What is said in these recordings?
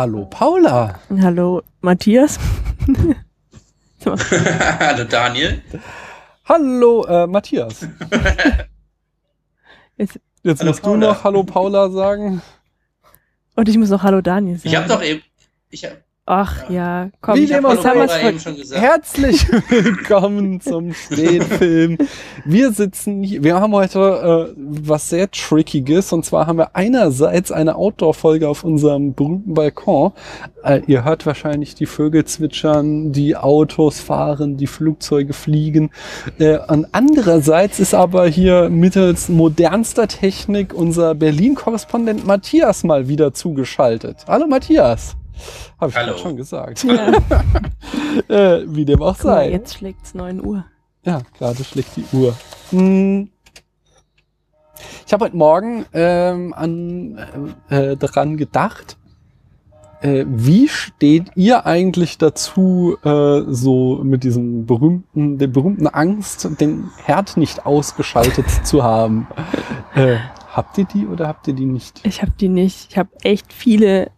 Hallo Paula. Hallo Matthias. Hallo Daniel. Hallo äh, Matthias. Jetzt, Jetzt Hallo musst Paula. du noch Hallo Paula sagen. und ich muss noch Hallo Daniel sagen. Ich habe doch eben. Ich hab, Ach ja, komm, Wie dem auch schon gesagt. Herzlich willkommen zum Spätfilm. Wir sitzen hier, wir haben heute äh, was sehr Trickiges und zwar haben wir einerseits eine Outdoor-Folge auf unserem berühmten Balkon. Äh, ihr hört wahrscheinlich die Vögel zwitschern, die Autos fahren, die Flugzeuge fliegen. Äh, und andererseits ist aber hier mittels modernster Technik unser Berlin-Korrespondent Matthias mal wieder zugeschaltet. Hallo Matthias. Habe ich Hallo. schon gesagt. Ja, Äh, wie dem auch guck mal, sei. jetzt schlägt's 9 Uhr. Ja, gerade schlägt die Uhr. Hm. Ich habe heute Morgen ähm, an, äh, daran gedacht, äh, wie steht ihr eigentlich dazu, äh, so mit diesem berühmten, der berühmten Angst, den Herd nicht ausgeschaltet zu haben? Äh, habt ihr die oder habt ihr die nicht? Ich habe die nicht. Ich habe echt viele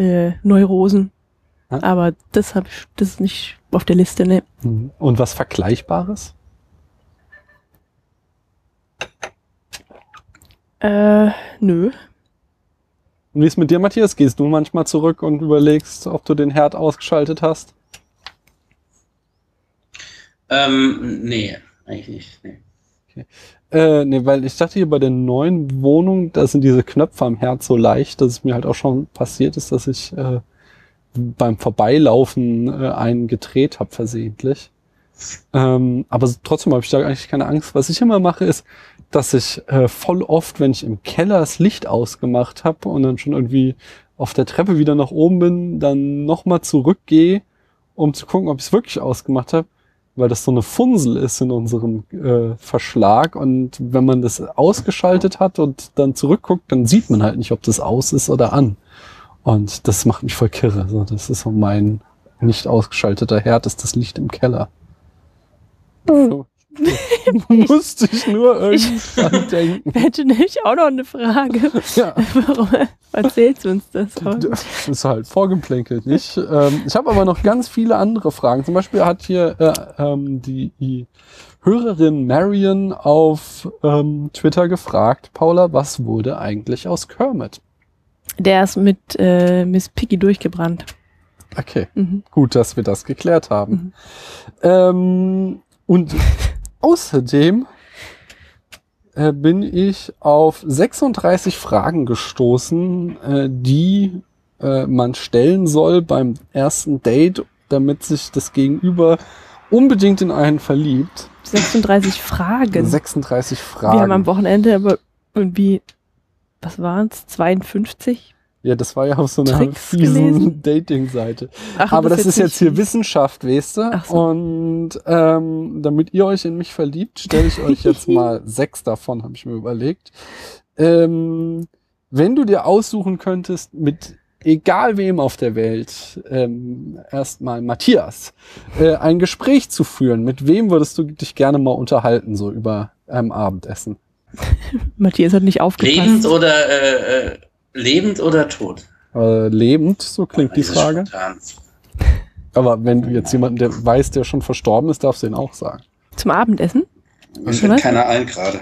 äh, Neurosen. Ja. Aber das habe ich, das ist nicht auf der Liste, ne? Hm. Und was Vergleichbares? Äh, nö. Und wie ist mit dir, Matthias? Gehst du manchmal zurück und überlegst, ob du den Herd ausgeschaltet hast? Ähm, nee, eigentlich nicht. Nee. Äh, nee, weil ich dachte hier bei der neuen Wohnung, da sind diese Knöpfe am Herd so leicht, dass es mir halt auch schon passiert ist, dass ich äh, beim Vorbeilaufen äh, einen gedreht habe versehentlich. Ähm, aber trotzdem habe ich da eigentlich keine Angst. Was ich immer mache, ist, dass ich äh, voll oft, wenn ich im Keller das Licht ausgemacht habe und dann schon irgendwie auf der Treppe wieder nach oben bin, dann nochmal zurückgehe, um zu gucken, ob ich es wirklich ausgemacht habe weil das so eine Funsel ist in unserem äh, Verschlag und wenn man das ausgeschaltet hat und dann zurückguckt, dann sieht man halt nicht, ob das aus ist oder an. Und das macht mich voll kirre. So, das ist so mein nicht ausgeschalteter Herd, ist das Licht im Keller. So. Musste ich nur irgendwann denken. Hätte nämlich auch noch eine Frage. Ja. Warum erzählst du uns das heute? Das ist halt vorgeplänkelt, nicht? Ähm, ich habe aber noch ganz viele andere Fragen. Zum Beispiel hat hier äh, ähm, die, die Hörerin Marion auf ähm, Twitter gefragt, Paula, was wurde eigentlich aus Kermit? Der ist mit äh, Miss Piggy durchgebrannt. Okay, Mhm. gut, dass wir das geklärt haben. Mhm. Ähm, und außerdem äh, bin ich auf 36 Fragen gestoßen, äh, die äh, man stellen soll beim ersten Date, damit sich das Gegenüber unbedingt in einen verliebt. 36 Fragen. 36 Wir haben am Fragen. Wochenende aber irgendwie, was waren's, 52? Ja, das war ja auf so einer Tricks fiesen? Dating-Seite. Ach, Aber das ist jetzt hier Wissenschaft, weißt du? Ach so. Und ähm, damit ihr euch in mich verliebt, stelle ich euch jetzt mal sechs davon, habe ich mir überlegt. Ähm, wenn du dir aussuchen könntest, mit egal wem auf der Welt, ähm, erstmal Matthias, äh, ein Gespräch zu führen, mit wem würdest du dich gerne mal unterhalten, so über einem Abendessen? Matthias hat nicht aufgepasst. Lebend oder äh, äh, lebend oder tot? Äh, lebend, so klingt die Frage. Aber wenn du jetzt jemanden, der weiß, der schon verstorben ist, darfst du ihn auch sagen. Zum Abendessen? Mir fällt keiner ein gerade.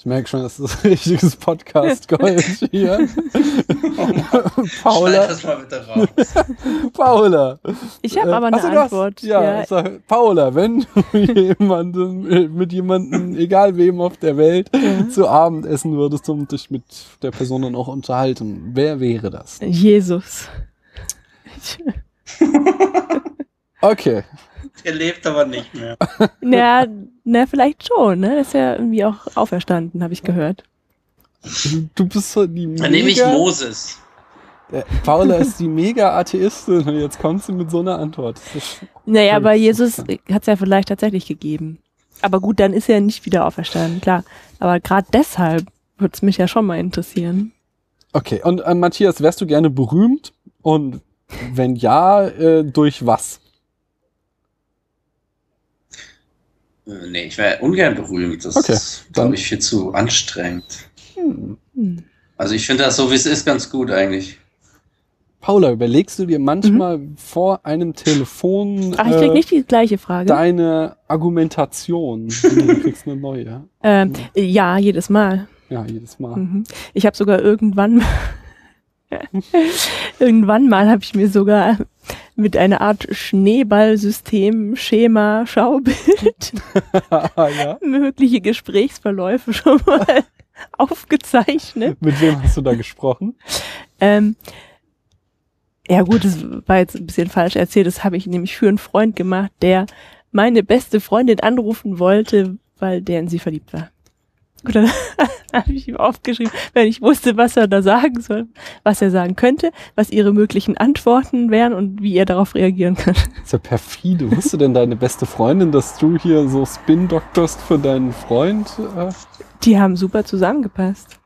Ich merke schon, das ist ein richtiges Podcast-Gold hier. Schneid Paula, das mal bitte raus. Paula. Ich habe Äh, aber eine ach so, du hast- Antwort. ja, Sag, Paula, wenn du jemanden, äh, mit jemandem, egal wem auf der Welt, Ja. zu Abend essen würdest und dich mit der Person dann auch unterhalten, wer wäre das? Jesus. Okay. Der lebt aber nicht mehr. Na, na, vielleicht schon, ne? Das ist ja irgendwie auch auferstanden, habe ich gehört. Du bist so die Dann nehme ich mega, Moses. äh, Paula ist die mega Atheistin und jetzt kommt sie mit so einer Antwort. Naja, aber Jesus hat es ja vielleicht tatsächlich gegeben. Aber gut, dann ist er nicht wieder auferstanden, klar. Aber gerade deshalb würde es mich ja schon mal interessieren. Okay, und äh, Matthias, wärst du gerne berühmt? Und wenn ja, äh, durch was? Äh, Nee, ich wäre ungern berühmt. Das Okay, ist, glaube ich, viel zu anstrengend. Hm. Hm. Also ich finde das so, wie es ist, ganz gut eigentlich. Paula, überlegst du dir manchmal vor einem Telefon Ach, ich krieg äh, nicht die gleiche Frage. deine Argumentation? du kriegst eine neue. Ähm, ja, jedes Mal. Ja, jedes Mal. Mhm. Ich habe sogar irgendwann, irgendwann mal habe ich mir sogar mit einer Art Schneeballsystem, Schema, Schaubild ja. mögliche Gesprächsverläufe schon mal aufgezeichnet. Mit wem hast du da gesprochen? Ähm, ja gut, das war jetzt ein bisschen falsch erzählt. Das habe ich nämlich für einen Freund gemacht, der meine beste Freundin anrufen wollte, weil der in sie verliebt war. Und dann habe ich ihm aufgeschrieben, wenn ich wusste, was er da sagen soll, was er sagen könnte, was ihre möglichen Antworten wären und wie er darauf reagieren kann. Das ist ja perfide. Wusste denn deine beste Freundin, dass du hier so Spin-Doktorst für deinen Freund? Äh? Die haben super zusammengepasst.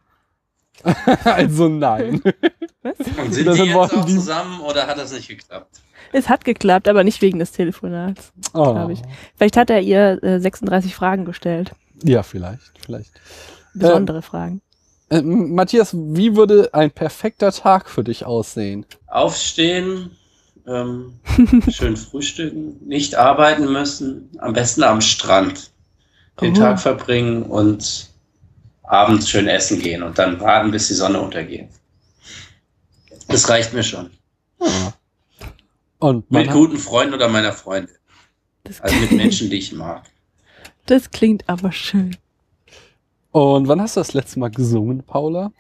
also nein. Was? Und sind Das die jetzt auch die- zusammen oder hat das nicht geklappt? Es hat geklappt, aber nicht wegen des Telefonats, Oh. glaube ich. Vielleicht hat er ihr äh, 36 Fragen gestellt. Ja, vielleicht, vielleicht. Besondere Fragen. Äh, Matthias, wie würde ein perfekter Tag für dich aussehen? Aufstehen, ähm, schön frühstücken, nicht arbeiten müssen, am besten am Strand den Oh. Tag verbringen und abends schön essen gehen und dann warten, bis die Sonne untergeht. Das reicht mir schon. Und man Mit guten Freunden oder meiner Freundin. Also mit Menschen, die ich mag. Das klingt aber schön. und wann hast du das letzte Mal gesungen, Paula?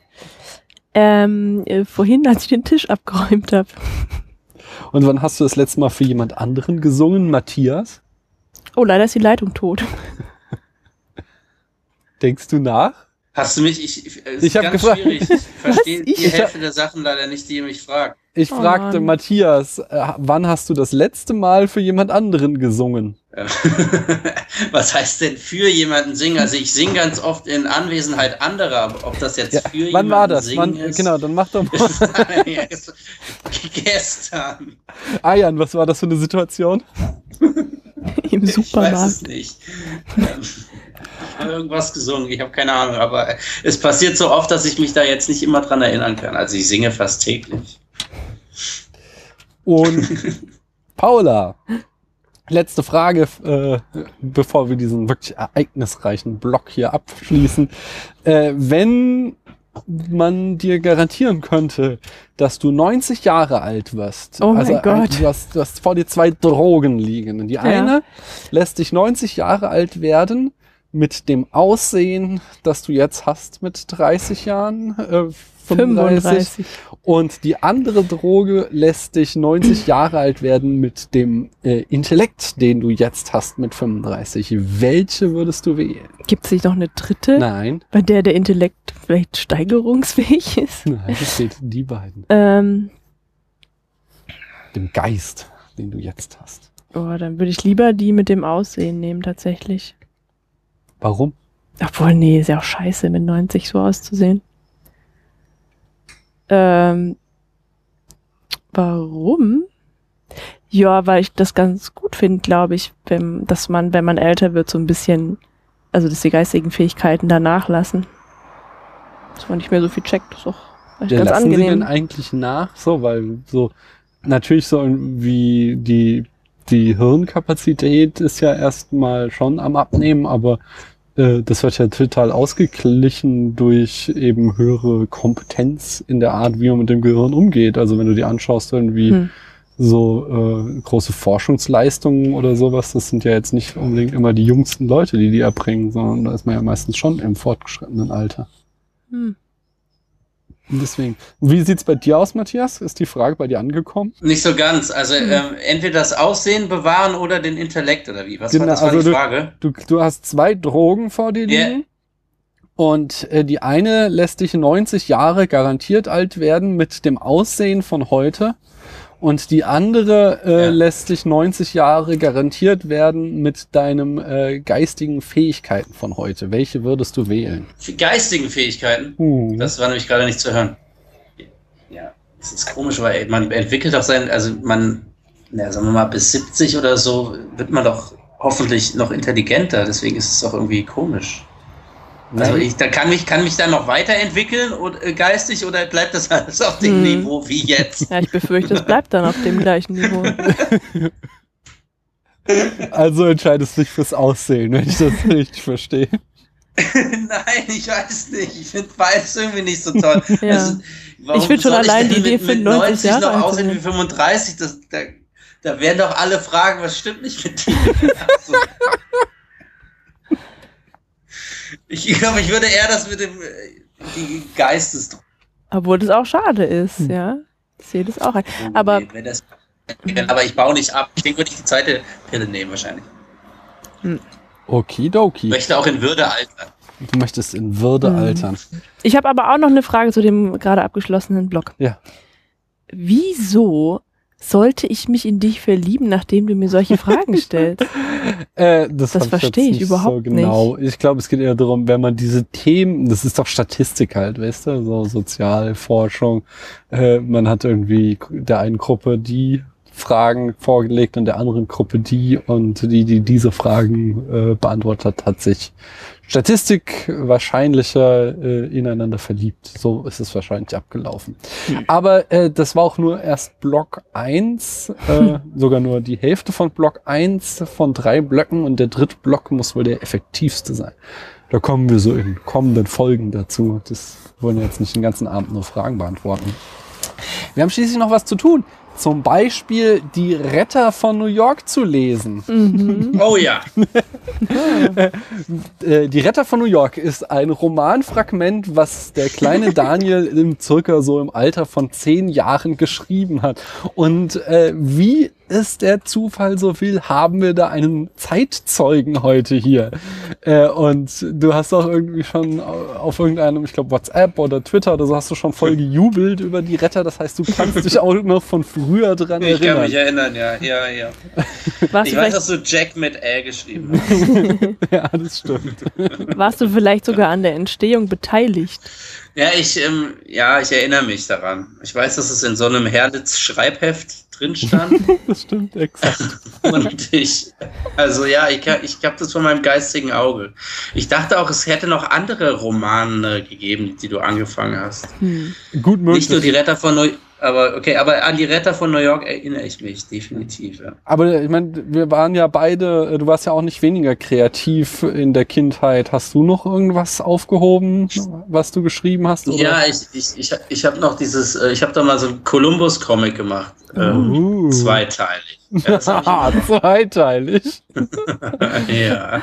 Ähm, äh, vorhin, als ich den Tisch abgeräumt habe. Und wann hast du das letzte Mal für jemand anderen gesungen, Matthias? Oh, leider ist die Leitung tot. Denkst du nach? Hast du mich? Ich, ich, es Ich ist hab ganz gefragt- schwierig. Ich verstehe Ich- die ich hab- Hälfte der Sachen leider nicht, die ihr mich fragt. Ich Oh fragte Mann. Matthias, äh, wann hast du das letzte Mal für jemand anderen gesungen? Was heißt denn für jemanden singen? Also ich singe ganz oft in Anwesenheit anderer, aber ob das jetzt Ja, für wann jemanden war das? singen Wann, ist, genau, dann mach doch mal. Gestern. Ayan, was war das für eine Situation? Im Ich weiß Supermarkt. es nicht. Ich habe irgendwas gesungen, ich habe keine Ahnung, aber es passiert so oft, dass ich mich da jetzt nicht immer dran erinnern kann. Also ich singe fast täglich. Und Paula, letzte Frage, äh, bevor wir diesen wirklich ereignisreichen Block hier abschließen. Äh, wenn man dir garantieren könnte, dass du 90 Jahre alt wirst. Oh mein also ein- Gott. Du hast, du hast vor dir zwei Drogen liegen. Und die eine lässt dich 90 Jahre alt werden mit dem Aussehen, das du jetzt hast mit 30 Jahren. Äh, 35. 35. Und die andere Droge lässt dich 90 Jahre alt werden mit dem äh, Intellekt, den du jetzt hast mit 35. Welche würdest du wählen? Gibt es nicht noch eine dritte, Nein, bei der der Intellekt vielleicht steigerungsfähig ist? nein, es geht die beiden. Ähm, Dem Geist, den du jetzt hast. oh, dann würde ich lieber die mit dem Aussehen nehmen, tatsächlich. Warum? Obwohl, nee, ist ja auch scheiße, mit 90 so auszusehen. Ähm, warum? Ja, weil ich das ganz gut finde, glaube ich, wenn, dass man, wenn man älter wird, so ein bisschen, also dass die geistigen Fähigkeiten da nachlassen. Dass man nicht mehr so viel checkt, ist vielleicht Ja, ganz lassen sie denn angenehm. eigentlich nach? So, weil so natürlich so wie die die Hirnkapazität ist ja erstmal schon am abnehmen, aber äh, das wird ja total ausgeglichen durch eben höhere Kompetenz in der Art, wie man mit dem Gehirn umgeht. Also wenn du dir anschaust irgendwie Hm. so äh, große Forschungsleistungen oder sowas, das sind ja jetzt nicht unbedingt immer die jüngsten Leute, die die erbringen, sondern da ist man ja meistens schon im fortgeschrittenen Alter. Hm. Deswegen. Wie sieht's bei dir aus, Matthias? Ist die Frage bei dir angekommen? Nicht so ganz. Also Hm. ähm, entweder das Aussehen bewahren oder den Intellekt oder wie? Was Genau, war das war also die du- Frage? Du, du hast zwei Drogen vor dir liegen. Und äh, die eine lässt dich 90 Jahre garantiert alt werden mit dem Aussehen von heute. Und die andere äh, Ja. lässt dich 90 Jahre garantiert werden mit deinem äh, geistigen Fähigkeiten von heute. Welche würdest du wählen? Für geistigen Fähigkeiten. Uh. Das war nämlich gerade nicht zu hören. Ja, das ist komisch, weil man entwickelt doch sein, also man, na, sagen wir mal, bis 70 oder so wird man doch hoffentlich noch intelligenter, deswegen ist es doch irgendwie komisch. Also Nein. ich da kann mich, kann mich dann noch weiterentwickeln und, äh, geistig oder bleibt das alles auf dem Hm. Niveau wie jetzt? Ja, ich befürchte, es bleibt dann auf dem gleichen Niveau. Also entscheidest du dich fürs Aussehen, wenn ich das richtig verstehe. Nein, ich weiß nicht. Ich finde beides irgendwie nicht so toll. Ja. Also, warum Ich find schon soll allein denn die Idee, mit, mit 95 90 Jahre noch aussehen wie werden. 35. Das, da, da werden doch alle fragen, was stimmt nicht mit dir? Also, ich glaube, ich würde eher das mit dem äh, Geistes. Obwohl das auch schade ist, Hm. ja. Ich sehe das auch ein. Aber- Nee, wenn das, aber ich baue nicht ab. Ich denke, würde ich die zweite Pille nehmen wahrscheinlich. Okidoki. Ich möchte auch in Würde altern. Du möchtest in Würde Mhm. altern. Ich habe aber auch noch eine Frage zu dem gerade abgeschlossenen Blog. Ja. Wieso sollte ich mich in dich verlieben, nachdem du mir solche Fragen stellst? Äh, das Das verstehe ich nicht überhaupt so genau. Ich glaube, es geht eher darum, wenn man diese Themen, das ist doch Statistik halt, weißt du, so Sozialforschung. Äh, man hat irgendwie der einen Gruppe die Fragen vorgelegt und der anderen Gruppe die und die, die diese Fragen äh, beantwortet hat, hat sich Statistik wahrscheinlicher äh, ineinander verliebt. So ist es wahrscheinlich abgelaufen. Aber äh, das war auch nur erst Block 1, äh, sogar nur die Hälfte von Block 1 von drei Blöcken und der dritte Block muss wohl der effektivste sein. Da kommen wir so in kommenden Folgen dazu. Das wollen wir jetzt nicht den ganzen Abend nur Fragen beantworten. Wir haben schließlich noch was zu tun. Zum Beispiel die Retter von New York zu lesen. mhm. Oh ja. Äh, Die Retter von New York ist ein Romanfragment, was der kleine Daniel im circa so im Alter von zehn Jahren geschrieben hat. Und äh, wie es der Zufall so will, haben wir da einen Zeitzeugen heute hier. Äh, und du hast auch irgendwie schon auf irgendeinem, ich glaube WhatsApp oder Twitter oder so, hast du schon voll gejubelt über die Retter. Das heißt, du kannst dich auch noch von früher dran Ich kann erinnern. mich erinnern, ja, ja, ja. warst, Ich du weiß, vielleicht, dass du Jack mit L geschrieben hast. ja, das stimmt. warst du vielleicht sogar an der Entstehung beteiligt? Ja, ich, ähm, ja, ich erinnere mich daran. Ich weiß, dass es in so einem Herlitz-Schreibheft drin stand. Das stimmt exakt. und ich, also ja, ich, ich habe das von meinem geistigen Auge. Ich dachte auch, es hätte noch andere Romane gegeben, die du angefangen hast. Hm. Gut möglich. Nicht nur die Retter von New aber okay, aber an die Retter von New York erinnere ich mich definitiv. Ja. Aber ich meine, wir waren ja beide, äh, du warst ja auch nicht weniger kreativ in der Kindheit. Hast du noch irgendwas aufgehoben, was du geschrieben hast? Oder? Ja, ich, ich, ich, ich habe noch dieses, äh, ich habe da mal so ein Columbus-Comic gemacht. Ähm, Uh. Zweiteilig. Ja, zweiteilig. ja.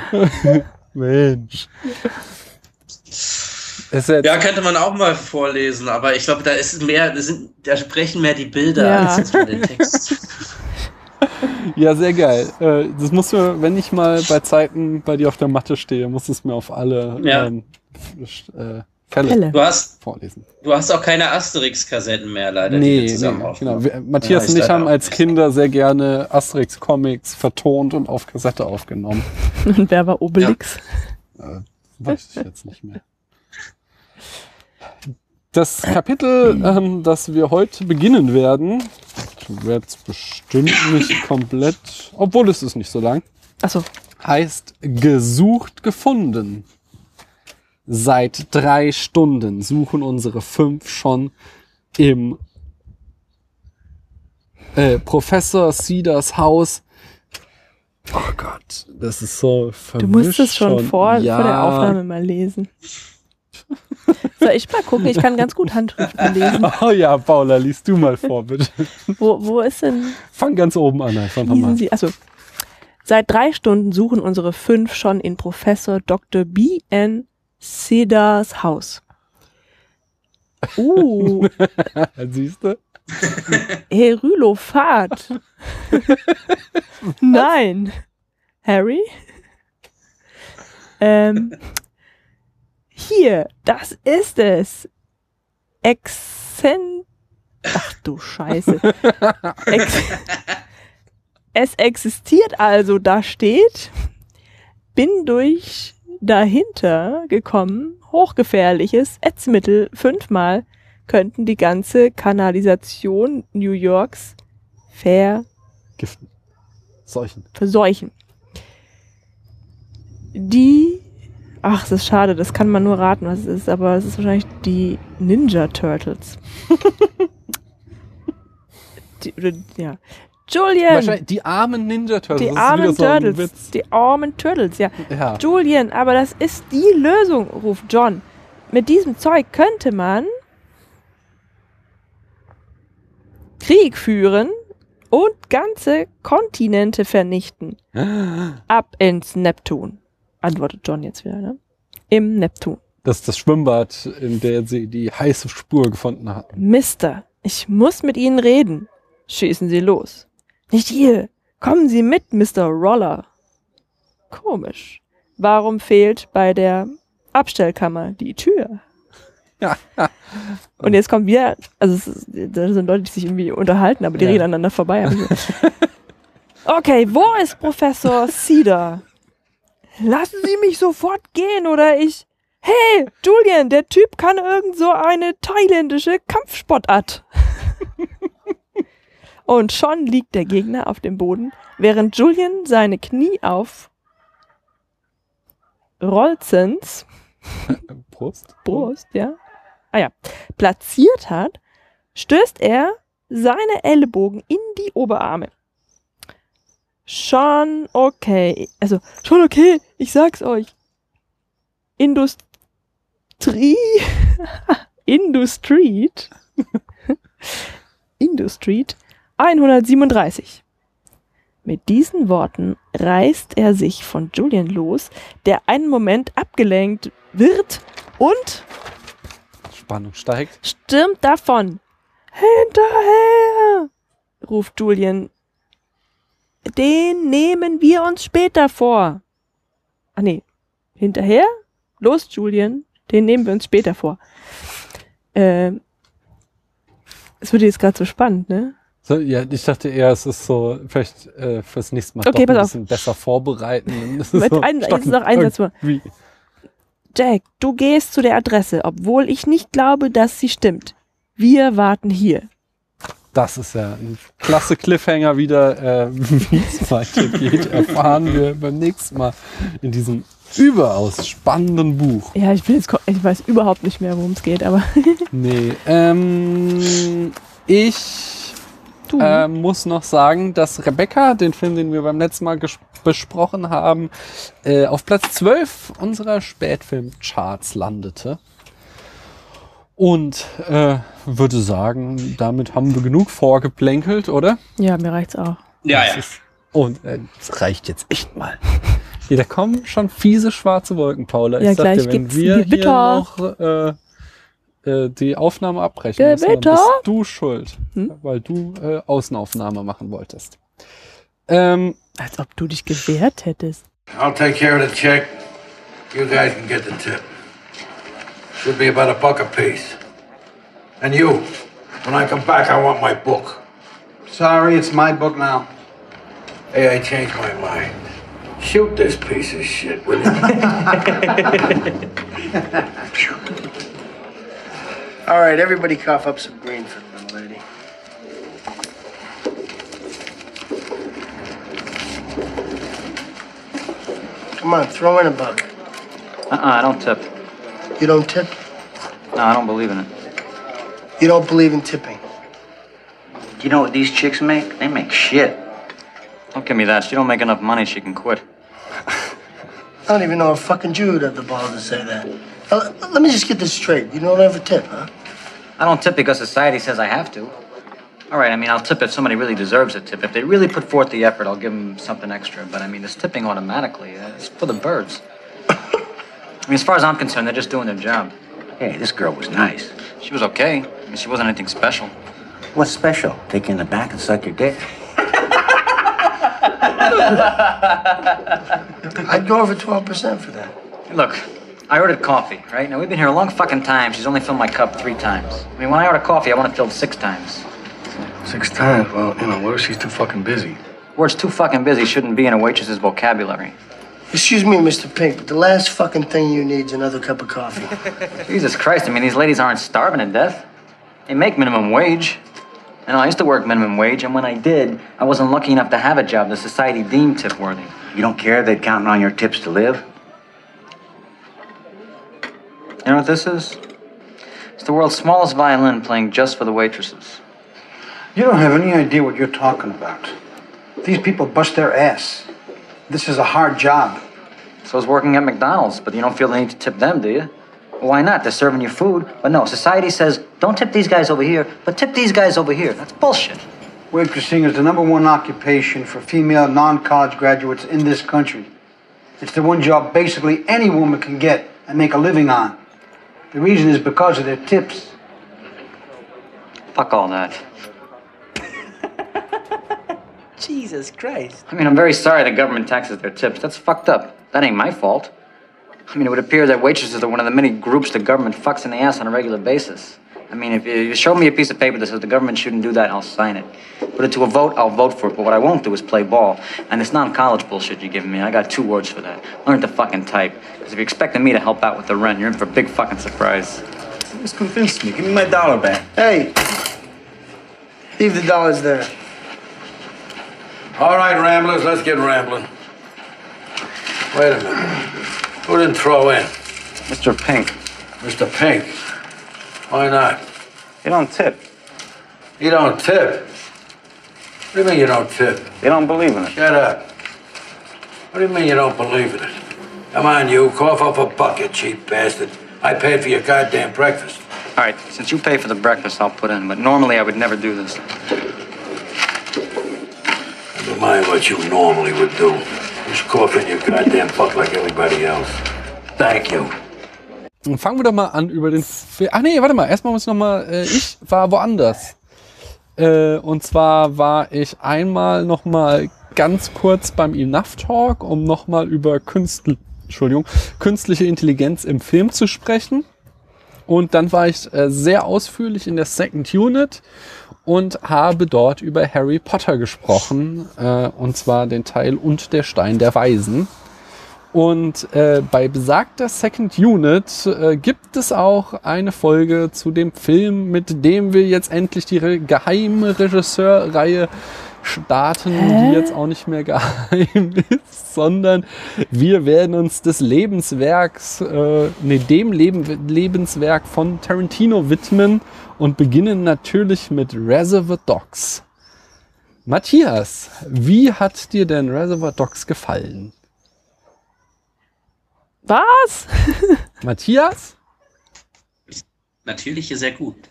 Mensch. Ja, könnte man auch mal vorlesen, aber ich glaube, da ist mehr, da, sind, da sprechen mehr die Bilder Ja. als jetzt mal den Text. ja, sehr geil. Äh, Das musst du, wenn ich mal bei Zeiten bei dir auf der Matte stehe, muss es mir auf alle Ja. ähm, äh, Fälle. Du hast, vorlesen. du hast auch keine Asterix-Kassetten mehr, leider. die Nee, wir zusammen nee genau. Wir, Matthias Ja, und ich haben als nicht. Kinder sehr gerne Asterix-Comics vertont und auf Kassette aufgenommen. Und wer war Obelix? Äh, weiß ich jetzt nicht mehr. Das Kapitel, ähm, das wir heute beginnen werden, ich werde es bestimmt nicht komplett, obwohl es ist nicht so lang, Achso, heißt Gesucht gefunden. Seit drei Stunden suchen unsere fünf schon im äh, Professor Cedars Haus. Oh Gott, das ist so du vermischt musst es schon, Vor, Ja. vor der Aufnahme mal lesen. Soll ich mal gucken? Ich kann ganz gut Handschriften lesen. Oh ja, Paula, liest du mal vor, bitte. Wo, wo ist denn Fang ganz oben an, einfach nochmal. Sie, also seit drei Stunden suchen unsere fünf schon in Professor Dr. B. N. Cedars Haus. Uh, Siehst du? Herylophat. Nein. Harry? Ähm, hier, das ist es. Exzent Ach du Scheiße. Ex es existiert also, da steht, bin durch dahinter gekommen, hochgefährliches Ätzmittel fünfmal könnten die ganze Kanalisation New Yorks ver Giften. Seuchen. verseuchen. Die, ach, das ist schade, das kann man nur raten, was es ist, aber es ist wahrscheinlich die Ninja Turtles. die, oder, ja. Julian, Wahrscheinlich die armen Ninja Turtles. die armen so Turtles, die armen Turtles, ja. Ja. Julian, aber das ist die Lösung, ruft John. Mit diesem Zeug könnte man Krieg führen und ganze Kontinente vernichten. Ab ins Neptun, antwortet John jetzt wieder, ne? Im Neptun. Das ist das Schwimmbad, in der sie die heiße Spur gefunden hatten. Mister, ich muss mit Ihnen reden. Schießen Sie los. Nicht hier. Kommen Sie mit, Mr. Roller. Komisch. Warum fehlt bei der Abstellkammer die Tür? Und jetzt kommt wieder, also es ist, da sind Leute, die sich irgendwie unterhalten, aber die Ja. reden aneinander vorbei. Okay, wo ist Professor Cedar? Lassen Sie mich sofort gehen oder ich. Hey, Julian, der Typ kann irgend so eine thailändische Kampfsportart. Und schon liegt der Gegner auf dem Boden, während Julian seine Knie auf Rolzens Prost. Brust, ja. Ah ja, platziert hat, stößt er seine Ellenbogen in die Oberarme. Schon okay. Also, schon okay, ich sag's euch. Industrie. Industreet. Industreet 137. Mit diesen Worten reißt er sich von Julian los, der einen Moment abgelenkt wird und Spannung steigt. stürmt davon. Hinterher! ruft Julian. Den nehmen wir uns später vor. Ah nee. Hinterher? Los, Julian. Den nehmen wir uns später vor. Ähm, es wird jetzt gerade so spannend, ne? So, ja, ich dachte eher, es ist so, vielleicht äh, fürs nächste Mal Okay, doch ein pass auf. bisschen besser vorbereiten. Mit so ein- jetzt noch ein Satz. Jack, du gehst zu der Adresse, obwohl ich nicht glaube, dass sie stimmt. Wir warten hier. Das ist ja ein klasse Cliffhanger wieder. Äh, Wie es weitergeht, erfahren wir beim nächsten Mal in diesem überaus spannenden Buch. Ja, ich bin jetzt, ich weiß überhaupt nicht mehr, worum es geht, aber Nee, ähm, ich äh, muss noch sagen, dass Rebecca, den Film, den wir beim letzten Mal besprochen haben, äh, auf Platz 12 unserer Spätfilm-Charts landete. Und äh, würde sagen, damit haben wir genug vorgeplänkelt, oder? ja, mir reicht's auch. Ja, Das ja. ist- Und äh, das reicht jetzt echt mal. Hier, da kommen schon fiese schwarze Wolken, Paula. Ja, ich sag gleich dir, wenn gibt's wir hier noch äh, äh, die Aufnahme abbrechen müssen, dann bist du schuld, Hm? weil du äh, Außenaufnahme machen wolltest. Ähm, Als ob du dich gewehrt hättest. I'll take care of the check. You guys can get the tip. Should be about a buck a piece. And you, when I come back, I want my book. Sorry, it's my book now. Hey, I changed my mind. Shoot this piece of shit, will you? All right, everybody cough up some green for the little lady. Come on, throw in a buck. Uh-uh, I don't tip. You don't tip? No, I don't believe in it. You don't believe in tipping. Do you know what these chicks make? They make shit. Don't give me that. She don't make enough money. She can quit. I don't even know a fucking Jew would have the balls to say that. Uh, let me just get this straight. You don't ever tip, huh? I don't tip because society says I have to. All right, I mean, I'll tip if somebody really deserves a tip. If they really put forth the effort, I'll give them something extra. But I mean, this tipping automatically, uh, it's for the birds. I mean, as far as I'm concerned, they're just doing their job. Hey, this girl was nice. She was okay. I mean, she wasn't anything special. What's special? Take you in the back and suck your dick? I'd go over 12% for that. Look, I ordered coffee, right? Now, we've been here a long fucking time. She's only filled my cup three times. I mean, when I order coffee, I want it filled six times. Six times? Well, you know, what if she's too fucking busy? Words too fucking busy shouldn't be in a waitress's vocabulary. Excuse me, Mr. Pink, but the last fucking thing you need is another cup of coffee. Jesus Christ, I mean, these ladies aren't starving to death. They make minimum wage. And I used to work minimum wage, and when I did, I wasn't lucky enough to have a job the society deemed tip worthy. You don't care they're counting on your tips to live? You know what this is? It's the world's smallest violin playing just for the waitresses. You don't have any idea what you're talking about. These people bust their ass. This is a hard job. So is working at McDonald's, but you don't feel the need to tip them, do you? Why not? They're serving you food. But no, society says, don't tip these guys over here, but tip these guys over here. That's bullshit. Waitressing is the number one occupation for female non college graduates in this country. It's the one job basically any woman can get and make a living on. The reason is because of their tips. Fuck all that. Jesus Christ. I mean, I'm very sorry the government taxes their tips. That's fucked up. That ain't my fault. I mean, it would appear that waitresses are one of the many groups the government fucks in the ass on a regular basis. I mean, if you show me a piece of paper that says the government shouldn't do that, I'll sign it. Put it to a vote, I'll vote for it. But what I won't do is play ball. And this non-college bullshit you're giving me, I got two words for that. Learn to fucking type. Because if you're expecting me to help out with the rent, you're in for a big fucking surprise. Just convince me. Give me my dollar back. Hey, leave the dollars there. All right, Ramblers, let's get rambling. Wait a minute. Who didn't throw in? Mr. Pink, Mr. Pink. Why not? you don't tip. You don't tip. What do you mean you don't tip? You don't believe in it. Shut up. What do you mean you don't believe in it? Come on, you. Cough up a bucket, cheap bastard. I paid for your goddamn breakfast. All right, since you pay for the breakfast, I'll put in. But normally I would never do this. Mind what you normally would do. Just cough in your goddamn buck like everybody else. Thank you. Dann fangen wir doch mal an über den. Ach nee, warte mal. Erstmal muss ich noch mal. Äh, ich war woanders. Äh, und zwar war ich einmal noch mal ganz kurz beim Enough Talk, um noch mal über Künstl Entschuldigung, künstliche Intelligenz im Film zu sprechen. Und dann war ich äh, sehr ausführlich in der Second Unit und habe dort über Harry Potter gesprochen. Äh, und zwar den Teil Und der Stein der Weisen. Und äh, bei besagter Second Unit äh, gibt es auch eine Folge zu dem Film, mit dem wir jetzt endlich die Re geheime Regisseurreihe starten, die jetzt auch nicht mehr geheim ist, sondern wir werden uns des Lebenswerks, äh, nee, dem Leben, Lebenswerk von Tarantino widmen und beginnen natürlich mit Reservoir Dogs. Matthias, wie hat dir denn Reservoir Dogs gefallen? Was? Matthias? Natürlich sehr gut.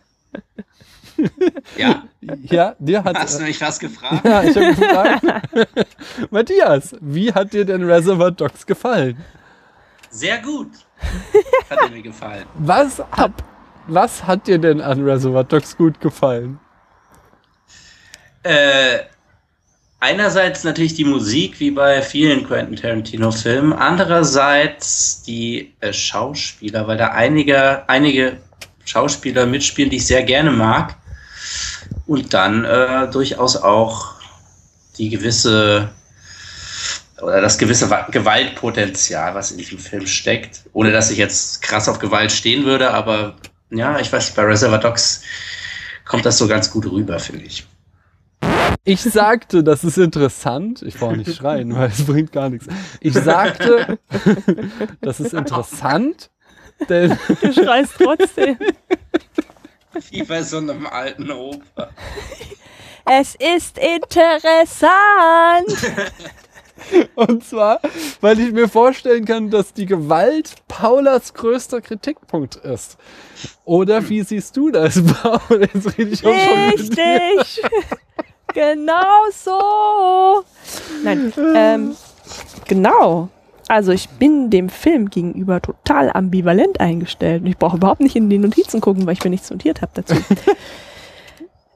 Ja, Ja, dir hat. hast du mich was gefragt? ja, ich habe gefragt. Matthias, wie hat dir denn Reservoir Dogs gefallen? Sehr gut. Hat er mir gefallen. Was hat, was hat dir denn an Reservoir Dogs gut gefallen? Äh, einerseits natürlich die Musik, wie bei vielen Quentin Tarantino-Filmen. Andererseits die äh, Schauspieler, weil da einige, einige Schauspieler mitspielen, die ich sehr gerne mag. Und dann äh, durchaus auch die gewisse oder das gewisse Wa- Gewaltpotenzial, was in diesem Film steckt. Ohne dass ich jetzt krass auf Gewalt stehen würde, aber ja, ich weiß, bei Reservoir Dogs kommt das so ganz gut rüber, finde ich. Ich sagte, das ist interessant. Ich brauche nicht schreien, weil es bringt gar nichts. Ich sagte, das ist interessant, denn Du schreist trotzdem. Wie bei so einem alten Oper. Es ist interessant. Und zwar, weil ich mir vorstellen kann, dass die Gewalt Paulas größter Kritikpunkt ist. Oder wie siehst du das, Paul? Jetzt rede ich auch schon. Richtig. genau so. Nein, ähm, genau. Also ich bin dem Film gegenüber total ambivalent eingestellt. Und ich brauche überhaupt nicht in die Notizen gucken, weil ich mir nichts notiert habe dazu.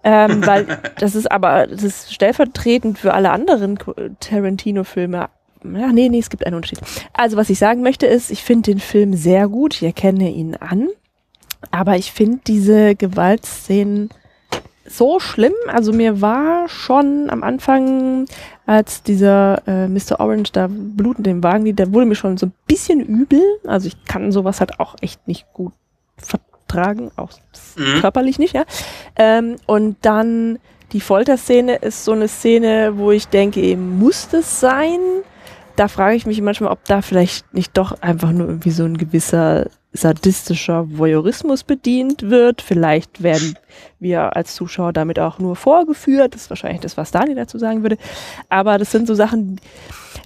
Ähm, weil das ist aber, das ist stellvertretend für alle anderen Tarantino-Filme. ja, nee, nee, es gibt einen Unterschied. Also, was ich sagen möchte ist, ich finde den Film sehr gut, ich erkenne ihn an, aber ich finde diese Gewaltszenen so schlimm. Also mir war schon am Anfang, als dieser äh, Mr. Orange da blutend im Wagen liegt, da wurde mir schon so ein bisschen übel. Also ich kann sowas halt auch echt nicht gut vertragen, auch Mhm. körperlich nicht, ja. Ähm, und dann die Folterszene ist so eine Szene, wo ich denke, eben muss das sein? Da frage ich mich manchmal, ob da vielleicht nicht doch einfach nur irgendwie so ein gewisser sadistischer Voyeurismus bedient wird. Vielleicht werden wir als Zuschauer damit auch nur vorgeführt. Das ist wahrscheinlich das, was Dani dazu sagen würde. Aber das sind so Sachen,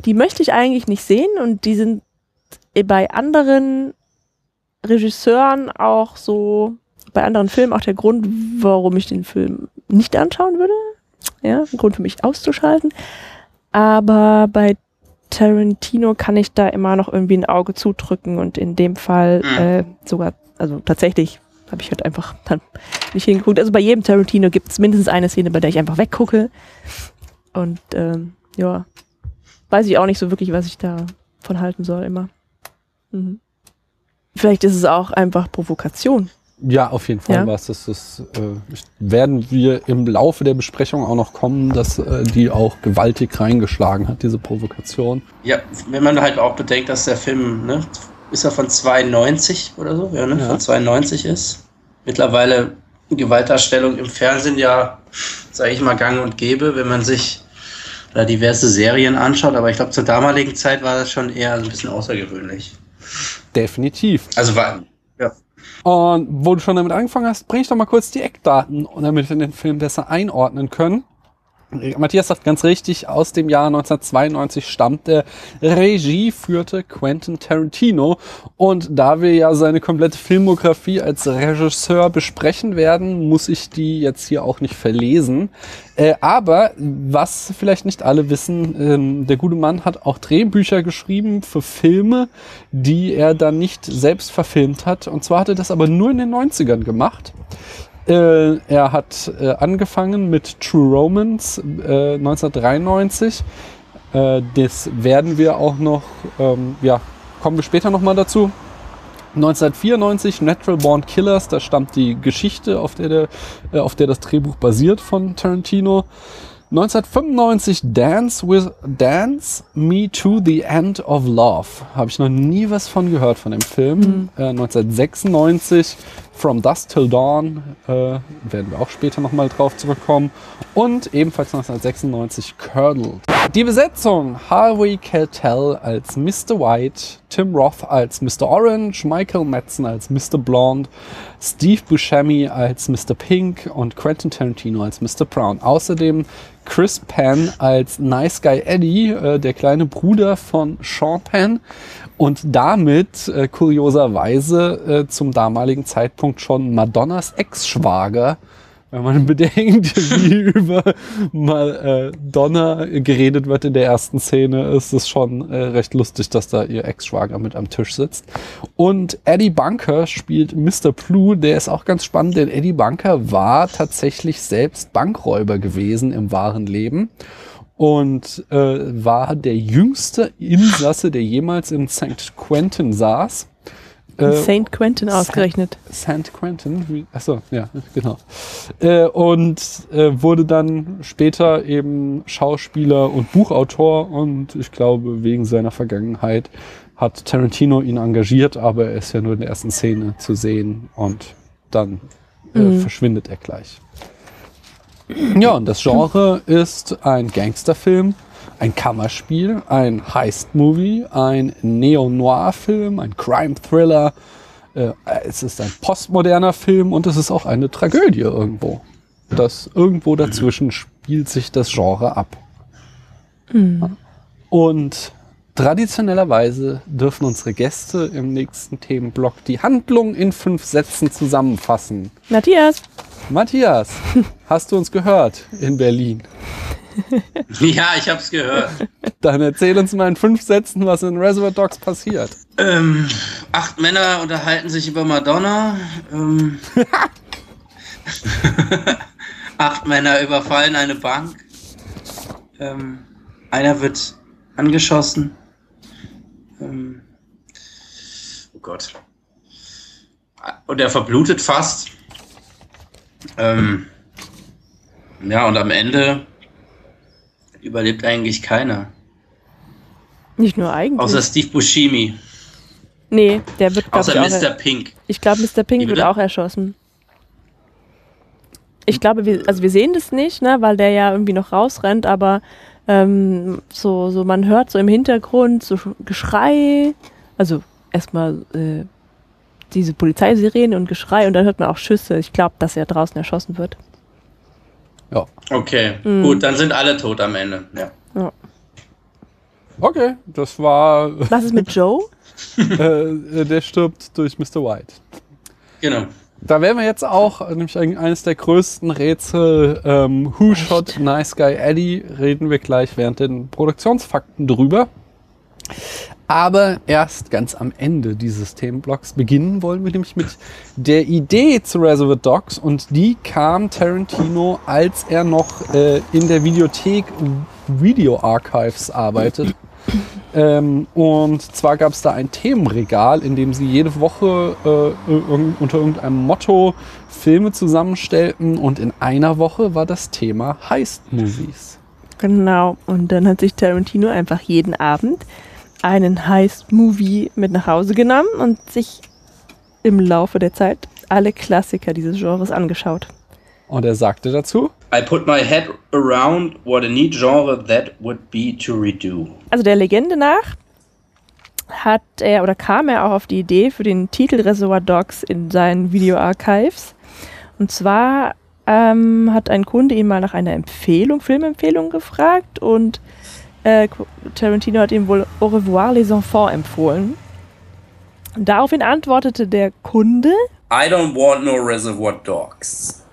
die möchte ich eigentlich nicht sehen und die sind bei anderen Regisseuren auch so, bei anderen Filmen auch der Grund, warum ich den Film nicht anschauen würde. Ja, ein Grund für mich auszuschalten. Aber bei Tarantino kann ich da immer noch irgendwie ein Auge zudrücken und in dem Fall Mhm. äh, sogar, also tatsächlich habe ich halt einfach dann nicht hingeguckt. Also bei jedem Tarantino gibt es mindestens eine Szene, bei der ich einfach weggucke. Und ähm, ja, weiß ich auch nicht so wirklich, was ich da von halten soll immer. Mhm. Vielleicht ist es auch einfach Provokation. Ja, auf jeden Fall Ja. was. Das ist, äh, werden wir im Laufe der Besprechung auch noch kommen, dass äh, die auch gewaltig reingeschlagen hat, diese Provokation. Ja, wenn man halt auch bedenkt, dass der Film, ne, ist er von 92 oder so, ja, ne, Ja. von 92 ist. Mittlerweile Gewaltdarstellung im Fernsehen ja, sage ich mal, gang und gäbe, wenn man sich da diverse Serien anschaut. Aber ich glaube, zur damaligen Zeit war das schon eher ein bisschen außergewöhnlich. Definitiv. Also war, ja. Und wo du schon damit angefangen hast, bring ich doch mal kurz die Eckdaten, damit wir den Film besser einordnen können. Matthias sagt ganz richtig, aus dem Jahr 1992 stammt der Regie führte Quentin Tarantino. Und da wir ja seine komplette Filmografie als Regisseur besprechen werden, muss ich die jetzt hier auch nicht verlesen. Äh, aber was vielleicht nicht alle wissen, ähm, der gute Mann hat auch Drehbücher geschrieben für Filme, die er dann nicht selbst verfilmt hat. Und zwar hat er das aber nur in den 90ern gemacht. Äh, er hat äh, angefangen mit True Romance äh, 1993. Äh, das werden wir auch noch, ähm, ja, kommen wir später nochmal dazu. 1994 Natural Born Killers, da stammt die Geschichte, auf der, der, äh, auf der das Drehbuch basiert von Tarantino. 1995 Dance with Dance Me to the End of Love. Habe ich noch nie was von gehört von dem Film. Äh, 1996 From Dusk Till Dawn äh, werden wir auch später nochmal drauf zurückkommen. Und ebenfalls 1996 Curdled. Die Besetzung Harvey Keitel als Mr. White, Tim Roth als Mr. Orange, Michael Madsen als Mr. Blonde, Steve Buscemi als Mr. Pink und Quentin Tarantino als Mr. Brown. Außerdem Chris Penn als Nice Guy Eddie, äh, der kleine Bruder von Sean Penn und damit äh, kurioserweise äh, zum damaligen Zeitpunkt schon Madonnas Ex-Schwager. Wenn man bedenkt, wie über Madonna geredet wird in der ersten Szene, ist es schon äh, recht lustig, dass da ihr Ex-Schwager mit am Tisch sitzt. Und Eddie Bunker spielt Mr. Blue, der ist auch ganz spannend, denn Eddie Bunker war tatsächlich selbst Bankräuber gewesen im wahren Leben und äh, war der jüngste Insasse, der jemals in St. Quentin saß. Äh, St. Quentin ausgerechnet. St. Quentin, achso, ja, genau. Äh, und äh, wurde dann später eben Schauspieler und Buchautor und ich glaube, wegen seiner Vergangenheit hat Tarantino ihn engagiert, aber er ist ja nur in der ersten Szene zu sehen und dann äh, Mhm. verschwindet er gleich. Ja, und das Genre ist ein Gangsterfilm, ein Kammerspiel, ein Heist-Movie, ein Neo-Noir-Film, ein Crime-Thriller. Äh, es ist ein postmoderner Film und es ist auch eine Tragödie irgendwo. Das irgendwo dazwischen spielt sich das Genre ab. Und traditionellerweise dürfen unsere Gäste im nächsten Themenblock die Handlung in fünf Sätzen zusammenfassen. Matthias, Matthias, hast du uns gehört in Berlin? Ja, ich hab's gehört. Dann erzähl uns mal in fünf Sätzen, was in Reservoir Dogs passiert. Ähm, acht Männer unterhalten sich über Madonna. Ähm, acht Männer überfallen eine Bank. Ähm, einer wird angeschossen. Ähm, oh Gott. Und er verblutet fast. Ähm, ja, und am Ende überlebt eigentlich keiner. Nicht nur eigentlich. Außer Steve Buscemi. nee, der wird, Außer ich, auch... Mr. Pink. Ich glaube, Mr. Pink wird auch erschossen. Ich glaube, wir, also wir sehen das nicht, ne, weil der ja irgendwie noch rausrennt, aber ähm, so, so man hört so im Hintergrund so Sch- Geschrei, also erstmal äh, diese Polizeisirene und Geschrei und dann hört man auch Schüsse. Ich glaube, dass er draußen erschossen wird. Ja. Okay, Mhm. gut, dann sind alle tot am Ende. Ja. Ja. Okay, das war. Was ist mit Joe? äh, der stirbt durch Mr. White. Genau. Da wären wir jetzt auch, äh, nämlich ein- eines der größten Rätsel, ähm, Who Shot Nice Guy Eddie, reden wir gleich während den Produktionsfakten drüber. Aber erst ganz am Ende dieses Themenblocks beginnen wollen wir nämlich mit der Idee zu Reservoir Dogs und die kam Tarantino, als er noch äh, in der Videothek Video Archives arbeitet. Ähm, und zwar gab es da ein Themenregal, in dem sie jede Woche äh, irg- unter irgendeinem Motto Filme zusammenstellten und in einer Woche war das Thema Heist-Movies. Genau. Und dann hat sich Tarantino einfach jeden Abend einen Heist-Movie mit nach Hause genommen und sich im Laufe der Zeit alle Klassiker dieses Genres angeschaut. Und er sagte dazu, I put my head around what a neat genre that would be to redo. Also der Legende nach hat er oder kam er auch auf die Idee für den Titel Reservoir Dogs in seinen Video Archives. Und zwar ähm, hat ein Kunde ihn mal nach einer Empfehlung, Filmempfehlung gefragt und äh, Tarantino hat ihm wohl Au revoir les enfants empfohlen. Und daraufhin antwortete der Kunde, I don't want no Reservoir Dogs.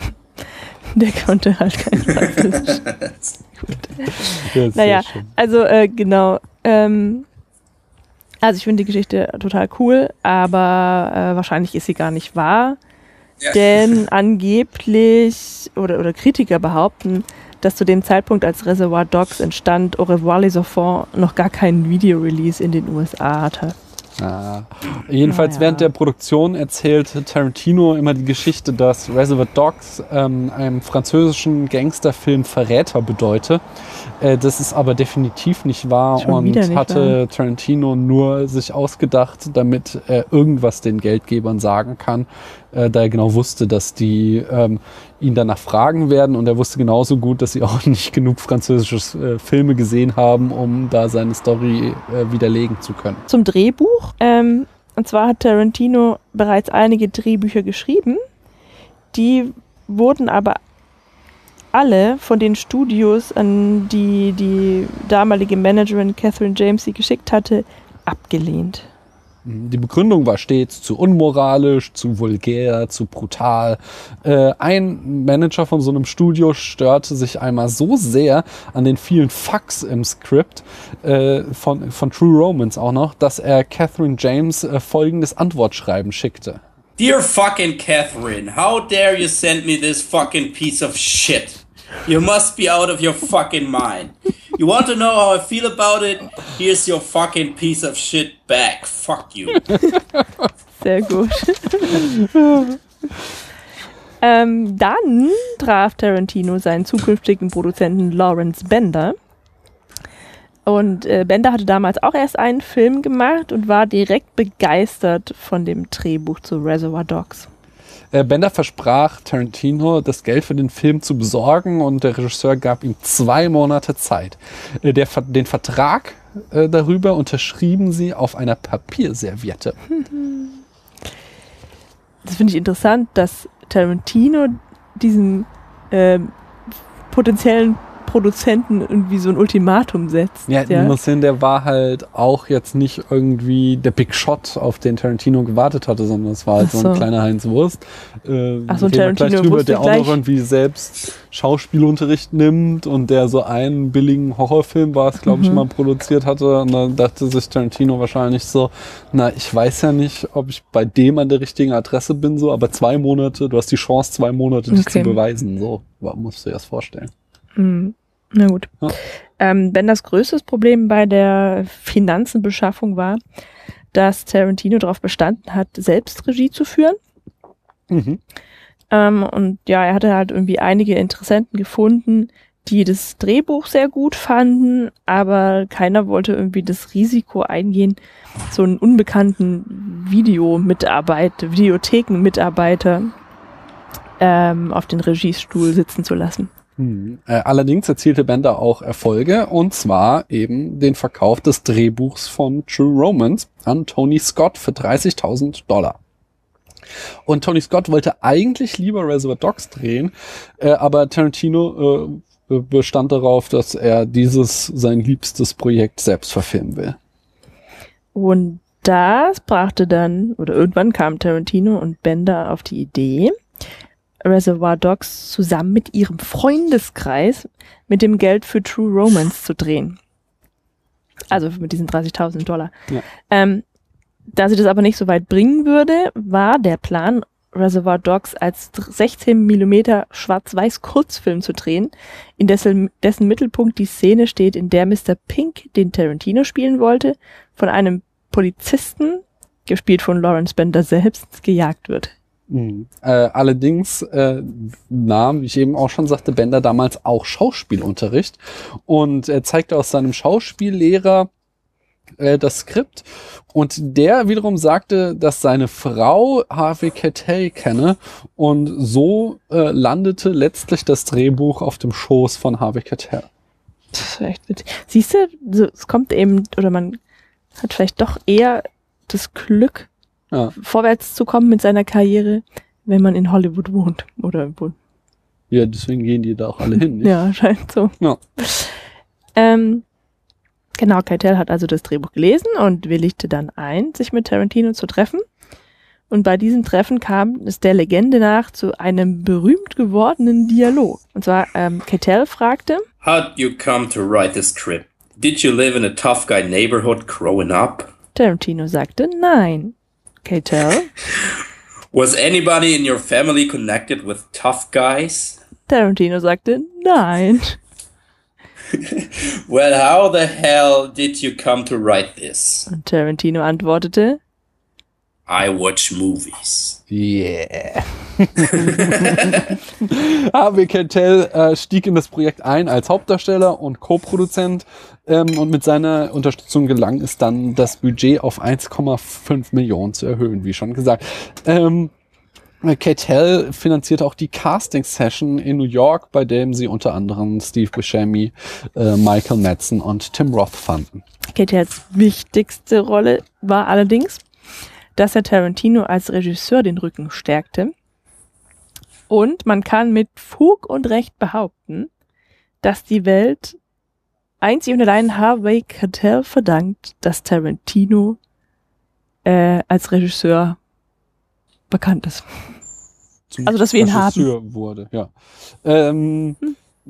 der konnte halt kein Französisch. Ist Naja, also äh, genau. Ähm, also ich finde die Geschichte total cool, aber äh, wahrscheinlich ist sie gar nicht wahr. Ja. Denn angeblich oder, oder Kritiker behaupten, dass zu dem Zeitpunkt, als Reservoir Dogs entstand, Au revoir les enfants noch gar keinen Video-Release in den USA hatte. Ah. Jedenfalls Naja. während der Produktion erzählte Tarantino immer die Geschichte, dass Reservoir Dogs ähm, einem französischen Gangsterfilm Verräter bedeute. Äh, das ist aber definitiv nicht wahr Schon und nicht hatte Tarantino nur sich ausgedacht, damit er irgendwas den Geldgebern sagen kann, äh, da er genau wusste, dass die ähm, ihn danach fragen werden und er wusste genauso gut, dass sie auch nicht genug französische äh, Filme gesehen haben, um da seine Story äh, widerlegen zu können. Zum Drehbuch. Ähm, und zwar hat Tarantino bereits einige Drehbücher geschrieben. Die wurden aber alle von den Studios, an die die damalige Managerin Catherine James sie geschickt hatte, abgelehnt. Die Begründung war stets zu unmoralisch, zu vulgär, zu brutal. Äh, ein Manager von so einem Studio störte sich einmal so sehr an den vielen Fucks im Skript äh, von, von True Romance auch noch, dass er Catherine James äh, folgendes Antwortschreiben schickte. Dear fucking Catherine, how dare you send me this fucking piece of shit? You must be out of your fucking mind. You want to know how I feel about it? Here's your fucking piece of shit back. Fuck you. Sehr gut. ähm, dann traf Tarantino seinen zukünftigen Produzenten Lawrence Bender. Und äh, Bender hatte damals auch erst einen Film gemacht und war direkt begeistert von dem Drehbuch zu Reservoir Dogs. Äh, Bender versprach Tarantino, das Geld für den Film zu besorgen und der Regisseur gab ihm zwei Monate Zeit. Äh, der, den Vertrag äh, darüber unterschrieben sie auf einer Papierserviette. Das finde ich interessant, dass Tarantino diesen ähm, potenziellen Produzenten irgendwie so ein Ultimatum setzt. Ja, musst sehen, der war halt auch jetzt nicht irgendwie der Big Shot, auf den Tarantino gewartet hatte, sondern es war halt Ach so ein so. kleiner Heinz Wurst. Äh, Ach so, wir Tarantino drüber, der auch noch irgendwie selbst Schauspielunterricht nimmt und der so einen billigen Horrorfilm war es, glaube ich, Mhm. mal produziert hatte. Und dann dachte sich Tarantino wahrscheinlich so, na, ich weiß ja nicht, ob ich bei dem an der richtigen Adresse bin, so, aber zwei Monate, du hast die Chance, zwei Monate dich Okay. zu beweisen. So, musst du dir das vorstellen. Mhm. Na gut. Ja. Ähm, wenn das größte Problem bei der Finanzenbeschaffung war, dass Tarantino darauf bestanden hat, selbst Regie zu führen. Mhm. Ähm, und ja, er hatte halt irgendwie einige Interessenten gefunden, die das Drehbuch sehr gut fanden, aber keiner wollte irgendwie das Risiko eingehen, so einen unbekannten Videomitarbeiter, Videothekenmitarbeiter ähm, auf den Regiestuhl sitzen zu lassen. Hm. Allerdings erzielte Bender auch Erfolge und zwar eben den Verkauf des Drehbuchs von True Romance an Tony Scott für 30.000 Dollar. Und Tony Scott wollte eigentlich lieber Reservoir Dogs drehen, äh, aber Tarantino äh, bestand darauf, dass er dieses sein liebstes Projekt selbst verfilmen will. Und das brachte dann, oder irgendwann kam Tarantino und Bender auf die Idee, Reservoir Dogs zusammen mit ihrem Freundeskreis mit dem Geld für True Romance zu drehen. Also mit diesen 30.000 Dollar. Ja. Ähm, da sie das aber nicht so weit bringen würde, war der Plan, Reservoir Dogs als 16 Millimeter schwarz-weiß Kurzfilm zu drehen, in dessen, dessen Mittelpunkt die Szene steht, in der Mr. Pink, den Tarantino spielen wollte, von einem Polizisten, gespielt von Lawrence Bender selbst, gejagt wird. Mhm. Äh, allerdings äh, nahm, wie ich eben auch schon sagte, Bender damals auch Schauspielunterricht und er zeigte aus seinem Schauspiellehrer äh, das Skript und der wiederum sagte, dass seine Frau Harvey Keitel kenne und so äh, landete letztlich das Drehbuch auf dem Schoß von Harvey Keitel. Witzig. Siehst du, es kommt eben, oder man hat vielleicht doch eher das Glück, Ja. vorwärts zu kommen mit seiner Karriere, wenn man in Hollywood wohnt. Oder wohnt. Ja, deswegen gehen die da auch alle hin. Nicht? Ja, scheint so. Ja. Ähm, genau, Keitel hat also das Drehbuch gelesen und willigte dann ein, sich mit Tarantino zu treffen. Und bei diesem Treffen kam es der Legende nach zu einem berühmt gewordenen Dialog. Und zwar, ähm, Keitel fragte, How'd you come to write this script? Did you live in a tough guy neighborhood growing up? Tarantino sagte nein. Keitel, Was anybody in your family connected with tough guys? Tarantino sagte nein. Well, how the hell did you come to write this? Und Tarantino antwortete, I watch movies. Yeah. Harvey Keitel äh, stieg in das Projekt ein als Hauptdarsteller und Co-Produzent ähm, und mit seiner Unterstützung gelang es dann, das Budget auf 1,5 Millionen zu erhöhen, wie schon gesagt. Ähm, Keitel finanzierte auch die Casting-Session in New York, bei dem sie unter anderem Steve Buscemi, äh, Michael Madsen und Tim Roth fanden. Keitels wichtigste Rolle war allerdings, dass er Tarantino als Regisseur den Rücken stärkte. Und man kann mit Fug und Recht behaupten, dass die Welt einzig und allein Harvey Keitel verdankt, dass Tarantino äh, als Regisseur bekannt ist. Zum Also, dass wir ihn haben. Regisseur wurde, ja. Ähm,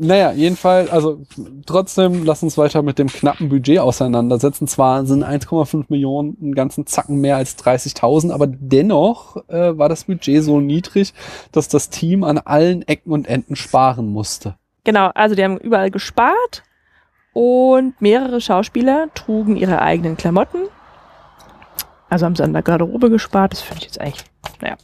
Naja, jedenfalls, also trotzdem, lass uns weiter mit dem knappen Budget auseinandersetzen. Zwar sind 1,5 Millionen einen ganzen Zacken mehr als 30.000, aber dennoch äh, war das Budget so niedrig, dass das Team an allen Ecken und Enden sparen musste. Genau, also die haben überall gespart und mehrere Schauspieler trugen ihre eigenen Klamotten. Also haben sie an der Garderobe gespart, das finde ich jetzt eigentlich, naja.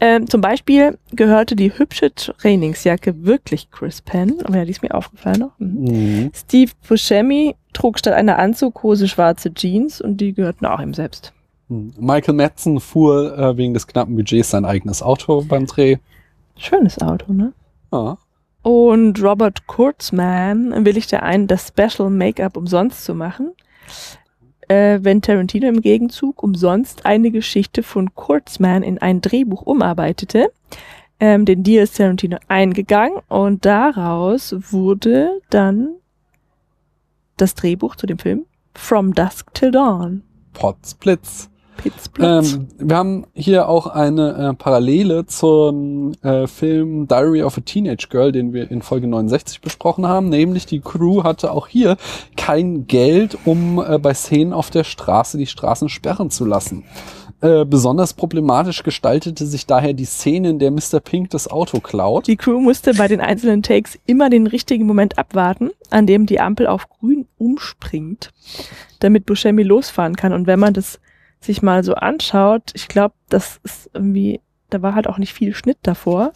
Ähm, zum Beispiel gehörte die hübsche Trainingsjacke wirklich Chris Penn, aber ja, die ist mir aufgefallen noch. Mhm. Mhm. Steve Buscemi trug statt einer Anzughose schwarze Jeans und die gehörten auch ihm selbst. Hm. Michael Madsen fuhr äh, wegen des knappen Budgets sein eigenes Auto beim Dreh. Schönes Auto, ne? Ja. Und Robert Kurtzman willigte ein, das Special Make-up umsonst zu machen, äh, wenn Tarantino im Gegenzug umsonst eine Geschichte von Kurtzman in ein Drehbuch umarbeitete. Ähm, den Deal ist Tarantino eingegangen und daraus wurde dann das Drehbuch zu dem Film From Dusk Till Dawn. Potzblitz. Pitzblitz. Ähm, wir haben hier auch eine äh, Parallele zum äh, Film Diary of a Teenage Girl, den wir in Folge 69 besprochen haben. Nämlich die Crew hatte auch hier kein Geld, um äh, bei Szenen auf der Straße die Straßen sperren zu lassen. Äh, besonders problematisch gestaltete sich daher die Szene, in der Mr. Pink das Auto klaut. Die Crew musste bei den einzelnen Takes immer den richtigen Moment abwarten, an dem die Ampel auf grün umspringt, damit Buscemi losfahren kann. Und wenn man das sich mal so anschaut, ich glaube, das ist irgendwie, da war halt auch nicht viel Schnitt davor.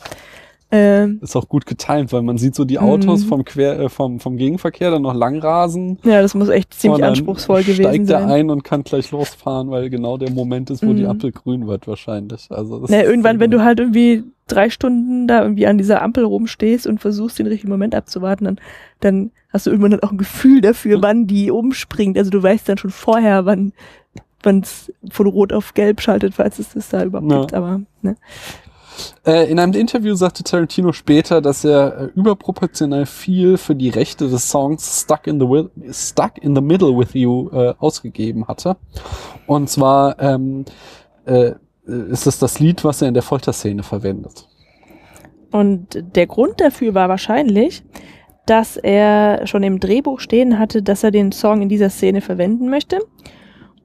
Ähm, Ist auch gut getimt, weil man sieht so die Autos Mhm. vom, Quer, äh, vom, vom Gegenverkehr dann noch langrasen. ja, das muss echt ziemlich anspruchsvoll gewesen steigt er sein. ein und kann gleich losfahren, weil genau der Moment ist, wo die Mhm. Ampel grün wird wahrscheinlich. Also das Na, irgendwann, wenn du halt irgendwie drei Stunden da irgendwie an dieser Ampel rumstehst und versuchst, den richtigen Moment abzuwarten, dann, dann hast du irgendwann dann auch ein Gefühl dafür, wann die umspringt. Also du weißt dann schon vorher, wann wann es von Rot auf Gelb schaltet, falls es das da überhaupt Ja. gibt. Aber ne. Äh, in einem Interview sagte Tarantino später, dass er äh, überproportional viel für die Rechte des Songs Stuck in the, Wi- Stuck in the Middle with You äh, ausgegeben hatte. Und zwar ähm, äh, ist es das Lied, was er in der Folterszene verwendet. Und der Grund dafür war wahrscheinlich, dass er schon im Drehbuch stehen hatte, dass er den Song in dieser Szene verwenden möchte.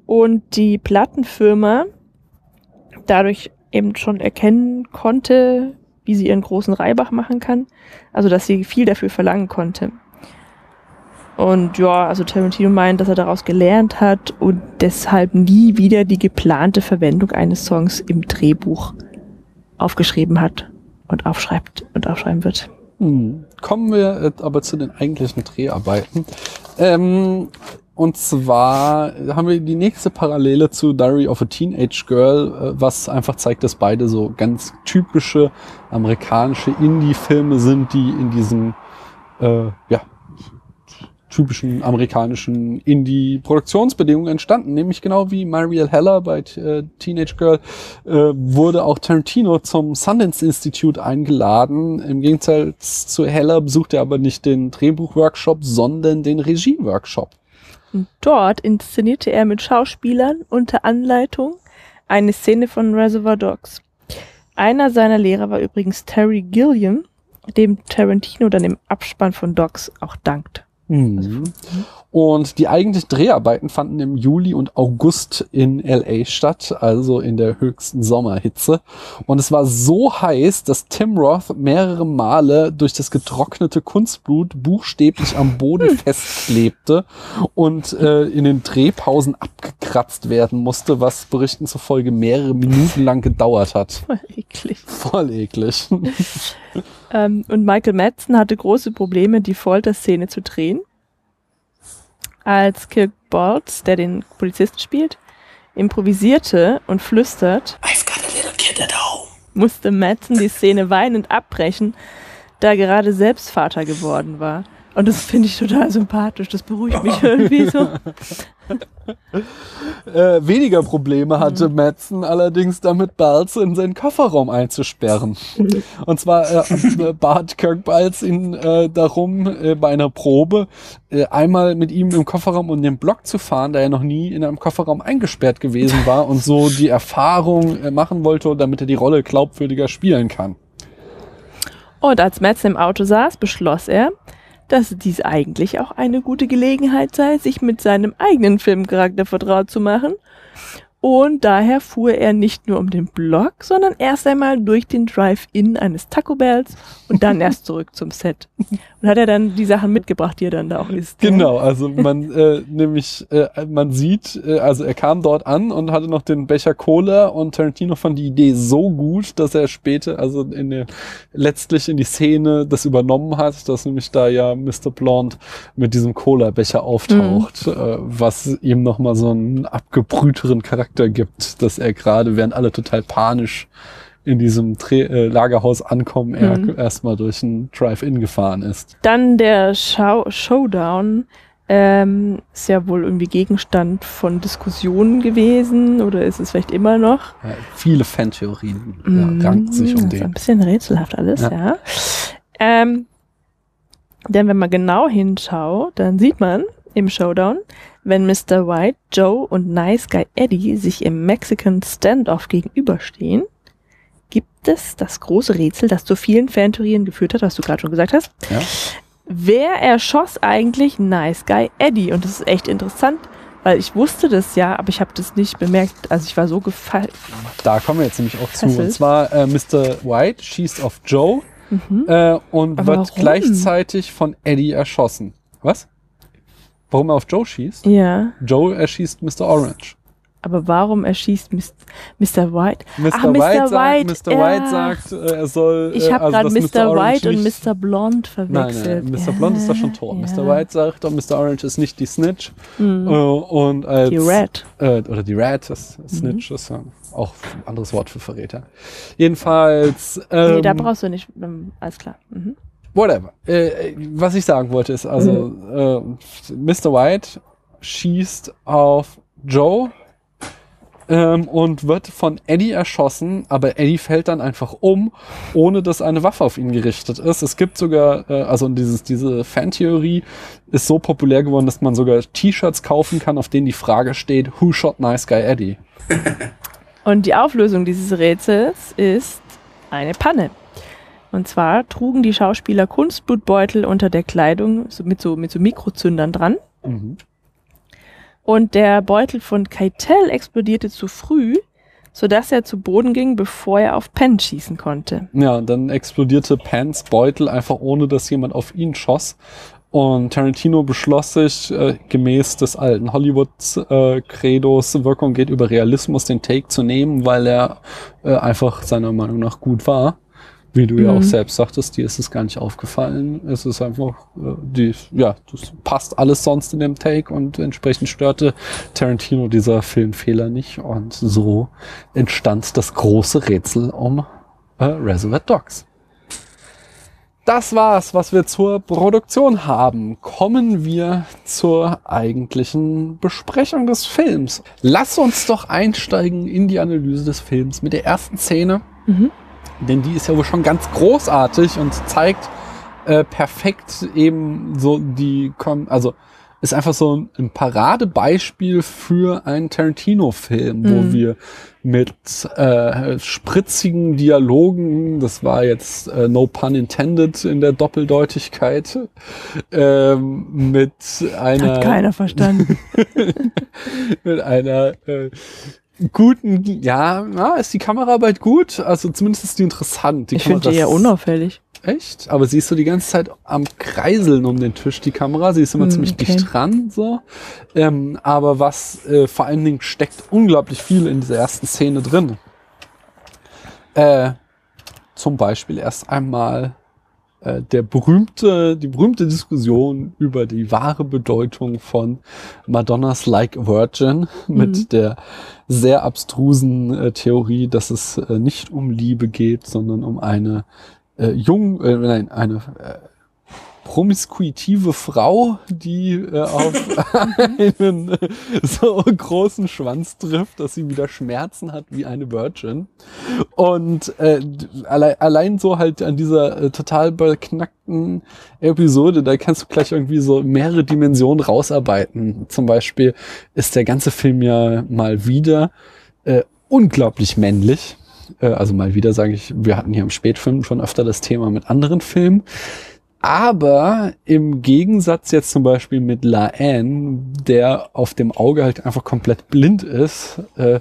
Und die Plattenfirma dadurch eben schon erkennen konnte, wie sie ihren großen Reibach machen kann. Also, dass sie viel dafür verlangen konnte. Und ja, also Tarantino meint, dass er daraus gelernt hat und deshalb nie wieder die geplante Verwendung eines Songs im Drehbuch aufgeschrieben hat und aufschreibt und aufschreiben wird. Hm. Kommen wir aber zu den eigentlichen Dreharbeiten. Ähm, und zwar haben wir die nächste Parallele zu Diary of a Teenage Girl, äh, was einfach zeigt, dass beide so ganz typische amerikanische Indie-Filme sind, die in diesem äh, ja, typischen amerikanischen Indie-Produktionsbedingungen entstanden. Nämlich genau wie Mariel Heller bei äh, Teenage Girl äh, wurde auch Tarantino zum Sundance Institute eingeladen. Im Gegensatz zu Heller besuchte er aber nicht den Drehbuchworkshop, sondern den Regieworkshop. Und dort inszenierte er mit Schauspielern unter Anleitung eine Szene von Reservoir Dogs. Einer seiner Lehrer war übrigens Terry Gilliam, dem Tarantino dann im Abspann von Dogs auch dankt. Mhm. Und die eigentlichen Dreharbeiten fanden im Juli und August in LA statt, also in der höchsten Sommerhitze. Und es war so heiß, dass Tim Roth mehrere Male durch das getrocknete Kunstblut buchstäblich am Boden festklebte und äh, in den Drehpausen abgekratzt werden musste, was Berichten zufolge mehrere Minuten lang gedauert hat. Voll eklig. Voll eklig. Ähm, und Michael Madsen hatte große Probleme, die Folterszene zu drehen. Als Kirk Baltz, der den Polizisten spielt, improvisierte und flüstert, I've got a little kid at home. musste Madsen die Szene weinend abbrechen, da er gerade selbst Vater geworden war. Und das finde ich total sympathisch. Das beruhigt mich irgendwie so. Äh, weniger Probleme hatte Madsen allerdings damit, Balz in seinen Kofferraum einzusperren. Und zwar äh, bat Kirk Balz ihn äh, darum, äh, bei einer Probe äh, einmal mit ihm im Kofferraum um den Block zu fahren, da er noch nie in einem Kofferraum eingesperrt gewesen war und so die Erfahrung äh, machen wollte, damit er die Rolle glaubwürdiger spielen kann. Und als Madsen im Auto saß, beschloss er, dass dies eigentlich auch eine gute Gelegenheit sei, sich mit seinem eigenen Filmcharakter vertraut zu machen. Und daher fuhr er nicht nur um den Block, sondern erst einmal durch den Drive-In eines Taco Bells und dann erst zurück zum Set. Und hat er dann die Sachen mitgebracht, die er dann da auch isst. Genau, also man äh, nämlich äh, man sieht, äh, also er kam dort an und hatte noch den Becher Cola und Tarantino fand die Idee so gut, dass er später, also in der, letztlich in die Szene das übernommen hat, dass nämlich da ja Mr. Blonde mit diesem Cola-Becher auftaucht, äh, was ihm nochmal so einen abgebrühteren Charakter gibt, dass er gerade, während alle total panisch in diesem Dreh äh, Lagerhaus ankommen, er Mhm. erstmal durch ein Drive-In gefahren ist. Dann der Show Showdown ähm, ist ja wohl irgendwie Gegenstand von Diskussionen gewesen oder ist es vielleicht immer noch? Ja, viele Fantheorien Mhm, ja, ranken sich um das ist ein den. bisschen rätselhaft alles, ja. Ja. Ähm, denn wenn man genau hinschaut, dann sieht man im Showdown, wenn Mr. White, Joe und Nice Guy Eddie sich im Mexican Standoff gegenüberstehen, gibt es das große Rätsel, das zu vielen Fantheorien geführt hat, was du gerade schon gesagt hast. Ja. Wer erschoss eigentlich Nice Guy Eddie? Und das ist echt interessant, Weil ich wusste das ja, aber ich habe das nicht bemerkt. Also ich war so gefallen. Da kommen wir jetzt nämlich auch zu. Und zwar äh, Mr. White schießt auf Joe Mhm. äh, und Aber wird warum? gleichzeitig von Eddie erschossen. Was? Warum er auf Joe schießt? Ja, Joe erschießt Mr. Orange. aber warum erschießt Mis- Mr. White? Mr. Ach, White, sagt, White, Mr. ja. White sagt, äh, er soll. Ich äh, habe also, gerade Mr. White und Mr. Blonde Nein, verwechselt. nein, Mr. Blonde ist da schon tot. Ja. Mr. White sagt, oh, Mr. Orange ist nicht die Snitch. Mhm. Äh, und als, Die Rat. Äh, oder die Rat, das Snitch ist ja auch ein anderes Wort für Verräter. Jedenfalls. Ähm, nee, da brauchst du nicht. Ähm, alles klar. Mhm. Whatever. Äh, was ich sagen wollte ist, also äh, Mr. White schießt auf Joe ähm, und wird von Eddie erschossen, aber Eddie fällt dann einfach um, ohne dass eine Waffe auf ihn gerichtet ist. Es gibt sogar, äh, also dieses, diese Fantheorie ist so populär geworden, dass man sogar T-Shirts kaufen kann, auf denen die Frage steht, Who shot Nice Guy Eddie? Und die Auflösung dieses Rätsels ist eine Panne. Und zwar trugen die Schauspieler Kunstblutbeutel unter der Kleidung so mit, so, mit so Mikrozündern dran. Mhm. Und der Beutel von Keitel explodierte zu früh, sodass er zu Boden ging, bevor er auf Penn schießen konnte. Ja, dann explodierte Pans Beutel einfach ohne, dass jemand auf ihn schoss. Und Tarantino beschloss sich, äh, gemäß des alten Hollywood-Credos, Wirkung geht über Realismus, den Take zu nehmen, weil er äh, einfach seiner Meinung nach gut war. Wie du ja Mhm. auch selbst sagtest, dir ist es gar nicht aufgefallen. Es ist einfach, äh, die, ja, das passt alles sonst in dem Take und entsprechend störte Tarantino dieser Filmfehler nicht. Und so entstand das große Rätsel um äh, Reservoir Dogs. Das war's, was wir zur Produktion haben. Kommen wir zur eigentlichen Besprechung des Films. Lass uns doch einsteigen in die Analyse des Films mit der ersten Szene. Mhm. Denn die ist ja wohl schon ganz großartig und zeigt äh, perfekt eben so die, Kom also ist einfach so ein, Paradebeispiel für einen Tarantino-Film, wo Mhm. wir mit äh, spritzigen Dialogen, das war jetzt äh, no pun intended in der Doppeldeutigkeit, ähm, mit einer Hat keiner verstanden. mit einer äh, guten, ja, na, ist die Kameraarbeit gut? Also zumindest ist die interessant. Die ich finde die eher ist- unauffällig. Echt? Aber sie ist so die ganze Zeit am Kreiseln um den Tisch, die Kamera. Sie ist immer Hm, ziemlich okay. dicht dran, so. Ähm, aber was äh, vor allen Dingen steckt unglaublich viel in dieser ersten Szene drin. Äh, zum Beispiel erst einmal äh, der berühmte, die berühmte Diskussion über die wahre Bedeutung von Madonnas Like a Virgin mit Mhm. der sehr abstrusen äh, Theorie, dass es äh, nicht um Liebe geht, sondern um eine äh, jung, äh, nein, eine äh, promiskuitive Frau, die äh, auf einen äh, so großen Schwanz trifft, dass sie wieder Schmerzen hat wie eine Virgin. Und äh, allein, allein so halt an dieser äh, total beknackten Episode, da kannst du gleich irgendwie so mehrere Dimensionen rausarbeiten. Zum Beispiel ist der ganze Film ja mal wieder äh, unglaublich männlich. Äh, also mal wieder sage ich, wir hatten hier im Spätfilm schon öfter das Thema mit anderen Filmen. Aber im Gegensatz jetzt zum Beispiel mit La Anne, der auf dem Auge halt einfach komplett blind ist, äh,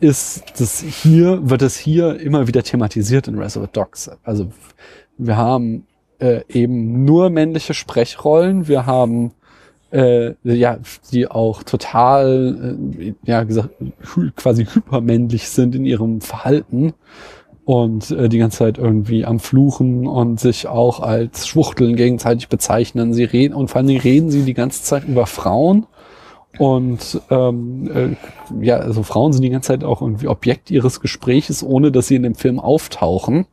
ist das hier, wird es hier immer wieder thematisiert in Reservoir Dogs. Also wir haben äh, eben nur männliche Sprechrollen, wir haben äh, ja, die auch total, äh, ja, gesagt, quasi hypermännlich sind in ihrem Verhalten und äh, die ganze Zeit irgendwie am Fluchen und sich auch als Schwuchteln gegenseitig bezeichnen. Sie reden und vor Dingen reden sie die ganze Zeit über Frauen und ähm, äh, ja, also Frauen sind die ganze Zeit auch irgendwie Objekt ihres Gespräches, ohne dass sie in dem Film auftauchen.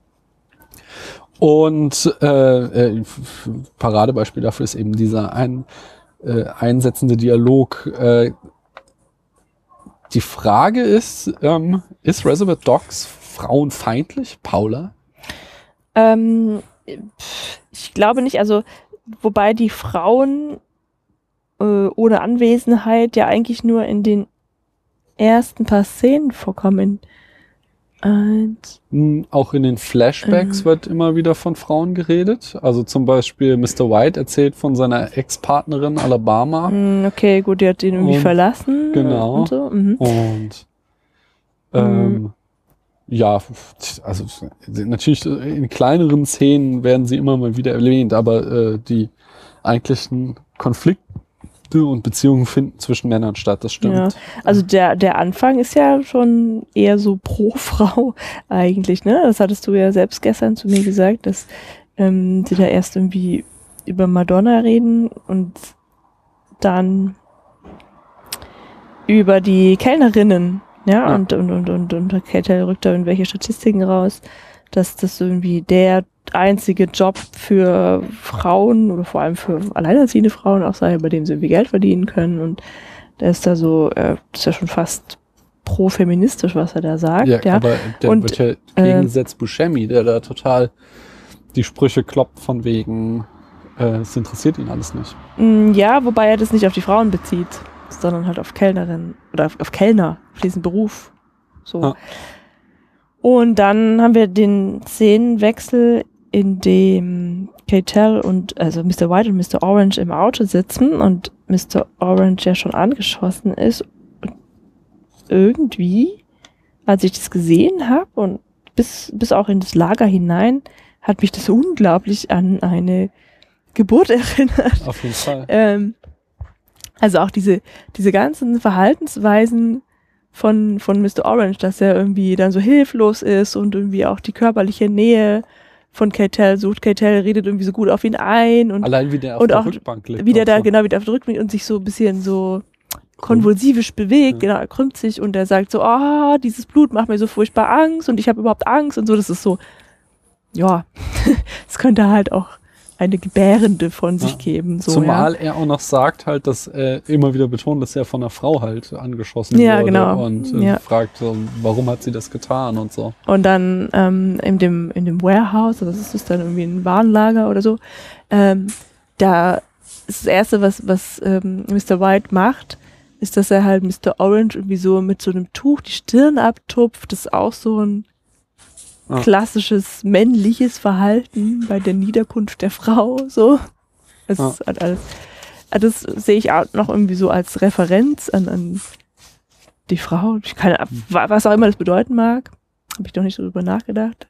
Und äh, äh, Paradebeispiel dafür ist eben dieser ein, äh, einsetzende Dialog. Äh, die Frage ist, ähm, ist Reservoir Dogs frauenfeindlich, Paula? Ähm, ich glaube nicht, also wobei die Frauen äh, ohne Anwesenheit ja eigentlich nur in den ersten paar Szenen vorkommen. Eins. Hm, Auch in den Flashbacks Mhm. wird immer wieder von Frauen geredet. Also zum Beispiel Mr. White erzählt von seiner Ex-Partnerin Alabama. Mm, Okay, gut, die hat ihn irgendwie Und- verlassen. genau. Und so. Mhm. Und ähm, ja, also natürlich in kleineren Szenen werden sie immer mal wieder erwähnt, aber äh, die eigentlichen Konflikte und Beziehungen finden zwischen Männern statt, das stimmt. Ja, also der, der Anfang ist ja schon eher so pro Frau eigentlich, ne? Das hattest du ja selbst gestern zu mir gesagt, dass ähm, sie da erst irgendwie über Madonna reden und dann über die Kellnerinnen, ja, Ja. und, und, und, und, und Kate rückt da irgendwelche Statistiken raus, dass das irgendwie der einzige Job für Frauen oder vor allem für alleinerziehende Frauen auch sei, bei dem sie irgendwie Geld verdienen können und der ist da so, äh, das ist ja schon fast pro-feministisch, was er da sagt, ja. Ja, aber der Und, wird ja äh, gegengesetzt Buscemi, der da total die Sprüche kloppt von wegen, äh, es interessiert ihn alles nicht. Mm, Ja, wobei er das nicht auf die Frauen bezieht, sondern halt auf Kellnerin oder auf, auf Kellner, auf diesen Beruf. So. Ja. Und dann haben wir den Szenenwechsel, in dem Keitel und also Mr. White und Mr. Orange im Auto sitzen und Mr. Orange ja schon angeschossen ist. Und irgendwie, als ich das gesehen habe und bis, bis auch in das Lager hinein, hat mich das unglaublich an eine Geburt erinnert. Auf jeden Fall. Ähm, also auch diese, diese ganzen Verhaltensweisen von, von Mr. Orange, dass er irgendwie dann so hilflos ist und irgendwie auch die körperliche Nähe von Keitel sucht. Keitel redet irgendwie so gut auf ihn ein und, Allein wie der auf und der auch Rückbank liegt. wie der da so. genau wieder auf der Rückbank und sich so ein bisschen so konvulsivisch bewegt, genau, er krümmt sich und er sagt so, ah, dieses Blut macht mir so furchtbar Angst und ich habe überhaupt Angst und so, das ist so, ja, es könnte halt auch eine Gebärende von sich Ja. geben, so, Zumal ja. er auch noch sagt halt, dass er immer wieder betont, dass er von einer Frau halt angeschossen Ja, wurde genau. und äh, Ja. fragt, so, warum hat sie das getan und so. Und dann ähm, in, dem, in dem Warehouse, oder das ist dann irgendwie ein Warenlager oder so, ähm, da ist das Erste, was, was ähm, Mr. White macht, ist, dass er halt Mr. Orange irgendwie so mit so einem Tuch die Stirn abtupft. Das ist auch so ein. Klassisches männliches Verhalten bei der Niederkunft der Frau. So. Das Ah. halt alles. Also das sehe ich auch noch irgendwie so als Referenz an, an die Frau. Ich wa- was auch immer das bedeuten mag. Habe ich doch nicht so drüber nachgedacht.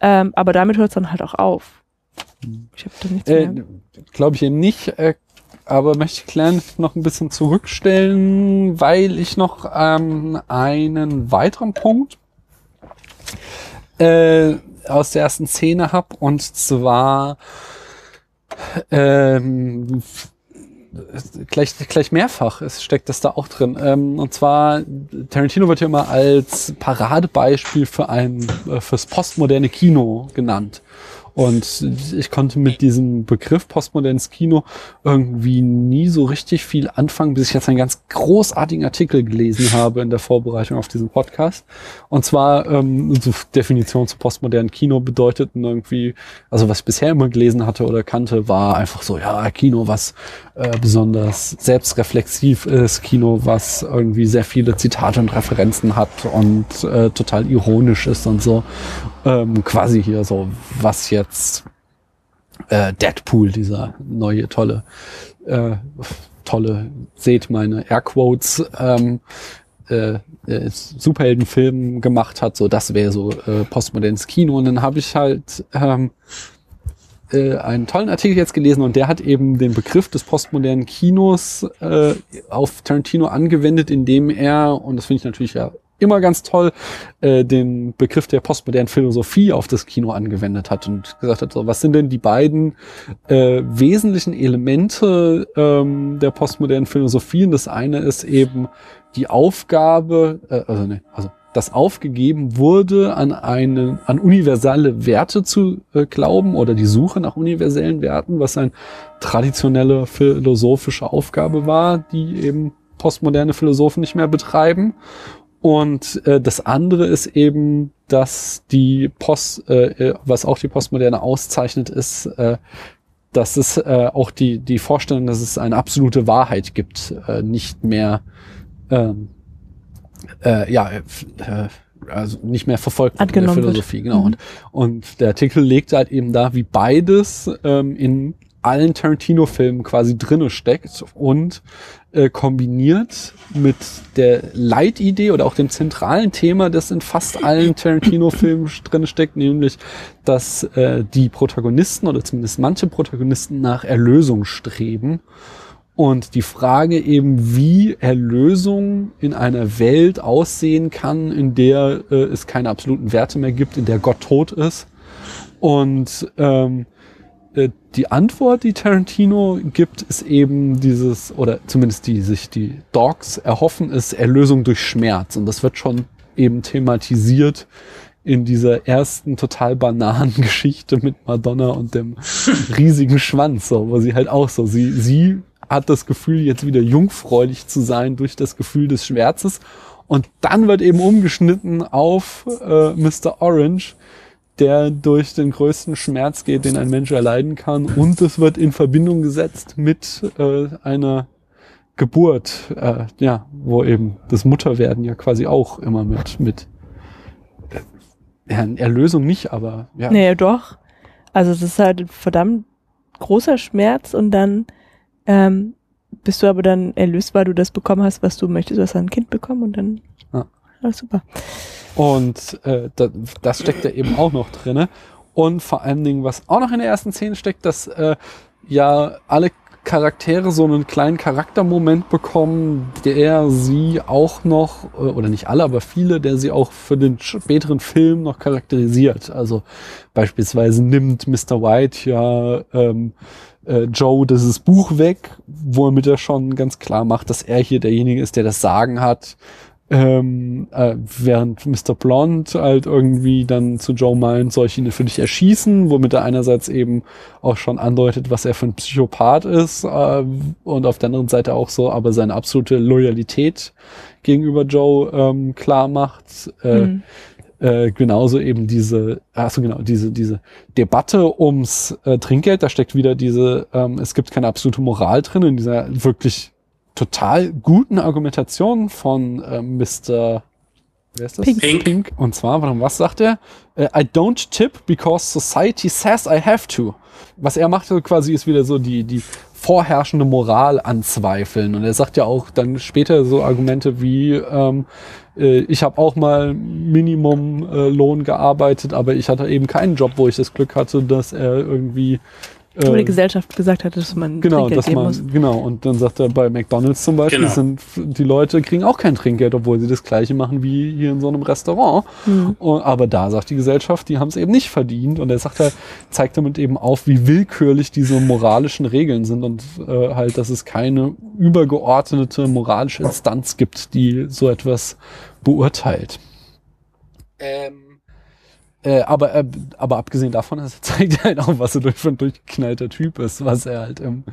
Ähm, aber damit hört es dann halt auch auf. Ich habe da nichts Äh, mehr. Glaube ich eben nicht, äh, aber möchte ich Claire noch ein bisschen zurückstellen, weil ich noch ähm, einen weiteren Punkt äh, aus der ersten Szene habe und zwar ähm, gleich, gleich mehrfach es steckt das da auch drin. Ähm, und zwar, Tarantino wird ja immer als Paradebeispiel für ein, äh, fürs postmoderne Kino genannt. Und ich konnte mit diesem Begriff postmodernes Kino irgendwie nie so richtig viel anfangen, bis ich jetzt einen ganz großartigen Artikel gelesen habe in der Vorbereitung auf diesen Podcast. Und zwar ähm, so Definition zu postmodernen Kino bedeuteten irgendwie, also was ich bisher immer gelesen hatte oder kannte, war einfach so, ja, Kino, was äh, besonders ist, Kino, was irgendwie sehr viele Zitate und Referenzen hat und äh, total ironisch ist und so. Ähm, quasi hier so, was jetzt äh, Deadpool, dieser neue tolle, äh, tolle, seht meine Airquotes, ähm, äh, äh, Superheldenfilm gemacht hat, so das wäre so äh, postmodernes Kino. Und dann habe ich halt ähm, äh, einen tollen Artikel jetzt gelesen und der hat eben den Begriff des postmodernen Kinos äh, auf Tarantino angewendet, indem er, und das finde ich natürlich ja immer ganz toll, äh, den Begriff der postmodernen Philosophie auf das Kino angewendet hat und gesagt hat, so, was sind denn die beiden äh, wesentlichen Elemente ähm, der postmodernen Philosophie? Und das eine ist eben die Aufgabe, äh, also, ne, also das aufgegeben wurde, an eine, an universelle Werte zu äh, glauben oder die Suche nach universellen Werten, was eine traditionelle philosophische Aufgabe war, die eben postmoderne Philosophen nicht mehr betreiben. Und äh, das andere ist eben, dass die Post, äh, äh, was auch die Postmoderne auszeichnet, ist, äh, dass es äh, auch die, die Vorstellung, dass es eine absolute Wahrheit gibt, äh, nicht mehr ähm, äh, ja, äh, also nicht mehr verfolgt in der Angenommen wird. Philosophie, genau. Mhm. Und, und der Artikel legt halt eben da, wie beides ähm, in allen Tarantino-Filmen quasi drinne steckt und äh, kombiniert mit der Leitidee oder auch dem zentralen Thema, das in fast allen Tarantino-Filmen drinne steckt, nämlich, dass äh, die Protagonisten oder zumindest manche Protagonisten nach Erlösung streben. Und die Frage eben, wie Erlösung in einer Welt aussehen kann, in der äh, es keine absoluten Werte mehr gibt, in der Gott tot ist. Und ähm, äh, die Antwort, die Tarantino gibt, ist eben dieses, oder zumindest die sich die Dogs erhoffen, ist Erlösung durch Schmerz. Und das wird schon eben thematisiert in dieser ersten total bananen Geschichte mit Madonna und dem riesigen Schwanz, so, wo sie halt auch so, sie, sie hat das Gefühl, jetzt wieder jungfräulich zu sein durch das Gefühl des Schmerzes. Und dann wird eben umgeschnitten auf äh, Mr. Orange, der durch den größten Schmerz geht, den ein Mensch erleiden kann. Und es wird in Verbindung gesetzt mit äh, einer Geburt, äh, ja, wo eben das Mutterwerden ja quasi auch immer mit, mit äh, Erlösung nicht, aber ja. Nee, doch. Also es ist halt verdammt großer Schmerz und dann ähm, bist du aber dann erlöst, weil du das bekommen hast, was du möchtest. Du hast ein Kind bekommen und dann Ja. alles super. Und äh, das, das steckt da eben auch noch drinne. Und vor allen Dingen, was auch noch in der ersten Szene steckt, dass äh, ja alle Charaktere so einen kleinen Charaktermoment bekommen, der sie auch noch, äh, oder nicht alle, aber viele, der sie auch für den späteren Film noch charakterisiert. Also beispielsweise nimmt Mr. White ja ähm, äh, Joe dieses Buch weg, womit er schon ganz klar macht, dass er hier derjenige ist, der das Sagen hat. Ähm, äh, während Mr. Blond halt irgendwie dann zu Joe meint, soll ich ihn für dich erschießen, womit er einerseits eben auch schon andeutet, was er für ein Psychopath ist äh, und auf der anderen Seite auch so, aber seine absolute Loyalität gegenüber Joe ähm, klar macht. Äh, Mhm. äh, genauso eben diese, also genau, diese, diese Debatte ums äh, Trinkgeld, da steckt wieder diese, ähm, es gibt keine absolute Moral drin, in dieser wirklich total guten Argumentation von ähm, Mr. Wer ist das? Pink. Pink. Und zwar, warum, was sagt er? Äh, I don't tip because society says I have to. Was er macht quasi ist wieder so die, die vorherrschende Moral anzweifeln. Und er sagt ja auch dann später so Argumente wie, ähm, äh, ich habe auch mal Minimumlohn äh, Lohn gearbeitet, aber ich hatte eben keinen Job, wo ich das Glück hatte, dass er irgendwie Wo die äh, Gesellschaft gesagt hat, dass man Genau, Trinkgeld dass geben man, muss. genau. Und dann sagt er, bei McDonalds zum Beispiel Genau. sind die Leute kriegen auch kein Trinkgeld, obwohl sie das Gleiche machen wie hier in so einem Restaurant. Hm. Und, aber da sagt die Gesellschaft, die haben es eben nicht verdient. Und er sagt er, zeigt damit eben auf, wie willkürlich diese moralischen Regeln sind und äh, halt, dass es keine übergeordnete moralische Instanz gibt, die so etwas beurteilt. Ähm, äh, aber, äh, aber abgesehen davon, es zeigt halt auch, was er durch, für ein durchgeknallter Typ ist, was er halt im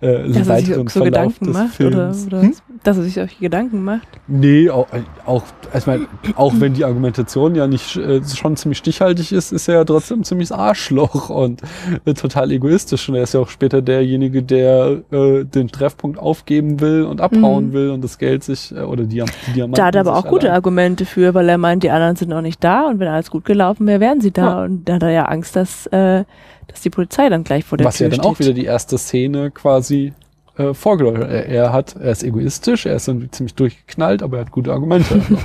äh, Dass er sich weiteren so Verlauf Gedanken des macht oder, Films. oder Hm? Dass er sich solche Gedanken macht. Nee, auch, auch, ich mein, auch wenn die Argumentation ja nicht äh, schon ziemlich stichhaltig ist, ist er ja trotzdem ein ziemliches Arschloch und äh, total egoistisch. Und er ist ja auch später derjenige, der äh, den Treffpunkt aufgeben will und abhauen Mhm. will und das Geld sich, äh, oder die, die Diamanten Da hat er aber auch gute allein- Argumente für, weil er meint, die anderen sind noch nicht da und wenn alles gut gelaufen wäre, wären sie da. Ja. Und da hat er ja Angst, dass, äh, dass die Polizei dann gleich vor der Was Tür ja dann steht. auch wieder die erste Szene quasi äh, vorgeläuft. Er, er hat, er ist egoistisch, er ist dann ziemlich durchgeknallt, aber er hat gute Argumente.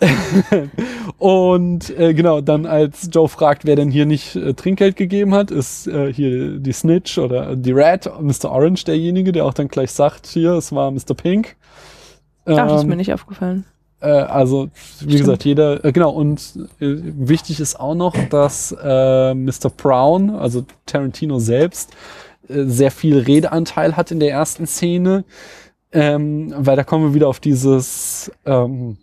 und äh, genau, dann als Joe fragt, wer denn hier nicht äh, Trinkgeld gegeben hat, ist äh, hier die Snitch oder die Rat, Mr. Orange derjenige, der auch dann gleich sagt, hier, es war Mr. Pink. Ach, das ist Ähm, mir nicht aufgefallen. äh, also, wie Stimmt. gesagt, jeder, äh, genau, und äh, wichtig ist auch noch, dass äh, Mr. Brown, also Tarantino selbst, sehr viel Redeanteil hat in der ersten Szene, ähm, weil da kommen wir wieder auf dieses, ähm,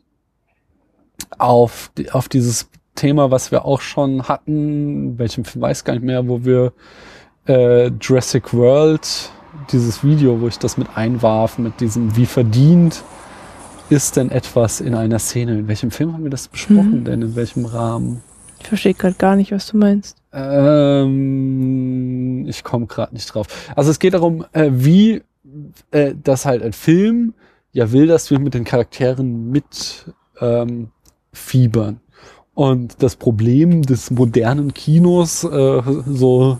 auf, auf dieses Thema, was wir auch schon hatten, welchem Film weiß gar nicht mehr, wo wir äh, Jurassic World, dieses Video, wo ich das mit einwarf, mit diesem, wie verdient ist denn etwas in einer Szene? In welchem Film haben wir das besprochen Mhm. denn? In welchem Rahmen? Ich verstehe gerade gar nicht, was du meinst. Ähm, ich komme gerade nicht drauf. Also es geht darum, äh, wie äh, das halt ein Film ja will, dass wir mit den Charakteren mit ähm, mitfiebern. Und das Problem des modernen Kinos, äh, so,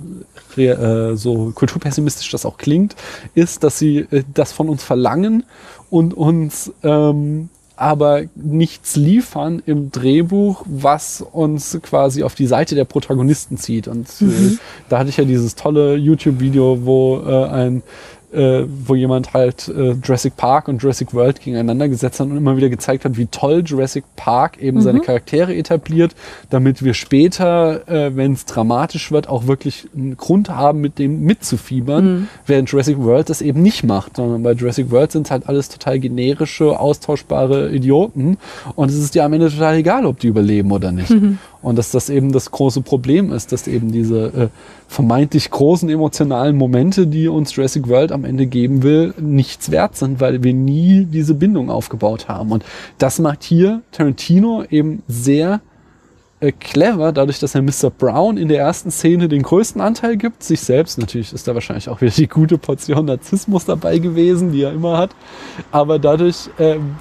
äh, so kulturpessimistisch das auch klingt, ist, dass sie äh, das von uns verlangen und uns ähm, aber nichts liefern im Drehbuch, was uns quasi auf die Seite der Protagonisten zieht. Und äh, Mhm. da hatte ich ja dieses tolle YouTube-Video, wo äh, ein äh, wo jemand halt äh, Jurassic Park und Jurassic World gegeneinander gesetzt hat und immer wieder gezeigt hat, wie toll Jurassic Park eben Mhm. seine Charaktere etabliert, damit wir später, äh, wenn es dramatisch wird, auch wirklich einen Grund haben, mit dem mitzufiebern, Mhm. während Jurassic World das eben nicht macht, sondern bei Jurassic World sind es halt alles total generische, austauschbare Idioten und es ist dir am Ende total egal, ob die überleben oder nicht. Mhm. Und dass das eben das große Problem ist, dass eben diese äh, vermeintlich großen emotionalen Momente, die uns Jurassic World am Ende geben will, nichts wert sind, weil wir nie diese Bindung aufgebaut haben. Und das macht hier Tarantino eben sehr äh, clever, dadurch, dass er Mr. Brown in der ersten Szene den größten Anteil gibt, sich selbst. Natürlich ist da wahrscheinlich auch wieder die gute Portion Narzissmus dabei gewesen, die er immer hat. Aber dadurch ähm,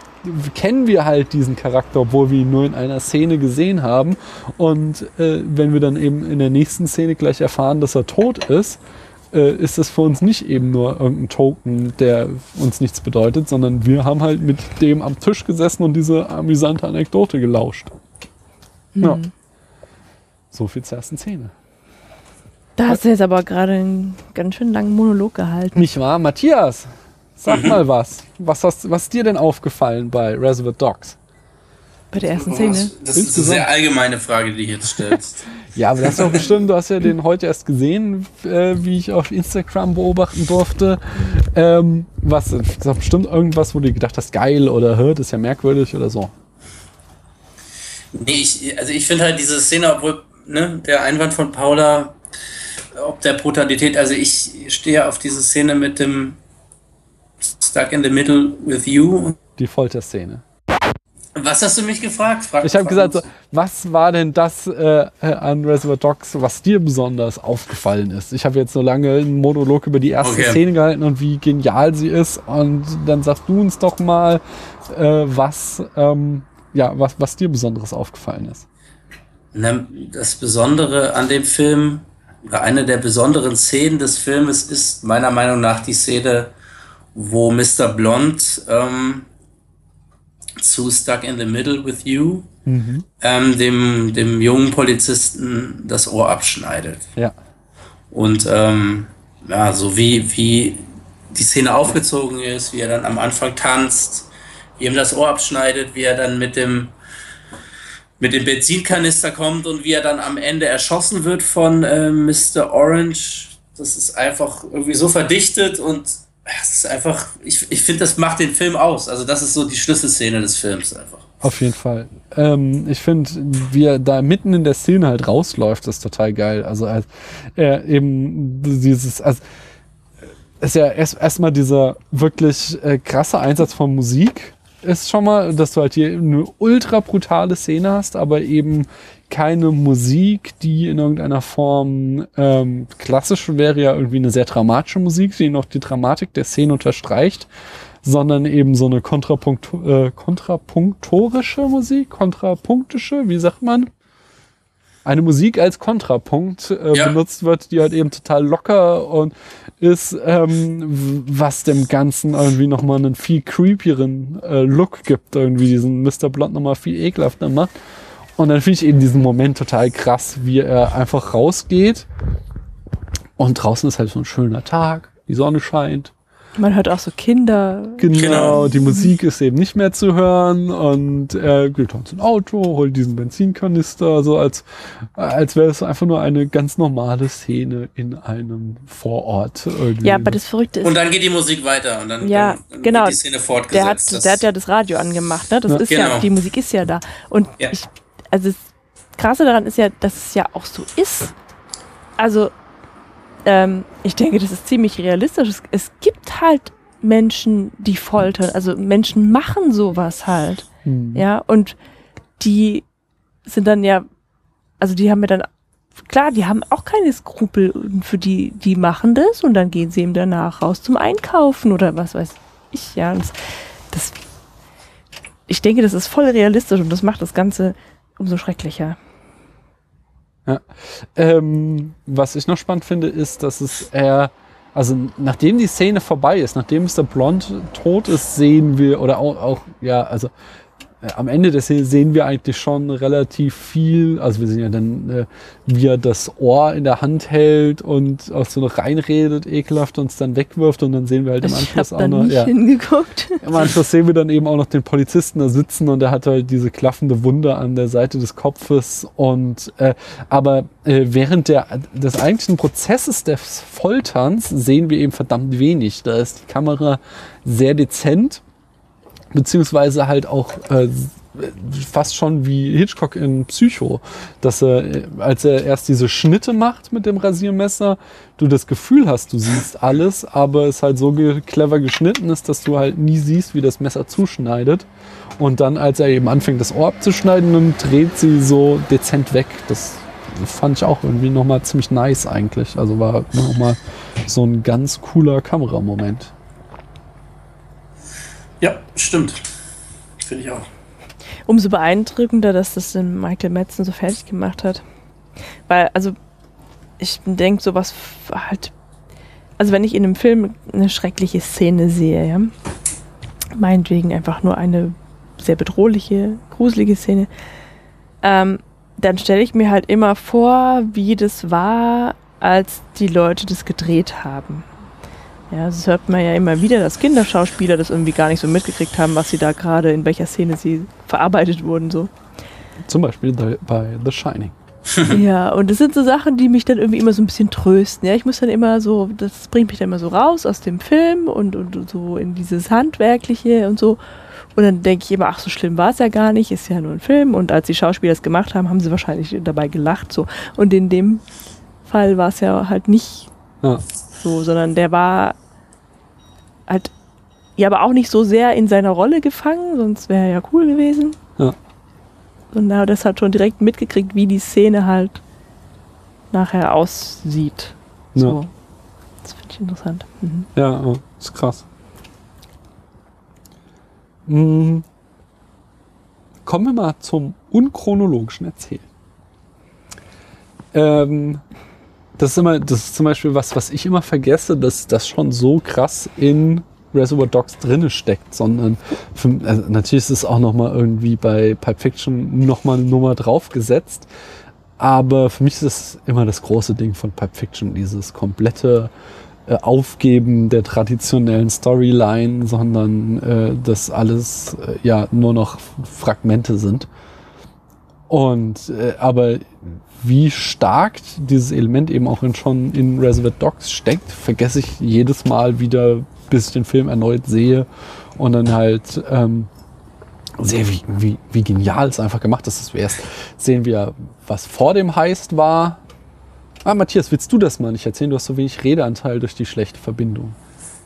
kennen wir halt diesen Charakter, obwohl wir ihn nur in einer Szene gesehen haben. Und äh, wenn wir dann eben in der nächsten Szene gleich erfahren, dass er tot ist, äh, ist das für uns nicht eben nur irgendein Token, der uns nichts bedeutet, sondern wir haben halt mit dem am Tisch gesessen und diese amüsante Anekdote gelauscht. Ja. Mhm. So viel zur ersten Szene. Da hast du jetzt aber gerade einen ganz schön langen Monolog gehalten. Nicht wahr? Matthias, sag mal was. Was, hast, was ist dir denn aufgefallen bei Reservoir Dogs? Bei der ersten Szene. Das ist eine sehr allgemeine Frage, die du jetzt stellst. Ja, aber das ist doch bestimmt, du hast ja den heute erst gesehen, äh, wie ich auf Instagram beobachten durfte. Ähm, was, das ist doch bestimmt irgendwas, wo du gedacht hast, geil oder hört, ist ja merkwürdig oder so. Nee, ich, also ich finde halt diese Szene, obwohl ne, der Einwand von Paula, ob der Brutalität, also ich stehe auf diese Szene mit dem Stuck in the Middle with You. Die Folterszene. Was hast du mich gefragt? Frag, Ich habe gesagt, so, was war denn das äh, an Reservoir Dogs, was dir besonders aufgefallen ist? Ich habe jetzt so lange einen Monolog über die erste Okay. Szene gehalten und wie genial sie ist. Und dann sagst du uns doch mal, äh, was, ähm, ja, was, was dir Besonderes aufgefallen ist. Das Besondere an dem Film, oder eine der besonderen Szenen des Filmes ist meiner Meinung nach die Szene, wo Mr. Blond ähm, zu Stuck in the Middle with You Mhm. ähm, dem, dem jungen Polizisten das Ohr abschneidet. Ja. Und ähm, ja, so wie, wie die Szene aufgezogen ist, wie er dann am Anfang tanzt, wie ihm das Ohr abschneidet, wie er dann mit dem mit dem Benzinkanister kommt und wie er dann am Ende erschossen wird von äh, Mr. Orange. Das ist einfach irgendwie so verdichtet und es ist einfach, ich, ich finde, das macht den Film aus. Also das ist so die Schlüsselszene des Films einfach. Auf jeden Fall. Ähm, ich finde, wie er da mitten in der Szene halt rausläuft, ist total geil. Also als er eben dieses, also ist ja erst erstmal dieser wirklich äh, krasse Einsatz von Musik ist schon mal, dass du halt hier eine ultra brutale Szene hast, aber eben keine Musik, die in irgendeiner Form ähm, klassisch wäre ja irgendwie eine sehr dramatische Musik, die noch die Dramatik der Szene unterstreicht, sondern eben so eine Kontrapunkt, äh, kontrapunktorische Musik, kontrapunktische, wie sagt man? Eine Musik als Kontrapunkt äh, Ja. benutzt wird, die halt eben total locker und ist, ähm, was dem Ganzen irgendwie nochmal einen viel creepieren äh, Look gibt, irgendwie diesen Mr. Blond nochmal viel ekelhafter macht. Und dann finde ich eben diesen Moment total krass, wie er einfach rausgeht und draußen ist halt so ein schöner Tag, die Sonne scheint. Man hört auch so Kinder. Genau, Genau. die Musik ist eben nicht mehr zu hören und er geht dann zum Auto, holt diesen Benzinkanister, so als, als wäre es einfach nur eine ganz normale Szene in einem Vorort. Irgendwie. Ja, aber das Verrückte ist, Und dann geht die Musik weiter und dann, Ja, dann, dann genau. wird die Szene fortgesetzt. der hat, der hat ja das Radio angemacht, ne? Das Ja. ist ja, Genau. die Musik ist ja da. Und Ja. ich, also das Krasse daran ist ja, dass es ja auch so ist. Also, ähm, ich denke, das ist ziemlich realistisch. Es, es gibt halt Menschen, die foltern. Also Menschen machen sowas halt. Hm. Ja, und die sind dann ja, also die haben ja dann, klar, die haben auch keine Skrupel für die, die machen das und dann gehen sie eben danach raus zum Einkaufen oder was weiß ich, ja. Das, das ich denke, das ist voll realistisch und das macht das Ganze umso schrecklicher. Ja. Ähm, was ich noch spannend finde, ist, dass es eher, also nachdem die Szene vorbei ist, nachdem Mr. Blond tot ist, sehen wir, oder auch, auch ja, also am Ende der Szene sehen wir eigentlich schon relativ viel. Also wir sehen ja dann, äh, wie er das Ohr in der Hand hält und auch so noch reinredet, ekelhaft uns dann wegwirft und dann sehen wir halt im Anschluss auch noch. nicht Ja, hingeguckt. Im Anschluss sehen wir dann eben auch noch den Polizisten da sitzen und der hat halt diese klaffende Wunde an der Seite des Kopfes und äh, aber äh, während der des eigentlichen Prozesses des Folterns sehen wir eben verdammt wenig. Da ist die Kamera sehr dezent beziehungsweise halt auch äh, fast schon wie Hitchcock in Psycho, dass er, als er erst diese Schnitte macht mit dem Rasiermesser, du das Gefühl hast, du siehst alles, aber es halt so ge clever geschnitten ist, dass du halt nie siehst, wie das Messer zuschneidet. Und dann, als er eben anfängt, das Ohr abzuschneiden, dann dreht sie so dezent weg. Das fand ich auch irgendwie nochmal ziemlich nice eigentlich. Also war nochmal so ein ganz cooler Kameramoment. Ja, stimmt. Finde ich auch. Umso beeindruckender, dass das den Michael Madsen so fertig gemacht hat. Weil, also, ich denke, sowas halt. Also, wenn ich in einem Film eine schreckliche Szene sehe, ja, meinetwegen einfach nur eine sehr bedrohliche, gruselige Szene, ähm, dann stelle ich mir halt immer vor, wie das war, als die Leute das gedreht haben. Ja, das hört man ja immer wieder, dass Kinderschauspieler das irgendwie gar nicht so mitgekriegt haben, was sie da gerade, in welcher Szene sie verarbeitet wurden, so. Zum Beispiel bei The Shining. ja, und das sind so Sachen, die mich dann irgendwie immer so ein bisschen trösten. Ja, ich muss dann immer so, das bringt mich dann immer so raus aus dem Film und, und so in dieses Handwerkliche und so. Und dann denke ich immer, ach, so schlimm war es ja gar nicht, ist ja nur ein Film. Und als die Schauspieler es gemacht haben, haben sie wahrscheinlich dabei gelacht. So. Und in dem Fall war es ja halt nicht Ja. so, sondern der war halt, ja, aber auch nicht so sehr in seiner Rolle gefangen, sonst wäre er ja cool gewesen. Ja. Und da hat das halt schon direkt mitgekriegt, wie die Szene halt nachher aussieht. So. Ja. Das finde ich interessant. Mhm. Ja, ja, ist krass. Mhm. Kommen wir mal zum unchronologischen Erzählen. Ähm, das ist immer, das ist zum Beispiel was, was ich immer vergesse, dass das schon so krass in Reservoir Dogs drinne steckt, sondern für, also natürlich ist es auch noch mal irgendwie bei Pulp Fiction noch mal eine Nummer draufgesetzt, aber für mich ist es immer das große Ding von Pulp Fiction, dieses komplette äh, Aufgeben der traditionellen Storyline, sondern äh, dass alles äh, ja nur noch Fragmente sind. Und äh, aber wie stark dieses Element eben auch in, schon in Reservoir Dogs steckt, vergesse ich jedes Mal wieder, bis ich den Film erneut sehe und dann halt ähm, sehe, wie, wie, wie genial es einfach gemacht ist. Dass wir erst sehen wir, was vor dem Heist war. Ah, Matthias, willst du das mal nicht erzählen? Du hast so wenig Redeanteil durch die schlechte Verbindung.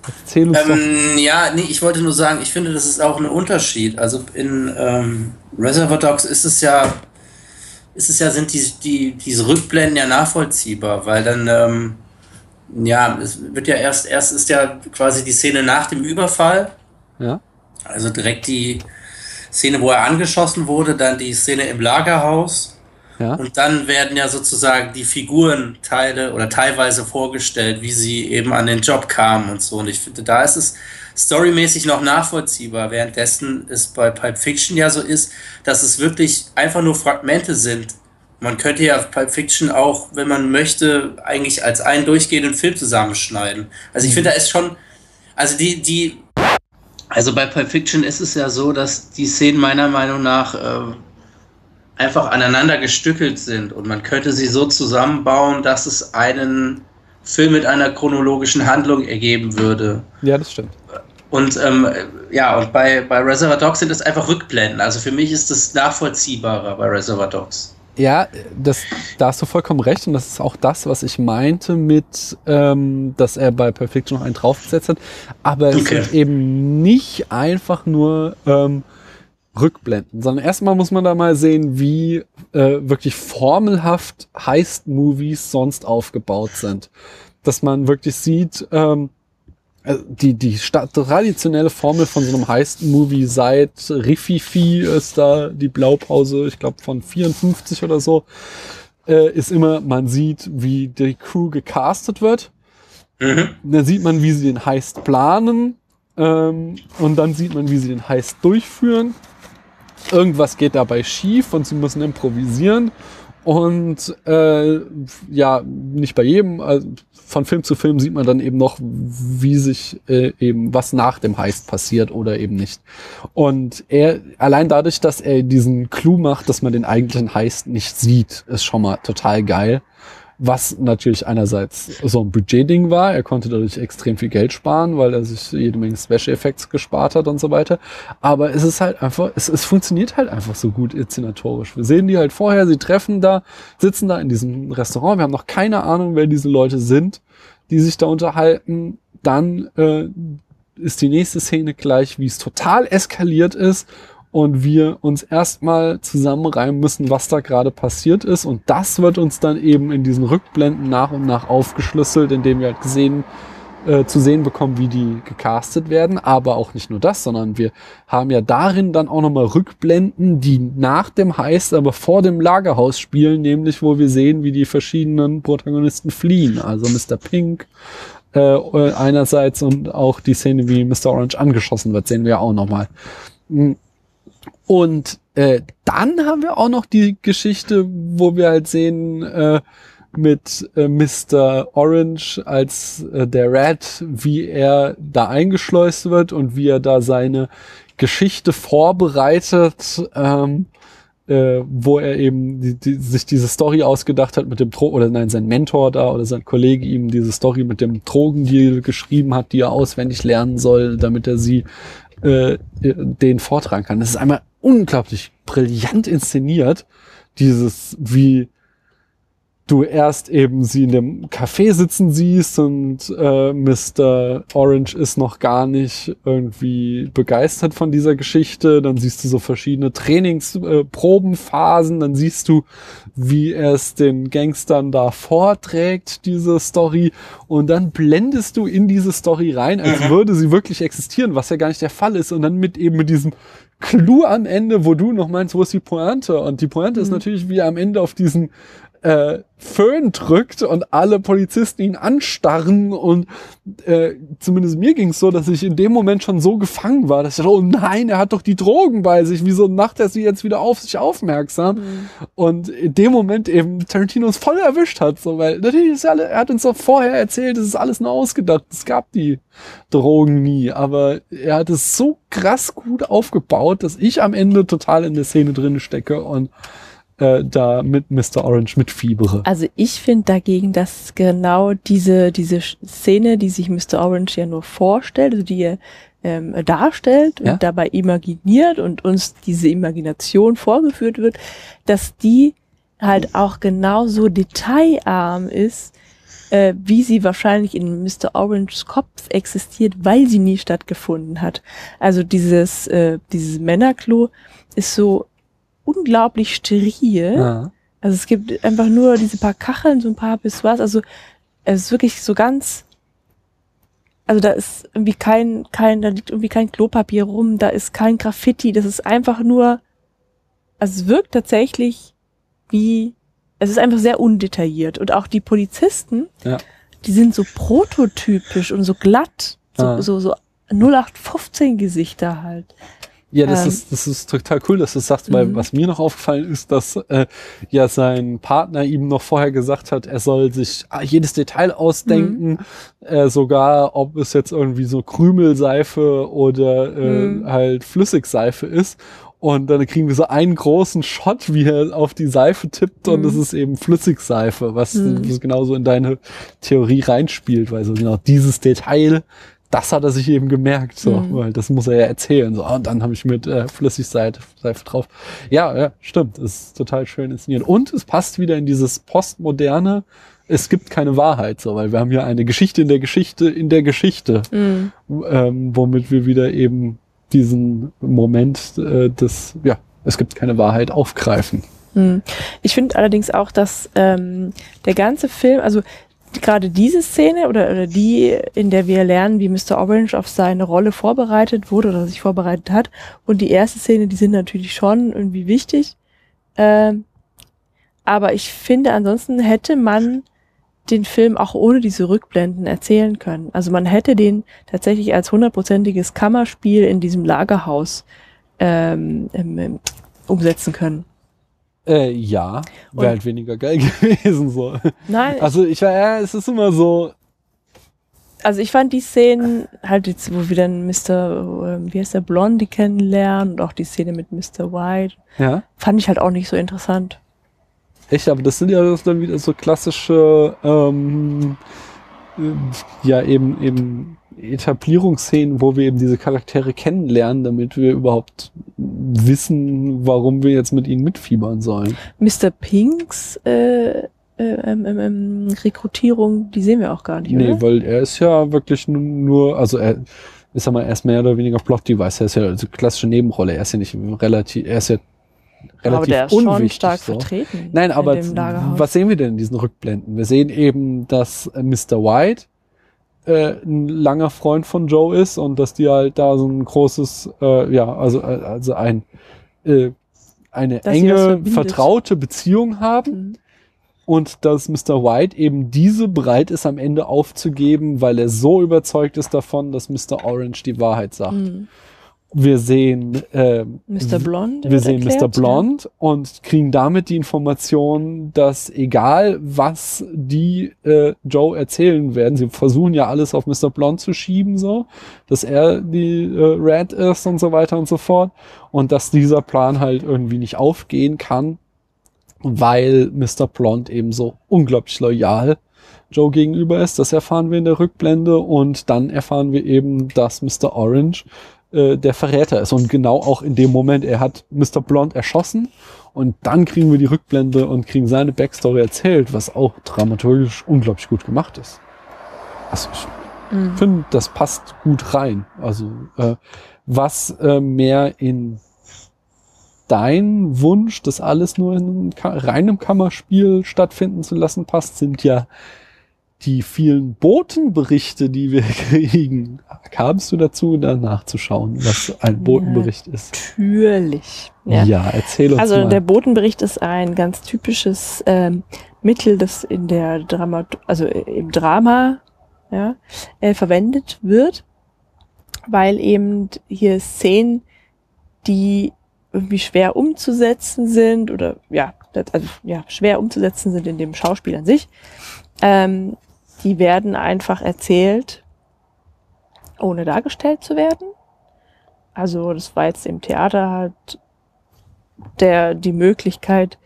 Erzähl uns. Ähm, ja, nee, ich wollte nur sagen, ich finde, das ist auch ein Unterschied. Also in ähm, Reservoir Dogs ist es ja, ist es ja, sind die, die, diese Rückblenden ja nachvollziehbar, weil dann, ähm, ja, es wird ja erst, erst ist ja quasi die Szene nach dem Überfall, Ja? also direkt die Szene, wo er angeschossen wurde, dann die Szene im Lagerhaus. Ja. Und dann werden ja sozusagen die Figurenteile oder teilweise vorgestellt, wie sie eben an den Job kamen und so. Und ich finde, da ist es storymäßig noch nachvollziehbar, währenddessen es bei Pulp Fiction ja so ist, dass es wirklich einfach nur Fragmente sind. Man könnte ja Pulp Fiction auch, wenn man möchte, eigentlich als einen durchgehenden Film zusammenschneiden. Also ich finde, da ist schon, also die, die, also bei Pulp Fiction ist es ja so, dass die Szenen meiner Meinung nach äh, einfach aneinander gestückelt sind und man könnte sie so zusammenbauen, dass es einen Film mit einer chronologischen Handlung ergeben würde. Ja, das stimmt. Und ähm, ja, und bei, bei Reservoir Dogs sind es einfach Rückblenden. Also für mich ist das nachvollziehbarer bei Reservoir Dogs. Ja, das, da hast du vollkommen recht und das ist auch das, was ich meinte mit, ähm, dass er bei Perfection noch einen draufgesetzt hat. Aber es Okay. sind eben nicht einfach nur ähm, Rückblenden, sondern erstmal muss man da mal sehen, wie äh, wirklich formelhaft Heist-Movies sonst aufgebaut sind. Dass man wirklich sieht, ähm, also die, die traditionelle Formel von so einem Heist-Movie seit Riffifi ist da die Blaupause, ich glaube von 54 oder so, äh, ist immer, man sieht, wie die Crew gecastet wird. Mhm. Dann sieht man, wie sie den Heist planen. Ähm, und dann sieht man, wie sie den Heist durchführen. Irgendwas geht dabei schief und sie müssen improvisieren. Und äh, ja, nicht bei jedem, also von Film zu Film sieht man dann eben noch, wie sich äh, eben was nach dem Heist passiert oder eben nicht. Und er, allein dadurch, dass er diesen Clou macht, dass man den eigentlichen Heist nicht sieht, ist schon mal total geil. Was natürlich einerseits so ein Budgetding war. Er konnte dadurch extrem viel Geld sparen, weil er sich jede Menge Special Effects gespart hat und so weiter. Aber es ist halt einfach, es, es funktioniert halt einfach so gut inszenatorisch. Wir sehen die halt vorher, sie treffen da, sitzen da in diesem Restaurant. Wir haben noch keine Ahnung, wer diese Leute sind, die sich da unterhalten. Dann äh, ist die nächste Szene gleich, wie es total eskaliert ist und wir uns erstmal zusammenreimen müssen, was da gerade passiert ist. Und das wird uns dann eben in diesen Rückblenden nach und nach aufgeschlüsselt, indem wir halt gesehen, äh, zu sehen bekommen, wie die gecastet werden. Aber auch nicht nur das, sondern wir haben ja darin dann auch nochmal Rückblenden, die nach dem Heist, aber vor dem Lagerhaus spielen, nämlich wo wir sehen, wie die verschiedenen Protagonisten fliehen. Also Mr. Pink, äh, einerseits und auch die Szene, wie Mr. Orange angeschossen wird, sehen wir ja auch nochmal. Und äh, dann haben wir auch noch die Geschichte, wo wir halt sehen äh, mit äh, Mr. Orange als äh, der Rat, wie er da eingeschleust wird und wie er da seine Geschichte vorbereitet. Ähm, äh, wo er eben die, die, sich diese Story ausgedacht hat mit dem Dro oder nein, sein Mentor da oder sein Kollege ihm diese Story mit dem Drogendeal geschrieben hat, die er auswendig lernen soll, damit er sie äh, den vortragen kann. Das ist einmal unglaublich brillant inszeniert, dieses wie du erst eben sie in dem Café sitzen siehst und äh, Mr. Orange ist noch gar nicht irgendwie begeistert von dieser Geschichte. Dann siehst du so verschiedene Trainingsprobenphasen. Dann siehst du, wie er es den Gangstern da vorträgt, diese Story. Und dann blendest du in diese Story rein, als würde sie wirklich existieren, was ja gar nicht der Fall ist. Und dann mit eben mit diesem Clou am Ende, wo du noch meinst, wo ist die Pointe? Und die Pointe ist natürlich, wie er am Ende auf diesen äh, Föhn drückt und alle Polizisten ihn anstarren und äh, zumindest mir ging es so, dass ich in dem Moment schon so gefangen war, dass ich dachte, oh nein, er hat doch die Drogen bei sich, wieso macht er sie jetzt wieder auf sich aufmerksam? Mhm. Und in dem Moment eben Tarantino uns voll erwischt hat, so, weil natürlich ist er, alle, er hat uns doch vorher erzählt, es ist alles nur ausgedacht, es gab die Drogen nie, aber er hat es so krass gut aufgebaut, dass ich am Ende total in der Szene drin stecke und äh, da mit Mr. Orange mitfiebere. Also ich finde dagegen, dass genau diese, diese Szene, die sich Mr. Orange ja nur vorstellt, also die er ähm, darstellt Ja. und dabei imaginiert und uns diese Imagination vorgeführt wird, dass die halt auch genauso detailarm ist, äh, wie sie wahrscheinlich in Mr. Oranges Kopf existiert, weil sie nie stattgefunden hat. Also dieses, äh, dieses Männerklo ist so unglaublich steril. Ja. Also es gibt einfach nur diese paar Kacheln, so ein paar Pissoirs. Also es ist wirklich so ganz. Also da ist irgendwie kein, kein, da liegt irgendwie kein Klopapier rum, da ist kein Graffiti, das ist einfach nur. Also es wirkt tatsächlich wie. Es ist einfach sehr undetailliert. Und auch die Polizisten, Ja. die sind so prototypisch und so glatt. So, Ah. so, so 0815 Gesichter halt. Ja, das Ähm. ist das ist total cool, dass du das sagst, weil Mhm. was mir noch aufgefallen ist, dass äh, ja sein Partner ihm noch vorher gesagt hat, er soll sich ah, jedes Detail ausdenken, äh, sogar ob es jetzt irgendwie so Krümelseife oder äh, Mhm. halt Flüssigseife ist. Und dann kriegen wir so einen großen Shot, wie er auf die Seife tippt und Mhm. es ist eben Flüssigseife, was, Mhm. was genauso in deine Theorie reinspielt, weil so genau dieses Detail, das hat er sich eben gemerkt, so, Mhm. weil das muss er ja erzählen. So, und dann habe ich mit äh, Flüssigseife Seife drauf. Ja, ja, stimmt, ist total schön inszeniert. Und es passt wieder in dieses postmoderne, es gibt keine Wahrheit, so, weil wir haben ja eine Geschichte in der Geschichte in der Geschichte, Mhm. ähm, womit wir wieder eben diesen Moment äh, des, ja, es gibt keine Wahrheit aufgreifen. Hm. Ich finde allerdings auch, dass ähm, der ganze Film, also gerade diese Szene oder, oder die, in der wir lernen, wie Mr. Orange auf seine Rolle vorbereitet wurde oder sich vorbereitet hat. Und die erste Szene, die sind natürlich schon irgendwie wichtig. Ähm, aber ich finde, ansonsten hätte man den Film auch ohne diese Rückblenden erzählen können. Also man hätte den tatsächlich als hundertprozentiges Kammerspiel in diesem Lagerhaus ähm, ähm, umsetzen können. Äh, ja, wäre halt weniger geil gewesen. So. Nein, Also ich war, ja, es ist immer so, also ich fand die Szenen halt jetzt, wo wir dann Mr. ähm, wie heißt der Blondie kennenlernen und auch die Szene mit Mr. White, ja. fand ich halt auch nicht so interessant. Echt, aber das sind ja dann wieder so klassische, ähm, äh, ja eben eben Etablierungsszenen, wo wir eben diese Charaktere kennenlernen, damit wir überhaupt wissen, warum wir jetzt mit ihnen mitfiebern sollen. Mr. Pinks äh, äh, ähm, ähm, ähm, Rekrutierung, die sehen wir auch gar nicht, Nee, oder? weil er ist ja wirklich nu- nur, also er ist ja mal erst mehr oder weniger Plot-Device, er ist ja also klassische Nebenrolle, er ist ja nicht relativ, er ist ja relativ aber der ist unwichtig. schon stark so. vertreten. Nein, aber was sehen wir denn in diesen Rückblenden? Wir sehen eben, dass Mr. White äh, ein langer Freund von Joe ist und dass die halt da so ein großes, äh, ja, also, äh, also ein, äh, eine Dass enge, vertraute Beziehung haben Mhm. und dass Mr. White eben diese bereit ist, am Ende aufzugeben, weil er so überzeugt ist davon, dass Mr. Orange die Wahrheit sagt. Mhm. Wir sehen ähm, Mr. Blonde. wir sehen Mr. erklärt, Blond und kriegen damit die Information, dass egal was die äh, Joe erzählen werden, sie versuchen ja alles auf Mr. Blond zu schieben, so, dass er die äh, Red ist und so weiter und so fort. Und dass dieser Plan halt irgendwie nicht aufgehen kann, weil Mr. Blond eben so unglaublich loyal Joe gegenüber ist. Das erfahren wir in der Rückblende und dann erfahren wir eben, dass Mr. Orange äh, der Verräter ist. Und genau auch in dem Moment, er hat Mr. Blond erschossen und dann kriegen wir die Rückblende und kriegen seine Backstory erzählt, was auch dramaturgisch unglaublich gut gemacht ist. Also ich Mhm. finde, das passt gut rein. Also äh, was äh, mehr in dein Wunsch, das alles nur in einem Ka reinem Kammerspiel stattfinden zu lassen, passt, sind ja die vielen Botenberichte, die wir kriegen. Kamst du dazu, da nachzuschauen, was ein Botenbericht ist? Natürlich. Ja, Ja. erzähl uns Also mal. der Botenbericht ist ein ganz typisches ähm, Mittel, das in der Drama, also im Drama ja, äh, verwendet wird, weil eben hier Szenen, die irgendwie schwer umzusetzen sind oder ja, also ja, schwer umzusetzen sind in dem Schauspiel an sich, ähm, die werden einfach erzählt, ohne dargestellt zu werden. Also das war jetzt im Theater halt der die Möglichkeit,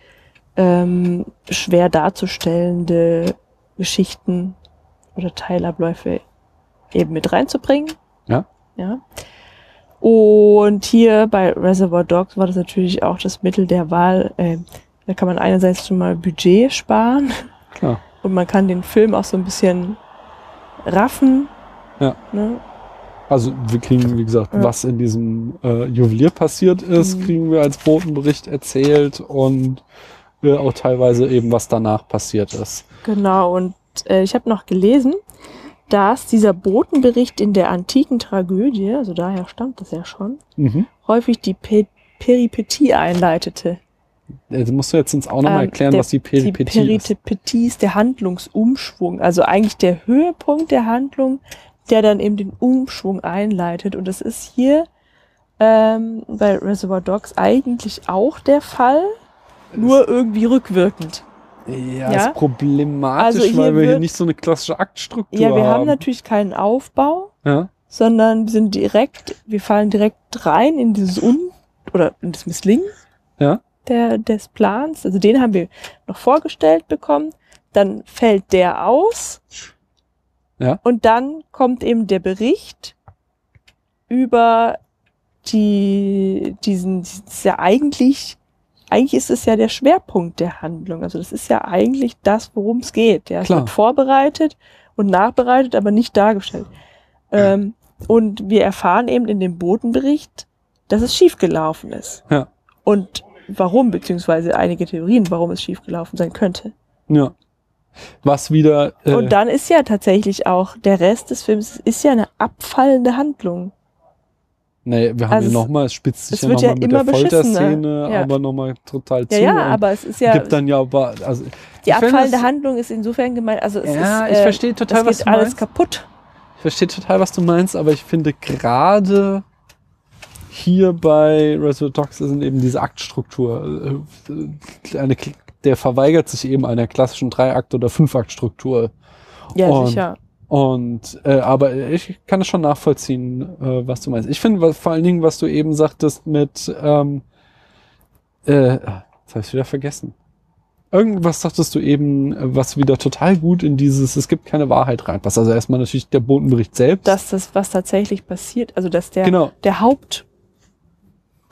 ähm, schwer darzustellende Geschichten oder Teilabläufe eben mit reinzubringen. Ja. Ja. Und hier bei Reservoir Dogs war das natürlich auch das Mittel der Wahl. Äh, da kann man einerseits schon mal Budget sparen Klar. Und man kann den Film auch so ein bisschen raffen. Ja. Ne? Also wir kriegen, wie gesagt, Ja. was in diesem äh, Juwelier passiert ist, Mhm. kriegen wir als Botenbericht erzählt und äh, auch teilweise eben, was danach passiert ist. Genau, und äh, ich habe noch gelesen, dass dieser Botenbericht in der antiken Tragödie, also daher stammt das ja schon, Mhm. häufig die Pe Peripetie einleitete. Jetzt musst du jetzt uns auch nochmal Ähm, erklären, der- was die Peripetie die ist. Peripetie ist der Handlungsumschwung, also eigentlich der Höhepunkt der Handlung, der dann eben den Umschwung einleitet. Und das ist hier ähm, bei Reservoir Dogs eigentlich auch der Fall, nur irgendwie rückwirkend. Ja, Ja? ist problematisch, Also hier weil wir hier wird- nicht so eine klassische Aktstruktur Ja, wir haben haben. natürlich keinen Aufbau, ja? sondern wir sind direkt, wir fallen direkt rein in dieses Un oder in das Misslingen Ja. Der, des Plans. Also den haben wir noch vorgestellt bekommen. Dann fällt der aus. Ja. Und dann kommt eben der Bericht über die, diesen, das ist ja eigentlich, eigentlich ist es ja der Schwerpunkt der Handlung. Also das ist ja eigentlich das, worum es geht. Ja, es wird vorbereitet und nachbereitet, aber nicht dargestellt. Ähm, und wir erfahren eben in dem Botenbericht, dass es schiefgelaufen ist. Ja. Und warum, beziehungsweise einige Theorien, warum es schiefgelaufen sein könnte. Ja. Was wieder. Äh, Und dann ist ja tatsächlich auch der Rest des Films ist ja eine abfallende Handlung. Nee, wir haben Also ja nochmal, es spitzt sich es ja wird ja nochmal mit immer der. Folterszene, Ja. aber nochmal total Ja, zu. ja, und aber es ist ja Gibt dann ja aber, also. die ich abfallende es- Handlung ist insofern gemeint, also es Ja, ist ich äh, verstehe total, es was geht du alles meinst. kaputt. Ich verstehe total, was du meinst, aber ich finde gerade hier bei Reservoir Dogs sind eben diese Aktstruktur. äh, Eine, der verweigert sich eben einer klassischen Dreiakt- oder Fünfaktstruktur. Ja, Und- sicher. Und äh, aber ich kann es schon nachvollziehen, äh, was du meinst. Ich finde was- vor allen Dingen, was du eben sagtest mit ähm, äh, jetzt habe ich wieder vergessen. Irgendwas sagtest du eben, was wieder total gut in dieses, es gibt keine Wahrheit reinpasst. Also erstmal natürlich der Botenbericht selbst. Dass das, was tatsächlich passiert, also dass der, Genau. der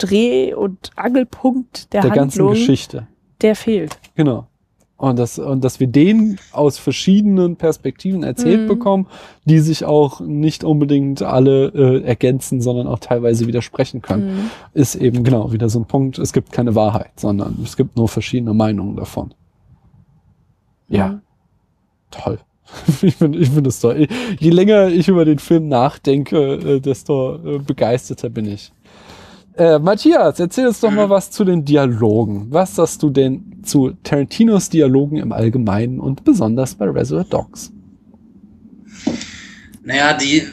Hauptdreh- und Angelpunkt der, der ganzen Handlung, Geschichte. der fehlt. Genau. Und, das, und dass wir den aus verschiedenen Perspektiven erzählt Mhm. bekommen, die sich auch nicht unbedingt alle äh, ergänzen, sondern auch teilweise widersprechen können, Mhm. ist eben genau wieder so ein Punkt. Es gibt keine Wahrheit, sondern es gibt nur verschiedene Meinungen davon. Ja, Mhm. toll. Ich finde ich find das toll. Je länger ich über den Film nachdenke, äh, desto äh, begeisterter bin ich. Äh, Matthias, erzähl uns doch mal was zu den Dialogen. Was sagst du denn zu Tarantinos Dialogen im Allgemeinen und besonders bei Reservoir Dogs? Naja, die,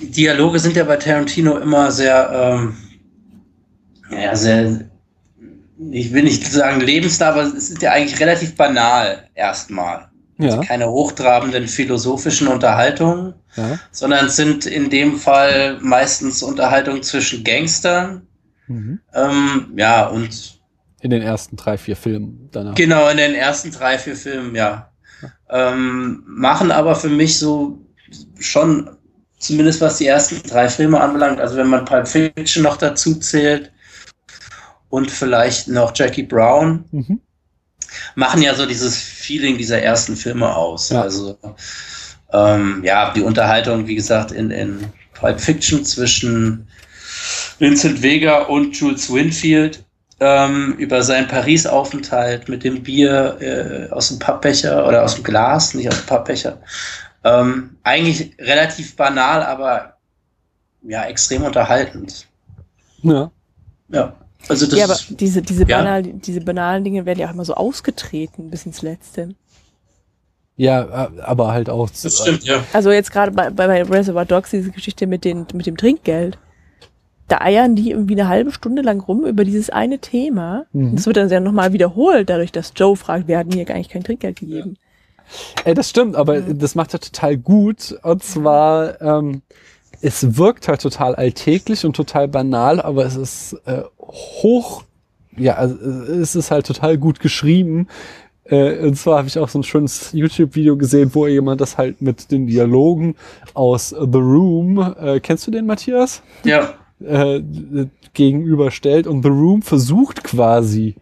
die Dialoge sind ja bei Tarantino immer sehr, ähm, ja, sehr, ich will nicht sagen lebensnah, aber es ist ja eigentlich relativ banal erstmal. Ja, Keine hochtrabenden philosophischen Unterhaltungen, ja. sondern sind in dem Fall meistens Unterhaltungen zwischen Gangstern. Mhm. Ähm, ja, und In den ersten drei, vier Filmen danach. Genau, in den ersten drei, vier Filmen, ja. Ähm, machen aber für mich so schon, zumindest was die ersten drei Filme anbelangt, also wenn man Pulp Fiction noch dazu zählt und vielleicht noch Jackie Brown, Mhm. machen ja so dieses Feeling dieser ersten Filme aus. Ja. Also ähm, ja, die Unterhaltung, wie gesagt, in, in Pulp Fiction zwischen Vincent Vega und Jules Winfield ähm, über seinen Paris-Aufenthalt mit dem Bier äh, aus dem Pappbecher oder aus dem Glas, nicht aus dem Pappbecher. Ähm, eigentlich relativ banal, aber ja, extrem unterhaltend. Ja. Ja, also das ja, aber ist, diese, diese, Ja. banal, diese banalen Dinge werden ja auch immer so ausgetreten bis ins Letzte. Ja, äh, aber halt auch. das stimmt, ja. Also jetzt gerade bei, bei, bei Reservoir Dogs, diese Geschichte mit, den, mit dem Trinkgeld. Da eiern die irgendwie eine halbe Stunde lang rum über dieses eine Thema. Mhm. Das wird dann ja nochmal wiederholt, dadurch, dass Joe fragt, wir hatten hier gar nicht kein Trinkgeld gegeben. Ey, das stimmt, aber Mhm. das macht er total gut. Und zwar, ähm, es wirkt halt total alltäglich und total banal, aber es ist äh, hoch, ja, also es ist halt total gut geschrieben. Äh, und zwar habe ich auch so ein schönes YouTube-Video gesehen, wo jemand das halt mit den Dialogen aus The Room, äh, kennst du den, Matthias? Ja, äh, gegenüberstellt und The Room versucht quasi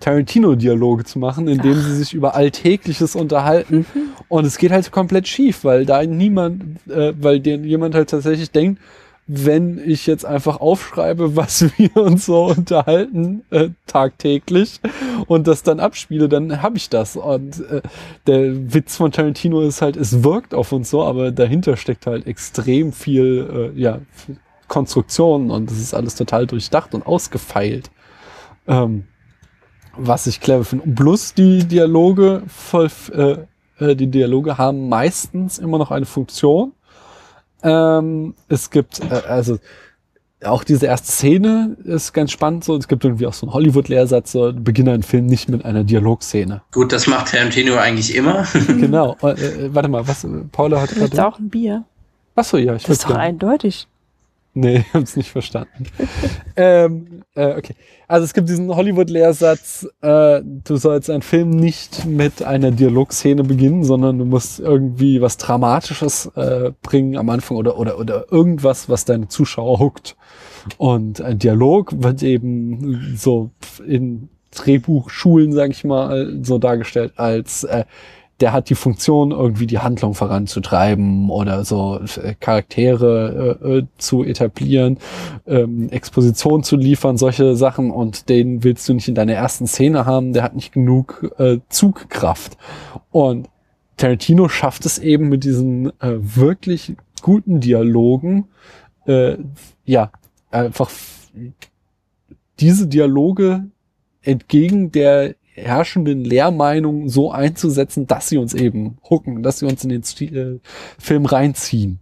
Tarantino-Dialoge zu machen, indem sie sich über Alltägliches unterhalten. Und es geht halt komplett schief, weil da niemand, äh, weil dir jemand halt tatsächlich denkt, wenn ich jetzt einfach aufschreibe, was wir uns so unterhalten äh, tagtäglich und das dann abspiele, dann habe ich das. Und äh, der Witz von Tarantino ist halt, es wirkt auf uns so, aber dahinter steckt halt extrem viel, äh, ja, Konstruktion und das ist alles total durchdacht und ausgefeilt. Ähm, was ich clever finde. Plus die Dialoge, voll, äh, äh, die Dialoge haben meistens immer noch eine Funktion. Ähm, es gibt, äh, also auch diese erste Szene ist ganz spannend. So, es gibt irgendwie auch so einen Hollywood-Lehrsatz, so beginne einen Film nicht mit einer Dialogszene. gut, das macht Tarantino eigentlich immer. genau. Äh, äh, warte mal, was? äh, Paula hat gerade. auch ein Bier. Achso, ja, ich Das ist doch eindeutig. Nee, hab's nicht verstanden. ähm, äh, okay. Also es gibt diesen Hollywood-Lehrsatz, äh, du sollst einen Film nicht mit einer Dialogszene beginnen, sondern du musst irgendwie was Dramatisches äh, bringen am Anfang oder, oder, oder irgendwas, was deine Zuschauer huckt. Und ein Dialog wird eben so in Drehbuchschulen, sag ich mal, so dargestellt als äh, der hat die Funktion, irgendwie die Handlung voranzutreiben oder so äh, Charaktere äh, äh, zu etablieren, ähm, Exposition zu liefern, solche Sachen und den willst du nicht in deiner ersten Szene haben, der hat nicht genug äh, Zugkraft. Und Tarantino schafft es eben mit diesen äh, wirklich guten Dialogen, äh, ja, einfach diese Dialoge entgegen der herrschenden Lehrmeinung so einzusetzen, dass sie uns eben hooken, dass sie uns in den Sti- äh, Film reinziehen.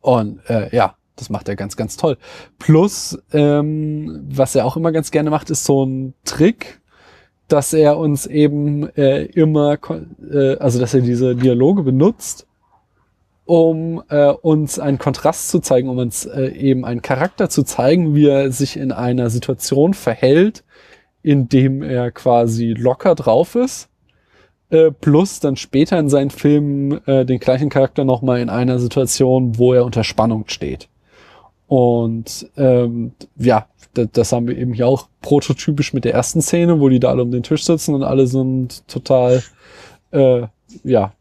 Und äh, ja, das macht er ganz, ganz toll. Plus, ähm, was er auch immer ganz gerne macht, ist so ein Trick, dass er uns eben äh, immer, äh, also dass er diese Dialoge benutzt, um äh, uns einen Kontrast zu zeigen, um uns äh, eben einen Charakter zu zeigen, wie er sich in einer Situation verhält, in dem er quasi locker drauf ist, äh, plus dann später in seinen Filmen äh, den gleichen Charakter nochmal in einer Situation, wo er unter Spannung steht. Und ähm, ja, das, haben wir eben hier auch prototypisch mit der ersten Szene, wo die da alle um den Tisch sitzen und alle sind total äh, ja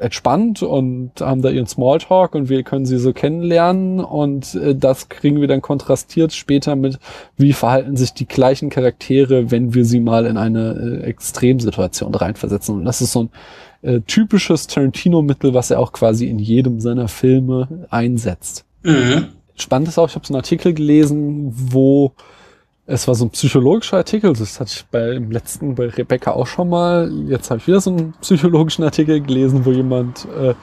entspannt und haben da ihren Smalltalk und wir können sie so kennenlernen und äh, das kriegen wir dann kontrastiert später mit, wie verhalten sich die gleichen Charaktere, wenn wir sie mal in eine äh, Extremsituation reinversetzen. Und das ist so ein äh, typisches Tarantino-Mittel, was er auch quasi in jedem seiner Filme einsetzt. Mhm. Spannend ist auch, ich habe so einen Artikel gelesen, wo es war so ein psychologischer Artikel, das hatte ich bei im letzten bei Rebecca auch schon mal. Jetzt habe ich wieder so einen psychologischen Artikel gelesen, wo jemand äh,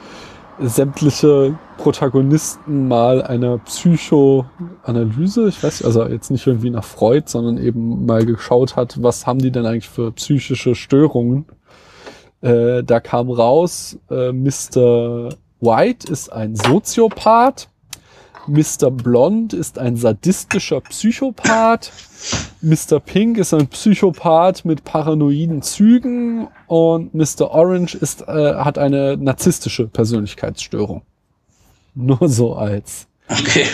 sämtliche Protagonisten mal einer Psychoanalyse, ich weiß, also jetzt nicht irgendwie nach Freud, sondern eben mal geschaut hat, was haben die denn eigentlich für psychische Störungen. Äh, da kam raus, äh, Mr. White ist ein Soziopath, Mr. Blond ist ein sadistischer Psychopath. Mr. Pink ist ein Psychopath mit paranoiden Zügen und Mr. Orange ist, äh, hat eine narzisstische Persönlichkeitsstörung. Nur so als. Okay.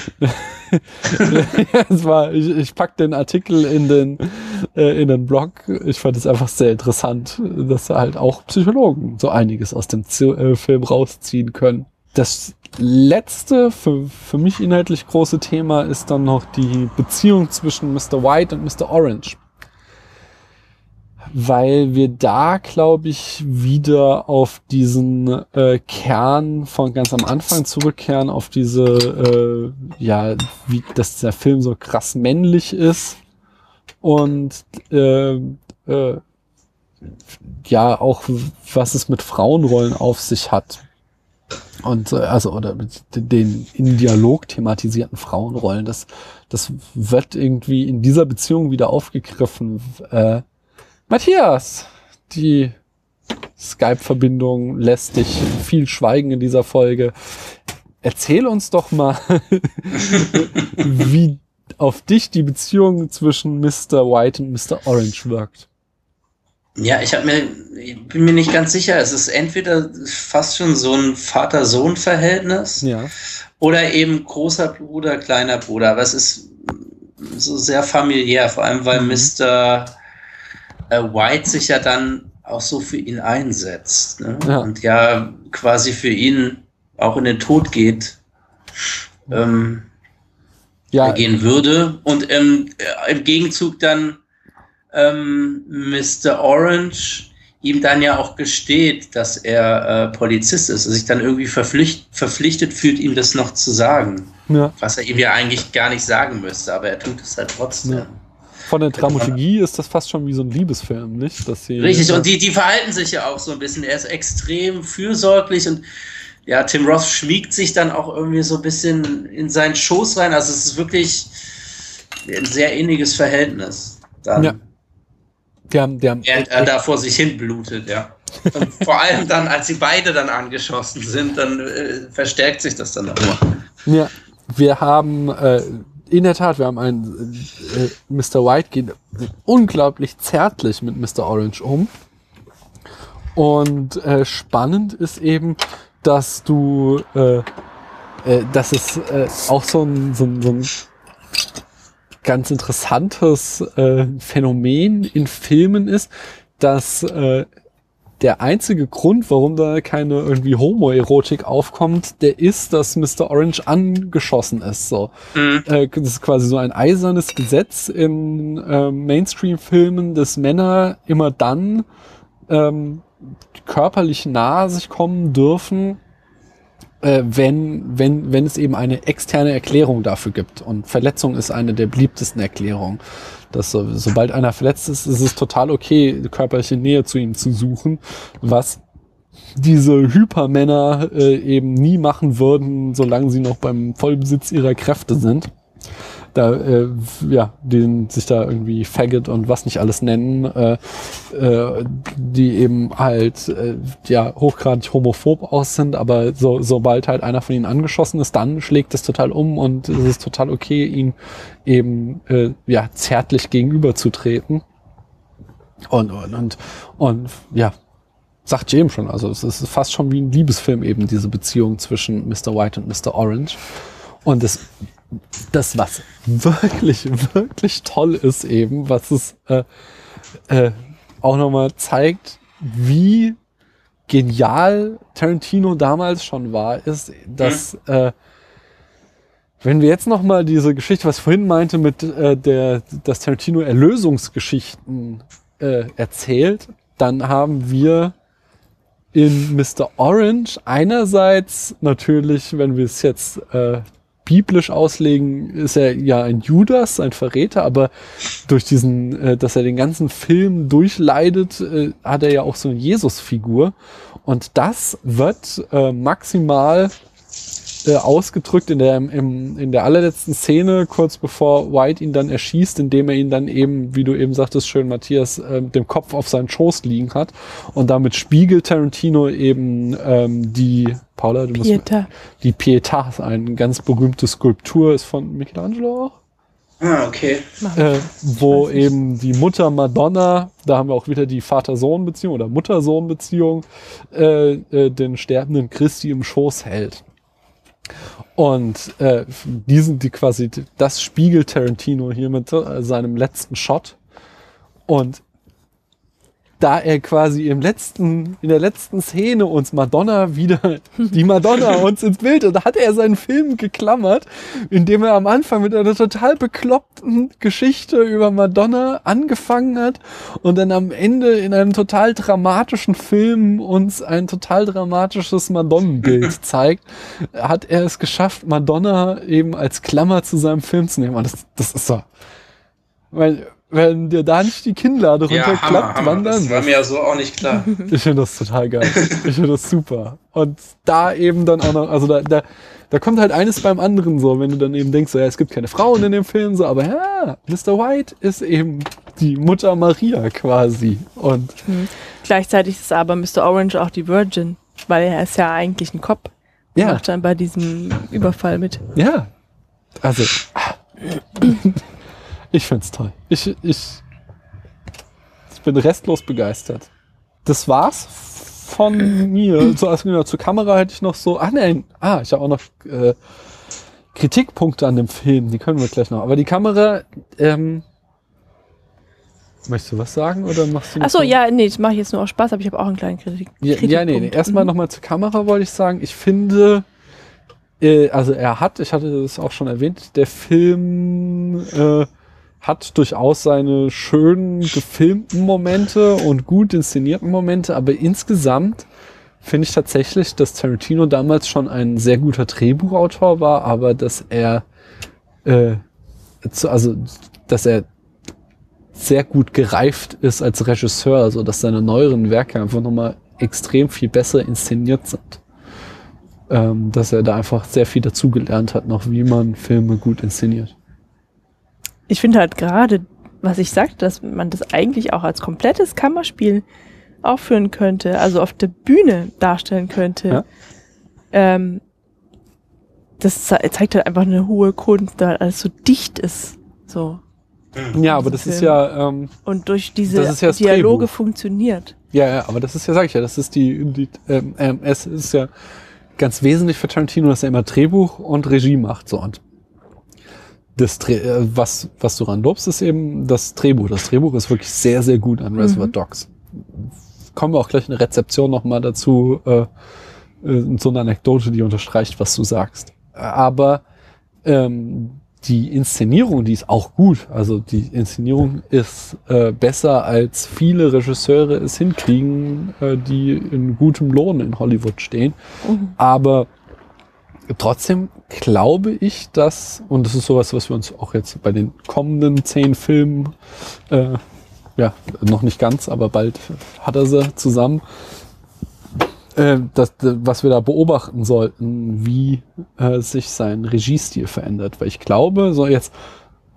ja, es war, ich, ich pack den Artikel in den, äh, in den Blog. Ich fand es einfach sehr interessant, dass halt auch Psychologen so einiges aus dem Z äh, Film rausziehen können. Das letzte, für, für mich inhaltlich große Thema ist dann noch die Beziehung zwischen Mr. White und Mr. Orange. Weil wir da, glaube ich, wieder auf diesen äh, Kern von ganz am Anfang zurückkehren, auf diese, äh, ja, wie dass der Film so krass männlich ist und äh, äh, ja, auch was es mit Frauenrollen auf sich hat. Und äh, also oder mit den in Dialog thematisierten Frauenrollen, das das wird irgendwie in dieser Beziehung wieder aufgegriffen. Äh, Matthias, die Skype-Verbindung lässt dich viel schweigen in dieser Folge. Erzähl uns doch mal, wie auf dich die Beziehung zwischen Mr. White und Mr. Orange wirkt. Ja, ich habe mir, ich bin mir nicht ganz sicher. Es ist entweder fast schon so ein Vater-Sohn-Verhältnis Ja. oder eben großer Bruder, kleiner Bruder. Aber es ist so sehr familiär, vor allem weil Mr. äh, White sich ja dann auch so für ihn einsetzt ne? Ja. und ja quasi für ihn auch in den Tod geht. Ähm, Ja, gehen würde und ähm, äh, im Gegenzug dann ähm, Mr. Orange ihm dann ja auch gesteht, dass er äh, Polizist ist sich dann irgendwie verpflicht, verpflichtet fühlt, ihm das noch zu sagen. Ja. Was er ihm ja eigentlich gar nicht sagen müsste, aber er tut es halt trotzdem. Ja. Von der Dramaturgie ist das fast schon wie so ein Liebesfilm, nicht? Dass sie, Richtig, und die, die verhalten sich ja auch so ein bisschen. Er ist extrem fürsorglich und ja, Tim Roth schmiegt sich dann auch irgendwie so ein bisschen in seinen Schoß rein. Also es ist wirklich ein sehr inniges Verhältnis. Dann, Ja. Die haben Während er da vor sich hin blutet, ja. Und vor allem dann, als sie beide dann angeschossen sind, dann äh, verstärkt sich das dann nochmal. Ja, wir haben äh, in der Tat, wir haben einen äh, Mr. White geht unglaublich zärtlich mit Mr. Orange um. Und äh, spannend ist eben, dass du, äh, äh, dass es äh, auch so ein, so ein, so ein ganz interessantes äh, Phänomen in Filmen ist, dass äh, der einzige Grund, warum da keine irgendwie Homoerotik aufkommt, der ist, dass Mr. Orange angeschossen ist. So, äh, das ist quasi so ein eisernes Gesetz in äh, Mainstream-Filmen, dass Männer immer dann ähm, körperlich nahe sich kommen dürfen, äh, wenn, wenn, wenn es eben eine externe Erklärung dafür gibt. Und Verletzung ist eine der beliebtesten Erklärungen. Dass so, sobald einer verletzt ist, ist es total okay, körperliche Nähe zu ihm zu suchen, was diese Hypermänner äh, eben nie machen würden, solange sie noch beim Vollbesitz ihrer Kräfte sind. Da, äh, ja, die sich da irgendwie Faggot und was nicht alles nennen, äh, äh, die eben halt äh, ja hochgradig homophob aus sind, aber so, sobald halt einer von ihnen angeschossen ist, dann schlägt es total um und es ist total okay, ihn eben äh, ja zärtlich gegenüberzutreten. Und, und, und, und ja, sagt James schon, also es ist fast schon wie ein Liebesfilm eben, diese Beziehung zwischen Mr. White und Mr. Orange. Und das, das was wirklich, wirklich toll ist eben, was es äh, äh, auch nochmal zeigt, wie genial Tarantino damals schon war, ist, dass äh, wenn wir jetzt nochmal diese Geschichte, was ich vorhin meinte, mit äh, der, dass Tarantino Erlösungsgeschichten äh, erzählt, dann haben wir in Mr. Orange einerseits natürlich, wenn wir es jetzt äh, biblisch auslegen, ist er ja ein Judas, ein Verräter, aber durch diesen, äh, dass er den ganzen Film durchleidet, äh, hat er ja auch so eine Jesus-Figur. Und das wird äh, maximal äh, ausgedrückt in der, im, in der allerletzten Szene, kurz bevor White ihn dann erschießt, indem er ihn dann eben, wie du eben sagtest, schön Matthias, äh, dem Kopf auf seinen Schoß liegen hat. Und damit spiegelt Tarantino eben ähm, die Paula, du Pieta. musst die Pietà, eine ganz berühmte Skulptur, ist von Michelangelo auch. Ah, okay. Äh, wo eben die Mutter Madonna, da haben wir auch wieder die Vater-Sohn-Beziehung oder Mutter-Sohn-Beziehung, äh, äh, den sterbenden Christi im Schoß hält. Und äh, diesen, die quasi, das spiegelt Tarantino hier mit äh, seinem letzten Shot. Und da er quasi im letzten, in der letzten Szene uns Madonna wieder, die Madonna uns ins Bild, und da hat er seinen Film geklammert, indem er am Anfang mit einer total bekloppten Geschichte über Madonna angefangen hat und dann am Ende in einem total dramatischen Film uns ein total dramatisches Madonnenbild zeigt, hat er es geschafft, Madonna eben als Klammer zu seinem Film zu nehmen. Und das, das ist so, weil, wenn dir da nicht die Kinnlade Ja, runterklappt, Hammer. wann dann? Das war mir ja so auch nicht klar. Ich finde das total geil. Ich finde das super. Und da eben dann auch noch, also da, da, da kommt halt eines beim anderen so, wenn du dann eben denkst, so, ja, es gibt keine Frauen in dem Film, so, aber ja, Mr. White ist eben die Mutter Maria quasi. Und Mhm. Gleichzeitig ist aber Mr. Orange auch die Virgin, weil er ist ja eigentlich ein Cop. Ja. Macht dann bei diesem Überfall mit. ja, also, ah. Ich find's toll. Ich, ich, ich bin restlos begeistert. Das war's von mir. So, also, genau, zur Kamera hätte ich noch so, ah nein, ah, ich habe auch noch äh, Kritikpunkte an dem Film, die können wir gleich noch. Aber die Kamera, ähm, möchtest du was sagen oder machst du Achso, so? ja, nee, das mache ich jetzt nur aus Spaß, aber ich habe auch einen kleinen Kritik. Ja, ja nee, nee. Erstmal Mhm. nochmal zur Kamera wollte ich sagen, ich finde, äh, also er hat, ich hatte das auch schon erwähnt, der Film äh, hat durchaus seine schönen gefilmten Momente und gut inszenierten Momente, aber insgesamt finde ich tatsächlich, dass Tarantino damals schon ein sehr guter Drehbuchautor war, aber dass er äh, zu, also dass er sehr gut gereift ist als Regisseur, also dass seine neueren Werke einfach nochmal extrem viel besser inszeniert sind. Ähm, dass er da einfach sehr viel dazugelernt hat, noch wie man Filme gut inszeniert. Ich finde halt gerade, was ich sagte, dass man das eigentlich auch als komplettes Kammerspiel aufführen könnte, also auf der Bühne darstellen könnte. Ja. Ähm, das ze zeigt halt einfach eine hohe Kunst, da alles so dicht ist. So. Ja, aber das ist Film. ja, ähm, Und durch diese Das ist ja das Dialoge Drehbuch. funktioniert. ja, ja, aber das ist ja, sag ich ja, das ist die, die ähm, ähm, es ist ja ganz wesentlich für Tarantino, dass er immer Drehbuch und Regie macht, so und das Dreh, äh, was, was du ran lobst, ist eben das Drehbuch. Das Drehbuch ist wirklich sehr, sehr gut an Reservoir Mhm. Dogs. Kommen wir auch gleich in der Rezeption nochmal dazu, äh, äh, so eine Anekdote, die unterstreicht, was du sagst. Aber ähm, die Inszenierung, die ist auch gut. Also die Inszenierung ist äh, besser, als viele Regisseure es hinkriegen, äh, die in gutem Lohn in Hollywood stehen. Mhm. Aber trotzdem glaube ich, dass, und das ist sowas, was wir uns auch jetzt bei den kommenden zehn Filmen, äh, ja, noch nicht ganz, aber bald hat er sie zusammen, äh, das, was wir da beobachten sollten, wie äh, sich sein Regiestil verändert. Weil ich glaube, so jetzt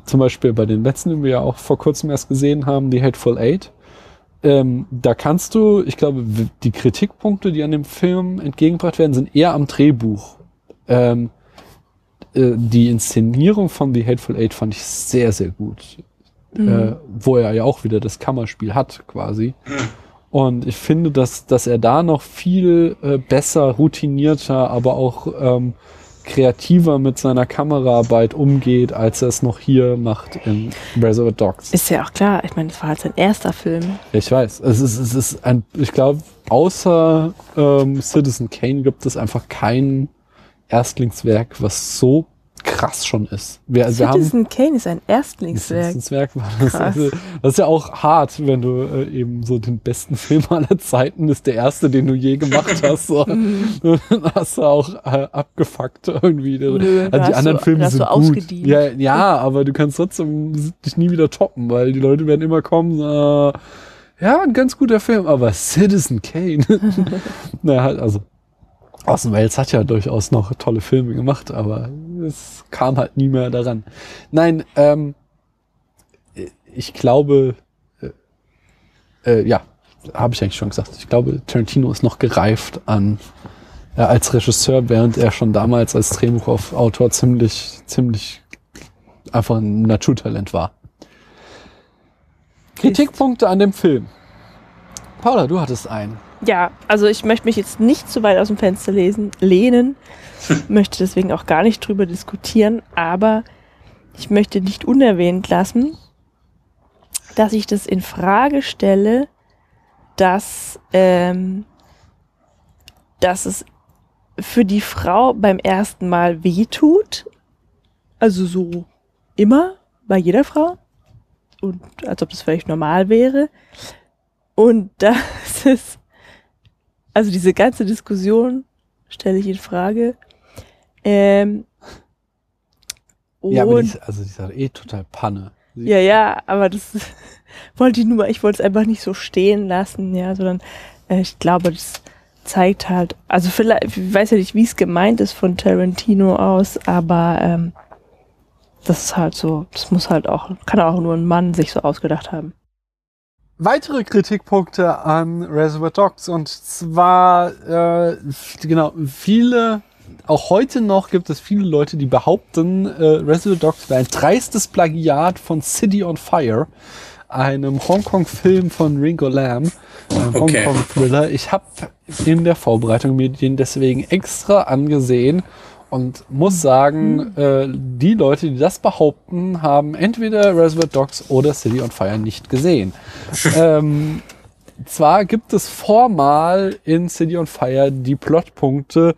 zum Beispiel bei den letzten, die wir ja auch vor kurzem erst gesehen haben, die Hateful Eight, ähm, da kannst du, ich glaube, die Kritikpunkte, die an dem Film entgegengebracht werden, sind eher am Drehbuch. Ähm, äh, die Inszenierung von The Hateful Eight fand ich sehr, sehr gut. Mhm. Äh, wo er ja auch wieder das Kammerspiel hat, quasi. Und ich finde, dass, dass er da noch viel äh, besser, routinierter, aber auch ähm, kreativer mit seiner Kameraarbeit umgeht, als er es noch hier macht in Reservoir Dogs. Ist ja auch klar. Ich meine, das war halt sein erster Film. Ich weiß. Es ist, es ist ein, ich glaube, außer ähm, Citizen Kane gibt es einfach kein Erstlingswerk, was so krass schon ist. Wir, also wir Citizen Kane ist ein Erstlingswerk. Erstlingswerk war das. Also, das ist ja auch hart, wenn du äh, eben so den besten Film aller Zeiten ist der erste, den du je gemacht hast. So. Mhm. Dann hast du auch äh, abgefuckt irgendwie. Nö, also da die anderen du- Filme sind gut. Ja, ja, aber du kannst trotzdem dich nie wieder toppen, weil die Leute werden immer kommen. Äh, ja, ein ganz guter Film, aber Citizen Kane. Na, halt, also Orson Welles hat ja durchaus noch tolle Filme gemacht, aber es kam halt nie mehr daran. Nein, ähm, ich glaube, äh, äh, ja, habe ich eigentlich schon gesagt. Ich glaube, Tarantino ist noch gereift an äh, als Regisseur, während er schon damals als Drehbuchautor ziemlich, ziemlich einfach ein Naturtalent war. Kritikpunkte an dem Film. Paula, du hattest einen. Ja, also ich möchte mich jetzt nicht zu weit aus dem Fenster lesen, lehnen, möchte deswegen auch gar nicht drüber diskutieren, aber ich möchte nicht unerwähnt lassen, dass ich das in Frage stelle, dass, ähm, dass es für die Frau beim ersten Mal wehtut. Also so immer, bei jeder Frau. Und als ob das völlig normal wäre. Und dass es, also diese ganze Diskussion stelle ich in Frage. Ähm, Ja, aber die, ist- also die ist halt eh total Panne. Sie- ja, ja, aber das wollte ich nur, ich wollte es einfach nicht so stehen lassen, ja, sondern äh, ich glaube, das zeigt halt, also vielleicht, ich weiß ja nicht, wie es gemeint ist von Tarantino aus, aber ähm, das ist halt so, das muss halt auch, kann auch nur ein Mann sich so ausgedacht haben. Weitere Kritikpunkte an Reservoir Dogs und zwar äh, genau viele auch heute noch gibt es viele Leute, die behaupten, äh, Reservoir Dogs wäre ein dreistes Plagiat von City on Fire, einem Hongkong-Film von Ringo Lam, einem Okay. Hongkong-Thriller. Ich habe in der Vorbereitung mir den deswegen extra angesehen und muss sagen, äh, die Leute, die das behaupten, haben entweder Reservoir Dogs oder City on Fire nicht gesehen. ähm, zwar gibt es formal in City on Fire die Plotpunkte,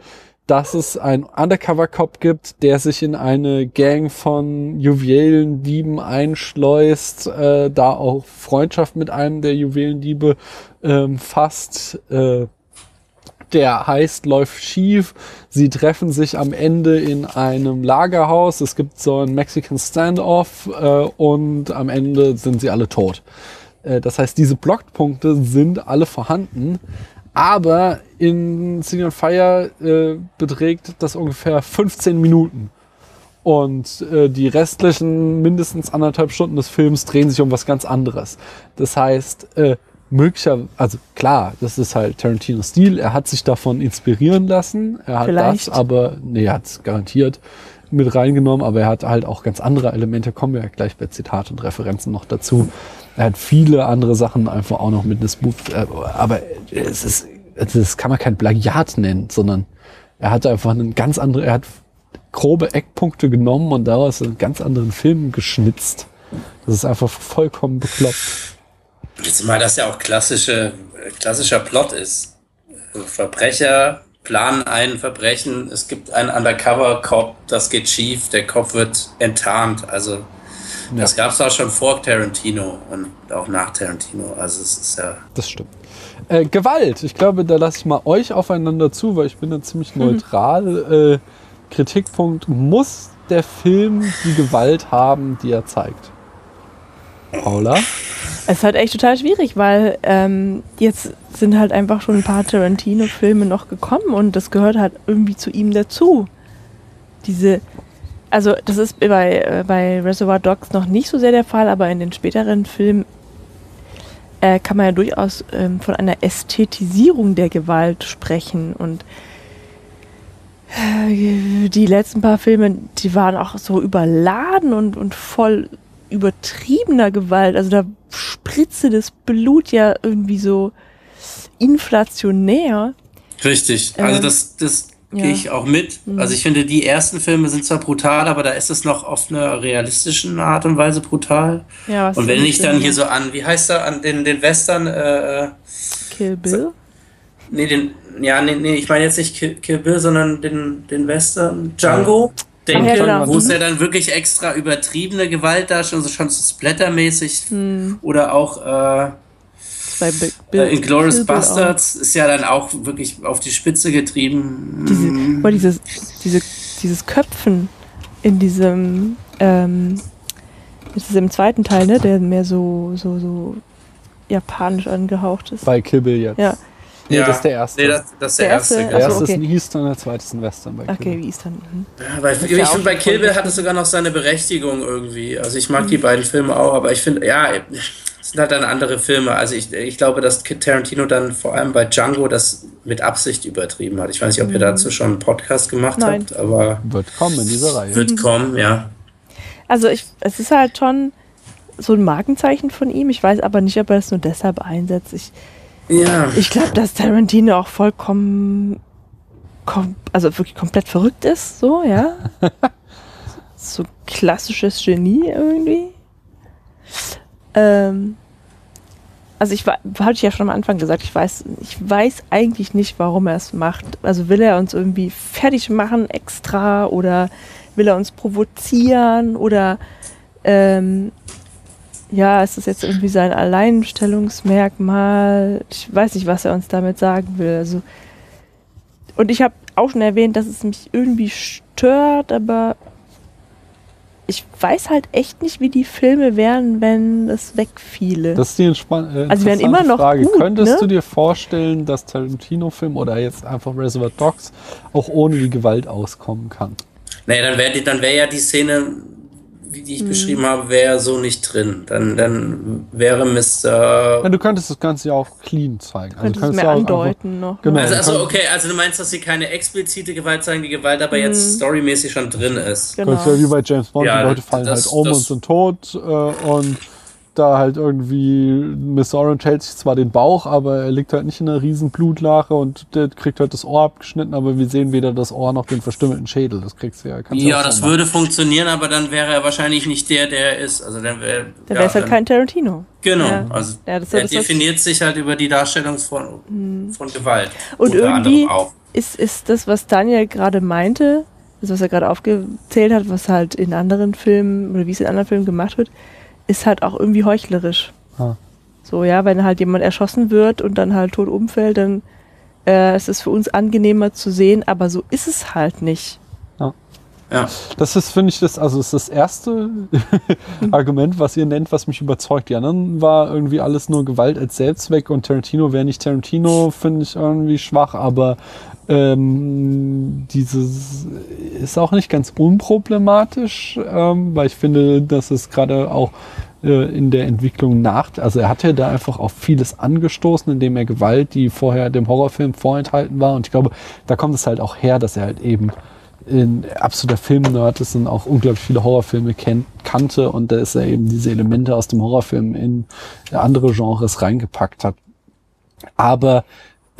dass es einen Undercover-Cop gibt, der sich in eine Gang von Juwelendieben einschleust, äh, da auch Freundschaft mit einem der Juwelendiebe ähm, fasst. Äh, der heißt läuft schief. Sie treffen sich am Ende in einem Lagerhaus. Es gibt so ein Mexican Standoff äh, und am Ende sind sie alle tot. Äh, das heißt, diese Blockpunkte sind alle vorhanden. Aber in on Fire äh, beträgt das ungefähr 15 Minuten. Und äh, die restlichen mindestens anderthalb Stunden des Films drehen sich um was ganz anderes. Das heißt, äh, möglicherweise, also klar, das ist halt Tarantinos Stil. Er hat sich davon inspirieren lassen. Er hat Vielleicht. das, aber nee, er hat es garantiert mit reingenommen, aber er hat halt auch ganz andere Elemente, kommen wir ja gleich bei Zitat und Referenzen noch dazu. Er hat viele andere Sachen einfach auch noch mit einem Smooth, äh, aber es ist, das kann man kein Plagiat nennen, sondern er hat einfach einen ganz anderen, er hat grobe Eckpunkte genommen und daraus einen ganz anderen Film geschnitzt. Das ist einfach vollkommen bekloppt. Jetzt mal, dass ja auch klassische, äh, klassischer Plot ist. Verbrecher planen ein Verbrechen, es gibt einen Undercover-Cop, das geht schief, der Cop wird enttarnt. Also das gab es auch schon vor Tarantino und auch nach Tarantino. Also es ist ja. Das stimmt. Äh, Gewalt. Ich glaube, da lasse ich mal euch aufeinander zu, weil ich bin da ziemlich neutral. Äh, Kritikpunkt, muss der Film die Gewalt haben, die er zeigt? Paula? Es ist halt echt total schwierig, weil ähm, jetzt sind halt einfach schon ein paar Tarantino-Filme noch gekommen und das gehört halt irgendwie zu ihm dazu. Diese, also das ist bei, äh, bei Reservoir Dogs noch nicht so sehr der Fall, aber in den späteren Filmen äh, kann man ja durchaus ähm, von einer Ästhetisierung der Gewalt sprechen und äh, die letzten paar Filme, die waren auch so überladen und, und voll übertriebener Gewalt. Also da spritzte das Blut ja irgendwie so inflationär. Richtig. Also Ähm, das, das ja. gehe ich auch mit. Mhm. Also ich finde, die ersten Filme sind zwar brutal, aber da ist es noch auf eine realistischen Art und Weise brutal. Ja, was und wenn ich dann hier so an, wie heißt er, an den, den Western, äh, äh, Kill Bill? nee, den, ja, nee, nee, ich meine jetzt nicht Kill, Kill Bill, sondern den, den Western Django. Denke, ja, genau. wo es Mhm. ja dann wirklich extra übertriebene Gewalt darstellt, also schon so splattermäßig Hm, oder auch äh, äh, Bill- Inglourious Kill Bill auch. Bastards ist ja dann auch wirklich auf die Spitze getrieben. Diese, aber dieses, diese, dieses Köpfen in diesem, ähm, das ist im zweiten Teil, ne, der mehr so, so, so japanisch angehaucht ist. Bei Kill Bill jetzt. Ja. Nee, Ja. das ist der erste. Nee, das, das ist der, Der erste. erste? der erste ist okay. ein Eastern, der zweite ist ein Western bei Kill Okay, Bill. wie ist dann? Mhm. Ja, weil ich ist ich finde, bei Kill Bill hat es sogar noch seine Berechtigung irgendwie. Also ich mag Mhm. die beiden Filme auch, aber ich finde, ja, es sind halt dann andere Filme. Also ich, ich glaube, dass Tarantino dann vor allem bei Django das mit Absicht übertrieben hat. Ich weiß nicht, ob ihr Mhm. dazu schon einen Podcast gemacht Nein. habt, aber Wird kommen in dieser Reihe. wird kommen, ja. Also ich, es ist halt schon so ein Markenzeichen von ihm. Ich weiß aber nicht, ob er es nur deshalb einsetzt. Ich, Ja. ich glaube, dass Tarantino auch vollkommen, kom also wirklich komplett verrückt ist, so, ja. so klassisches Genie irgendwie. Ähm, also ich hatte ich ja schon am Anfang gesagt, ich weiß, ich weiß eigentlich nicht, warum er es macht. Also will er uns irgendwie fertig machen extra oder will er uns provozieren oder ähm, ja, ist das jetzt irgendwie sein Alleinstellungsmerkmal? Ich weiß nicht, was er uns damit sagen will. Also und ich habe auch schon erwähnt, dass es mich irgendwie stört, aber ich weiß halt echt nicht, wie die Filme wären, wenn es wegfiele. Das ist die entspann äh, Also immer noch Frage. gut, Könntest ne? du dir vorstellen, dass Tarantino-Film oder jetzt einfach Reservoir Dogs auch ohne die Gewalt auskommen kann? Nee, dann wäre dann wär ja die Szene, wie die ich Mhm. beschrieben habe, wäre so nicht drin. Dann, dann wäre Mr. Ja, du könntest das Ganze ja auch clean zeigen. Also Könntest es könntest mehr ja auch andeuten einfach- noch. Genau. Also, du also okay, also du meinst, dass sie keine explizite Gewalt zeigen, die Gewalt aber jetzt storymäßig schon drin ist. Genau. Könntest ja wie bei James Bond, Ja, die Leute fallen das- halt um das- und sind tot äh, und da halt irgendwie Miss Orange hält sich zwar den Bauch, aber er liegt halt nicht in einer riesen Blutlache und der kriegt halt das Ohr abgeschnitten, aber wir sehen weder das Ohr noch den verstümmelten Schädel. Das kriegst du ja. Ja, das machen. würde funktionieren, aber dann wäre er wahrscheinlich nicht der, der er ist. Also dann wäre Dann ja, wäre es halt dann- kein Tarantino. Genau, Ja. also Ja, das- er das- das- definiert sich halt über die Darstellung von, von Gewalt. Und irgendwie anderem auch. ist, ist das, was Daniel gerade meinte, das, was er gerade aufgezählt hat, was halt in anderen Filmen oder wie es in anderen Filmen gemacht wird, ist halt auch irgendwie heuchlerisch. Ah. So, ja, wenn halt jemand erschossen wird und dann halt tot umfällt, dann äh, ist es für uns angenehmer zu sehen, aber so ist es halt nicht. Ja. Das ist, finde ich, das, also das ist das erste Argument, was ihr nennt, was mich überzeugt. Die anderen war irgendwie alles nur Gewalt als Selbstzweck und Tarantino wäre nicht Tarantino, finde ich irgendwie schwach, aber ähm, dieses ist auch nicht ganz unproblematisch, ähm, weil ich finde, dass es gerade auch äh, in der Entwicklung nach, also er hat ja da einfach auf vieles angestoßen, indem er Gewalt, die vorher dem Horrorfilm vorenthalten war und ich glaube, da kommt es halt auch her, dass er halt eben ein absoluter Filmnerd ist und auch unglaublich viele Horrorfilme kennt, kannte und dass er eben diese Elemente aus dem Horrorfilm in andere Genres reingepackt hat. Aber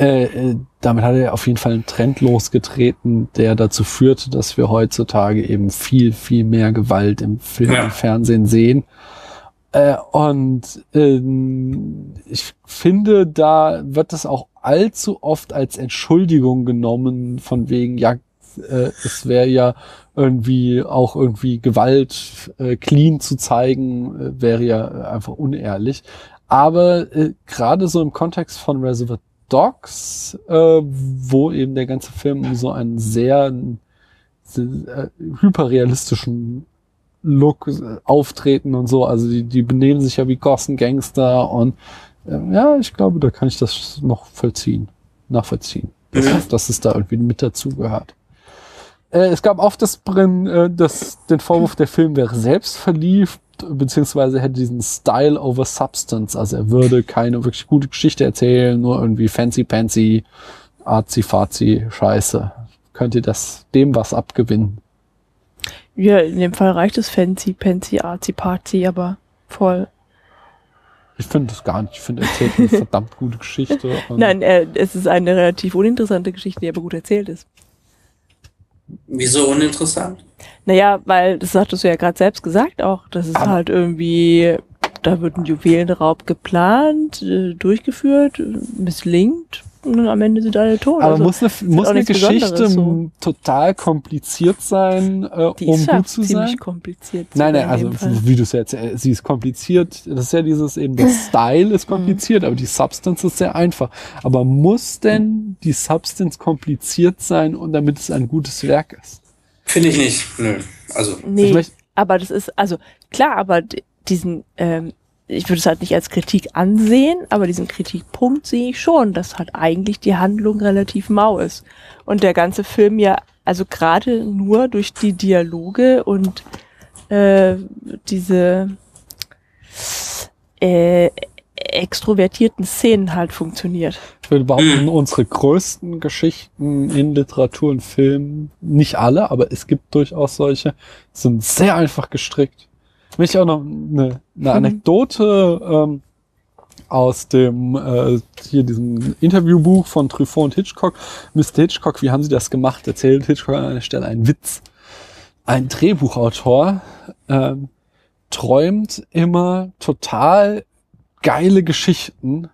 äh, äh, damit hat er auf jeden Fall einen Trend losgetreten, der dazu führte, dass wir heutzutage eben viel, viel mehr Gewalt im Film Ja. und Fernsehen sehen. Äh, und ähm, ich finde, da wird das auch allzu oft als Entschuldigung genommen, von wegen, ja, äh, es wäre ja irgendwie auch irgendwie Gewalt äh, clean zu zeigen, äh, wäre ja einfach unehrlich. Aber äh, gerade so im Kontext von Reservoir Dogs, äh, wo eben der ganze Film so einen sehr äh, hyperrealistischen Look äh, auftreten und so. Also die, die benehmen sich ja wie Gossen-Gangster und äh, ja, ich glaube, da kann ich das noch vollziehen, nachvollziehen. Dass, dass es da irgendwie mit dazugehört. Äh, es gab auch das, Brin, äh, das, den Vorwurf, der Film wäre selbst verliebt, beziehungsweise hätte diesen Style over Substance. Also er würde keine wirklich gute Geschichte erzählen, nur irgendwie fancy-pancy, arzi-fazi Scheiße. Könnt ihr das dem was abgewinnen? Ja, in dem Fall reicht es fancy, pancy, arzi, party, aber voll. Ich finde das gar nicht. Ich finde, er erzählt eine verdammt gute Geschichte. Nein, äh, es ist eine relativ uninteressante Geschichte, die aber gut erzählt ist. Wieso uninteressant? Naja, weil, das hattest du ja gerade selbst gesagt auch, das ist halt irgendwie, da wird ein Juwelenraub geplant, äh, durchgeführt, misslingt und dann am Ende sind alle tot. Aber Also, muss eine, muss eine Geschichte so. total kompliziert sein, äh, Die um ist gut zu ziemlich sein? kompliziert. Nein, nein, in also wie du es jetzt, äh, sie ist kompliziert. Das ist ja dieses eben, der Style ist kompliziert, aber die Substance ist sehr einfach. Aber muss denn die Substance kompliziert sein und damit es ein gutes Werk ist? Finde ich nicht. Nö. Also, Nee, Ich aber das ist, also klar, aber diesen, ähm, ich würde es halt nicht als Kritik ansehen, aber diesen Kritikpunkt sehe ich schon, dass halt eigentlich die Handlung relativ mau ist. Und der ganze Film ja, also gerade nur durch die Dialoge und äh, diese äh, extrovertierten Szenen halt funktioniert. Ich würde behaupten, unsere größten Geschichten in Literatur und Film, nicht alle, aber es gibt durchaus solche, sind sehr einfach gestrickt. Will ich auch noch eine, eine Anekdote ähm, aus dem äh, hier diesem Interviewbuch von Truffaut und Hitchcock. Mr. Hitchcock, wie haben Sie das gemacht? Erzählt Hitchcock an einer Stelle einen Witz. Ein Drehbuchautor ähm, träumt immer total geile Geschichten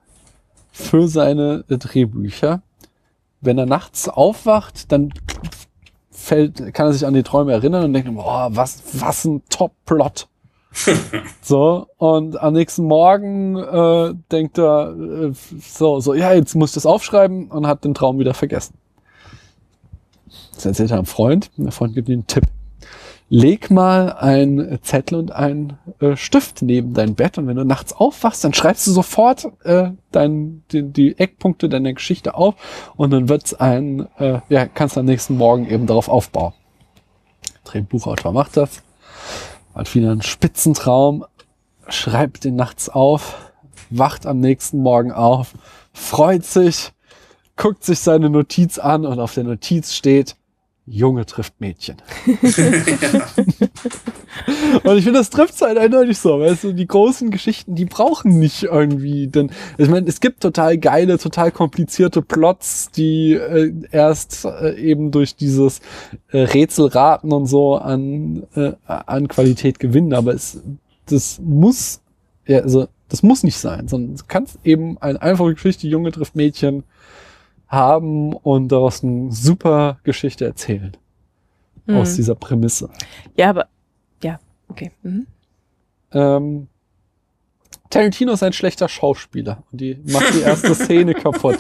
für seine Drehbücher. Wenn er nachts aufwacht, dann fällt, kann er sich an die Träume erinnern und denkt, boah, was, was ein Top-Plot. so, und am nächsten Morgen äh, denkt er, äh, so, so, ja, jetzt muss ich das aufschreiben und hat den Traum wieder vergessen. Das erzählt er einem Freund, und der Freund gibt ihm einen Tipp. Leg mal ein Zettel und ein äh, Stift neben dein Bett und wenn du nachts aufwachst, dann schreibst du sofort äh, dein, die, die Eckpunkte deiner Geschichte auf und dann wird's ein, äh, ja, kannst du am nächsten Morgen eben darauf aufbauen. Drehbuchautor macht das, hat wieder einen Spitzentraum, schreibt den nachts auf, wacht am nächsten Morgen auf, freut sich, guckt sich seine Notiz an und auf der Notiz steht, Junge trifft Mädchen. Und ich finde, das trifft halt eindeutig so, weißt du, die großen Geschichten, die brauchen nicht irgendwie, denn ich meine, es gibt total geile, total komplizierte Plots, die äh, erst äh, eben durch dieses äh, Rätselraten und so an, äh, an Qualität gewinnen, aber es, das muss, ja, also, das muss nicht sein, sondern du kannst eben eine einfache Geschichte, Junge trifft Mädchen, haben und daraus eine super Geschichte erzählen. Mhm. Aus dieser Prämisse. Ja, aber, ja, okay. Mhm. Ähm, Tarantino ist ein schlechter Schauspieler und die macht die erste Szene kaputt.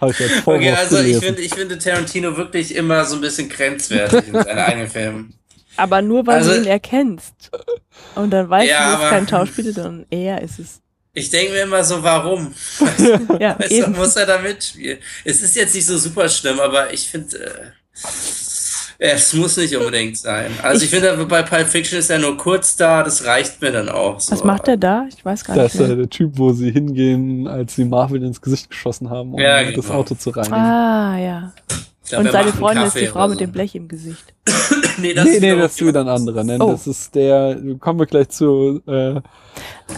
Habe ich als Vorwurf okay, also ich finde, ich finde Tarantino wirklich immer so ein bisschen grenzwertig in seinen eigenen Filmen. Aber nur weil Also- du ihn erkennst. Und dann weißt Ja, du, es ist kein Schauspieler, sondern er ist es. Ich denke mir immer so, warum? Ja, Weißt du, eben. muss er da mitspielen? Es ist jetzt nicht so super schlimm, aber ich finde, äh, es muss nicht unbedingt sein. Also ich, finde, bei Pulp Fiction ist er nur kurz da, das reicht mir dann auch. So. Was macht er da? Ich weiß gar Das nicht ist äh, mehr. der Typ, wo sie hingehen, als sie Marvel ins Gesicht geschossen haben, um Ja, das genau. Auto zu reinigen. Ah, ja. Ich glaub, Und seine Freundin ist die Frau oder mit so. dem Blech im Gesicht. nee, das nee, ist nee, das ist wieder ein anderer. Nein, Oh. das ist der, kommen wir gleich zu, äh,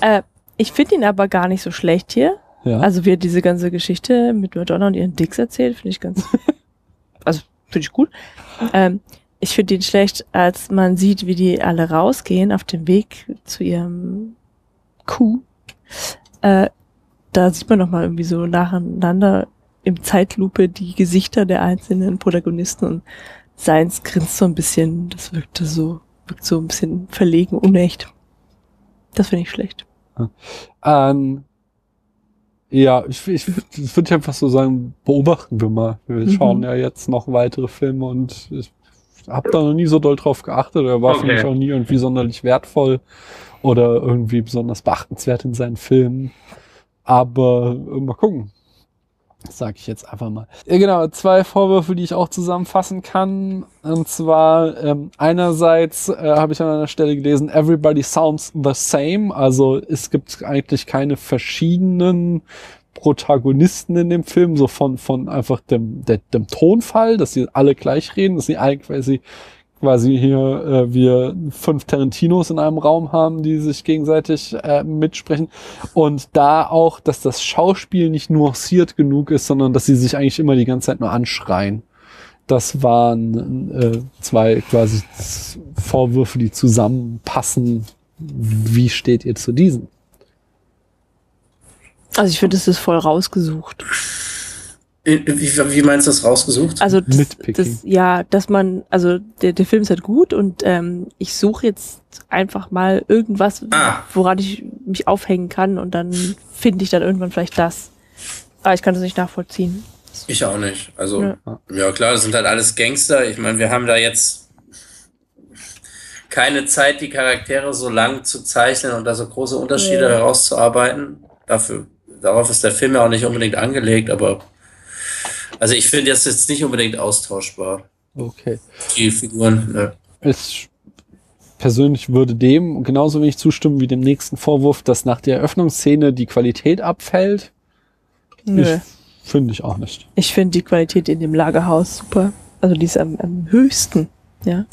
Äh, ich finde ihn aber gar nicht so schlecht hier. ja. Also wie er diese ganze Geschichte mit Madonna und ihren Dicks erzählt, finde ich ganz, also finde ich gut. Ähm, ich finde ihn schlecht, als man sieht, wie die alle rausgehen auf dem Weg zu ihrem Q. Äh, da sieht man noch mal irgendwie so nacheinander im Zeitlupe die Gesichter der einzelnen Protagonisten und seins grinst so ein bisschen. Das wirkte so, wirkt so ein bisschen verlegen, unecht. Das finde ich schlecht. Ähm, ja, ich, ich, ich würde einfach so sagen, beobachten wir mal. Wir Mhm. schauen ja jetzt noch weitere Filme und ich habe da noch nie so doll drauf geachtet. Er war für Okay. mich auch nie irgendwie sonderlich wertvoll oder irgendwie besonders beachtenswert in seinen Filmen. Aber äh, mal gucken. Sage ich jetzt einfach mal. Ja, genau, zwei Vorwürfe, die ich auch zusammenfassen kann. Und zwar ähm, einerseits äh, habe ich an einer Stelle gelesen, everybody sounds the same. Also es gibt eigentlich keine verschiedenen Protagonisten in dem Film, so von, von einfach dem, der, dem Tonfall, dass sie alle gleich reden, dass sie eigentlich quasi, quasi hier äh, wir fünf Tarantinos in einem Raum haben, die sich gegenseitig äh, mitsprechen. Und da auch, dass das Schauspiel nicht nuanciert genug ist, sondern dass sie sich eigentlich immer die ganze Zeit nur anschreien. Das waren äh, zwei quasi Vorwürfe, die zusammenpassen. Wie steht ihr zu diesen? Also ich finde, das ist voll rausgesucht. Wie, wie meinst du das rausgesucht? Also das, das, ja, dass man, also der, der Film ist halt gut und ähm, ich suche jetzt einfach mal irgendwas, Ah. woran ich mich aufhängen kann und dann finde ich dann irgendwann vielleicht das. Aber ich kann das nicht nachvollziehen. Ich auch nicht. Also, Ja. ja, klar, das sind halt alles Gangster. Ich meine, wir haben da jetzt keine Zeit, die Charaktere so lang zu zeichnen und da so große Unterschiede Ja. herauszuarbeiten. Dafür, darauf ist der Film ja auch nicht unbedingt angelegt, aber also ich finde das jetzt nicht unbedingt austauschbar. Okay. Die Figuren, ne. Ich persönlich würde dem genauso wenig zustimmen wie dem nächsten Vorwurf, dass nach der Eröffnungsszene die Qualität abfällt. Nö. Finde ich auch nicht. Ich finde die Qualität in dem Lagerhaus super. Also die ist am, am höchsten. Ja.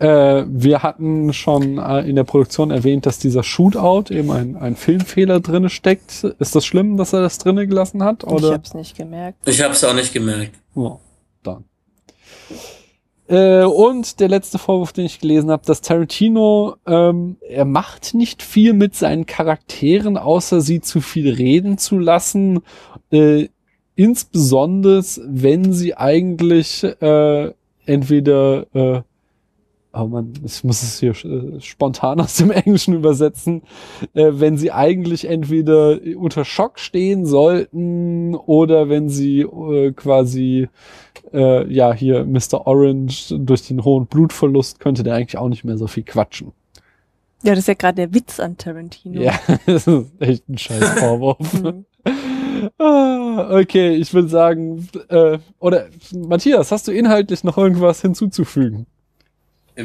Äh, wir hatten schon äh, in der Produktion erwähnt, dass dieser Shootout eben ein, ein Filmfehler drinne steckt. Ist das schlimm, dass er das drinne gelassen hat? Ich Oder? hab's nicht gemerkt. Ich habe es auch nicht gemerkt. Ja, dann. Äh, und der letzte Vorwurf, den ich gelesen habe, dass Tarantino, ähm, er macht nicht viel mit seinen Charakteren, außer sie zu viel reden zu lassen. Äh, insbesondere, wenn sie eigentlich äh, entweder äh, Oh man, ich muss es hier äh, spontan aus dem Englischen übersetzen. Äh, wenn sie eigentlich entweder unter Schock stehen sollten oder wenn sie äh, quasi äh, ja hier Mr. Orange durch den hohen Blutverlust könnte der eigentlich auch nicht mehr so viel quatschen. Ja, das ist ja gerade der Witz an Tarantino. Ja, das ist echt ein scheiß Vorwurf. Mhm. ah, okay, ich würde sagen, äh, oder Matthias, hast du inhaltlich noch irgendwas hinzuzufügen?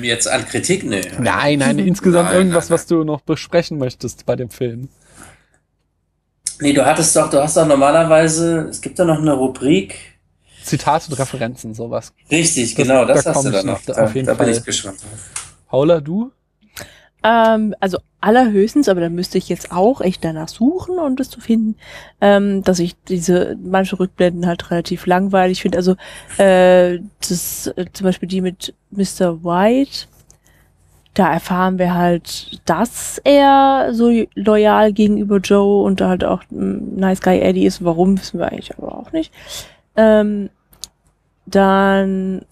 Jetzt an Kritik, ne. Nein, nein, insgesamt Nein, irgendwas, nein, was du noch besprechen möchtest bei dem Film. Nee, du hattest doch, du hast doch normalerweise, es gibt da noch eine Rubrik. Zitate und Referenzen, sowas. Richtig, Das- genau, das da hast du dann noch, da auf jeden da bin Fall. ich gespannt. Paula, du? Ähm, also allerhöchstens, aber da müsste ich jetzt auch echt danach suchen, um das zu finden, ähm, dass ich diese manche Rückblenden halt relativ langweilig finde. Also äh, das äh, zum Beispiel die mit Mr. White, da erfahren wir halt, dass er so loyal gegenüber Joe und halt auch mm, Nice Guy Eddie ist. Warum wissen wir eigentlich aber auch nicht. Ähm, dann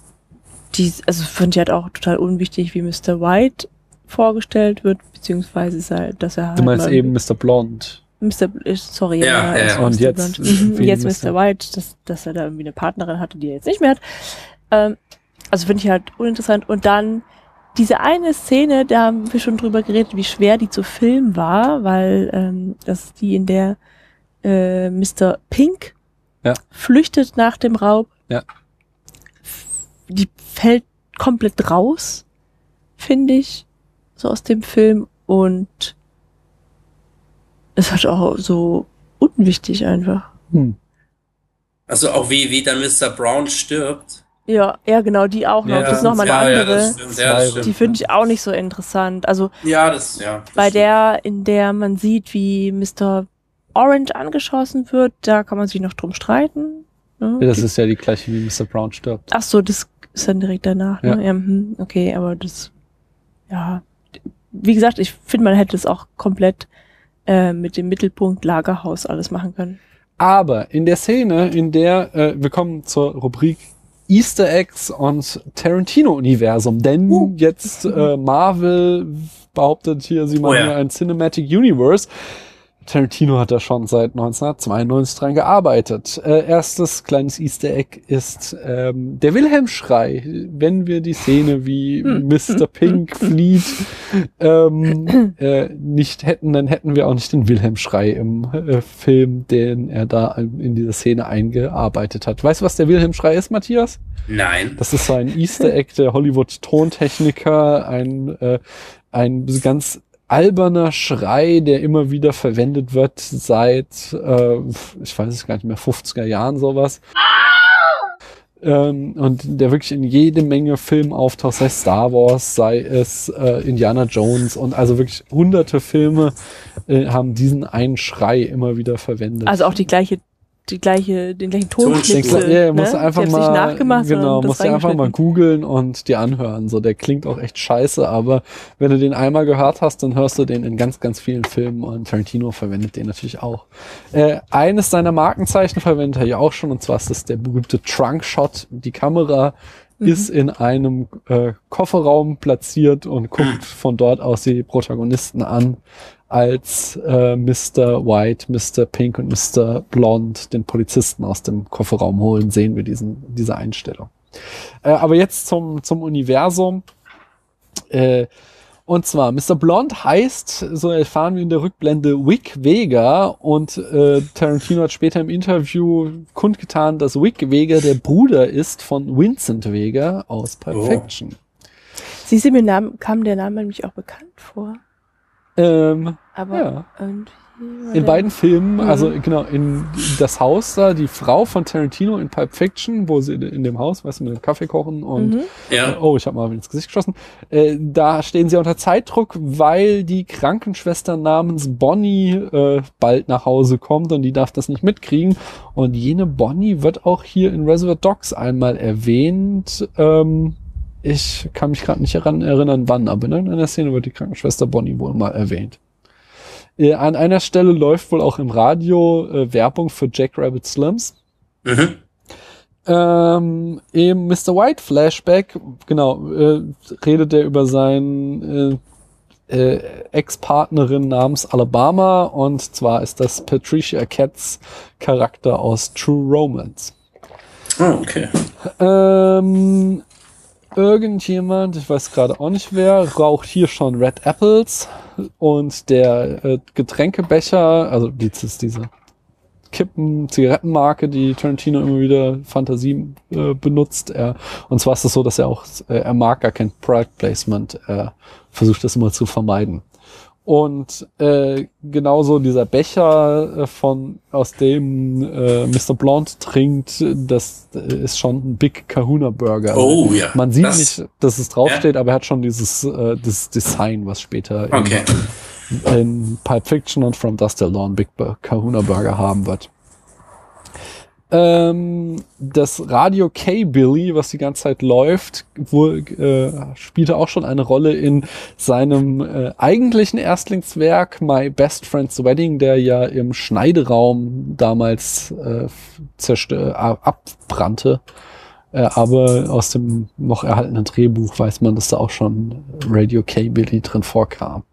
die, also finde ich halt auch total unwichtig, wie Mr. White vorgestellt wird, beziehungsweise ist halt, dass er halt Du meinst eben Mr. Blonde. Mr. Sorry, Ja, ja, ist ja. Und Mr. jetzt wie jetzt Mr. Mr. White, dass, dass er da irgendwie eine Partnerin hatte, die er jetzt nicht mehr hat. Ähm, also finde ich halt uninteressant. Und dann diese eine Szene, da haben wir schon drüber geredet, wie schwer die zu filmen war, weil ähm, das ist die, in der äh, Mr. Pink Ja. flüchtet nach dem Raub. Ja. Die fällt komplett raus, finde ich, so aus dem Film. Und es hat auch so unwichtig einfach. Hm. Also auch wie, wie dann Mr. Brown stirbt. Ja, ja, genau, die auch noch. Ja, das ist nochmal eine ja, ja, andere. das stimmt, ja, das stimmt. die finde ich auch nicht so interessant. Also Ja, das, ja. das bei stimmt. der, in der man sieht, wie Mr. Orange angeschossen wird, da kann man sich noch drum streiten. Ne? Das ist ja die gleiche, wie Mr. Brown stirbt. Ach so, das ist dann direkt danach. Ne? Ja. Ja. hm, okay, aber das, ja, wie gesagt, ich finde, man hätte es auch komplett äh, mit dem Mittelpunkt Lagerhaus alles machen können. Aber in der Szene, in der äh, wir kommen zur Rubrik Easter Eggs und Tarantino-Universum, denn jetzt äh, Marvel behauptet hier, sie machen Oh ja. hier ein Cinematic Universe. Tarantino hat da schon seit 1992 dran gearbeitet. Äh, erstes kleines Easter Egg ist ähm, der Wilhelm-Schrei. Wenn wir die Szene wie Mr. Pink flieht ähm, äh, nicht hätten, dann hätten wir auch nicht den Wilhelm-Schrei im äh, Film, den er da in dieser Szene eingearbeitet hat. Weißt du, was der Wilhelm-Schrei ist, Matthias? Nein. Das ist so ein Easter Egg der Hollywood-Tontechniker, ein, äh, ein ganz alberner Schrei, der immer wieder verwendet wird seit, äh, ich weiß es gar nicht mehr, 50er Jahren sowas. Ähm, und der wirklich in jede Menge Filmen auftaucht, sei es Star Wars, sei es äh, Indiana Jones und also wirklich hunderte Filme äh, haben diesen einen Schrei immer wieder verwendet. Also auch die gleiche, die gleiche, den gleichen Tonschnitzel. Kla- ja, ne? musst du einfach mal, nachgemacht, genau, musst du einfach mal reingeschnitten. googeln und dir anhören. So, der klingt auch echt scheiße, aber wenn du den einmal gehört hast, dann hörst du den in ganz, ganz vielen Filmen und Tarantino verwendet den natürlich auch. Äh, eines seiner Markenzeichen verwendet er ja auch schon und zwar ist das der berühmte Trunk Shot. Die Kamera ist in einem äh, Kofferraum platziert und guckt von dort aus die Protagonisten an, als äh, Mr. White, Mr. Pink und Mr. Blond den Polizisten aus dem Kofferraum holen, sehen wir diesen, diese Einstellung. Äh, aber jetzt zum, zum Universum. Äh, und zwar, Mr. Blond heißt, so erfahren wir in der Rückblende, Wick Vega und äh, Tarantino hat später im Interview kundgetan, dass Wick Vega der Bruder ist von Vincent Vega aus Pulp Oh. Siehst du, mir Namen, kam der Name nämlich auch bekannt vor. Ähm, Aber Ja. In beiden Filmen, Mhm. also genau, in das Haus da, die Frau von Tarantino in Pulp Fiction, wo sie in dem Haus, weißt du, mit dem Kaffee kochen und Mhm. Ja. oh, ich habe mal ins Gesicht geschossen. Äh, da stehen sie unter Zeitdruck, weil die Krankenschwester namens Bonnie äh, bald nach Hause kommt und die darf das nicht mitkriegen. Und jene Bonnie wird auch hier in Reservoir Dogs einmal erwähnt. Ähm, ich kann mich gerade nicht daran erinnern, wann, aber in einer Szene wird die Krankenschwester Bonnie wohl mal erwähnt. Äh, an einer Stelle läuft wohl auch im Radio äh, Werbung für Jack Rabbit Slims. Mhm. Ähm, Im Mr. White Flashback, genau, äh, redet er über seinen äh, äh, Ex-Partnerin namens Alabama und zwar ist das Patricia Katz Charakter aus True Romance. Oh, okay. Ähm, irgendjemand, ich weiß gerade auch nicht wer, raucht hier schon Red Apples und der äh, Getränkebecher, also die, das ist diese Kippen, Zigarettenmarke, die Tarantino immer wieder Fantasie äh, benutzt. Er, und zwar ist es so, dass er auch, äh, er mag gar kein Product Placement, er versucht das immer zu vermeiden. Und äh, genauso dieser Becher äh, von aus dem äh, Mr. Blonde trinkt, das äh, ist schon ein Big Kahuna Burger. Oh, ja. Man sieht Das- nicht, dass es draufsteht, aber er hat schon dieses äh, das Design, was später in, Okay. in Pulp Fiction und From Dust Till Dawn Big Kahuna Burger haben wird. Ähm, das Radio K-Billy, was die ganze Zeit läuft, wo, äh, spielte auch schon eine Rolle in seinem äh, eigentlichen Erstlingswerk My Best Friend's Wedding, der ja im Schneideraum damals äh, ab- abbrannte. Äh, aber aus dem noch erhaltenen Drehbuch weiß man, dass da auch schon Radio K-Billy drin vorkam.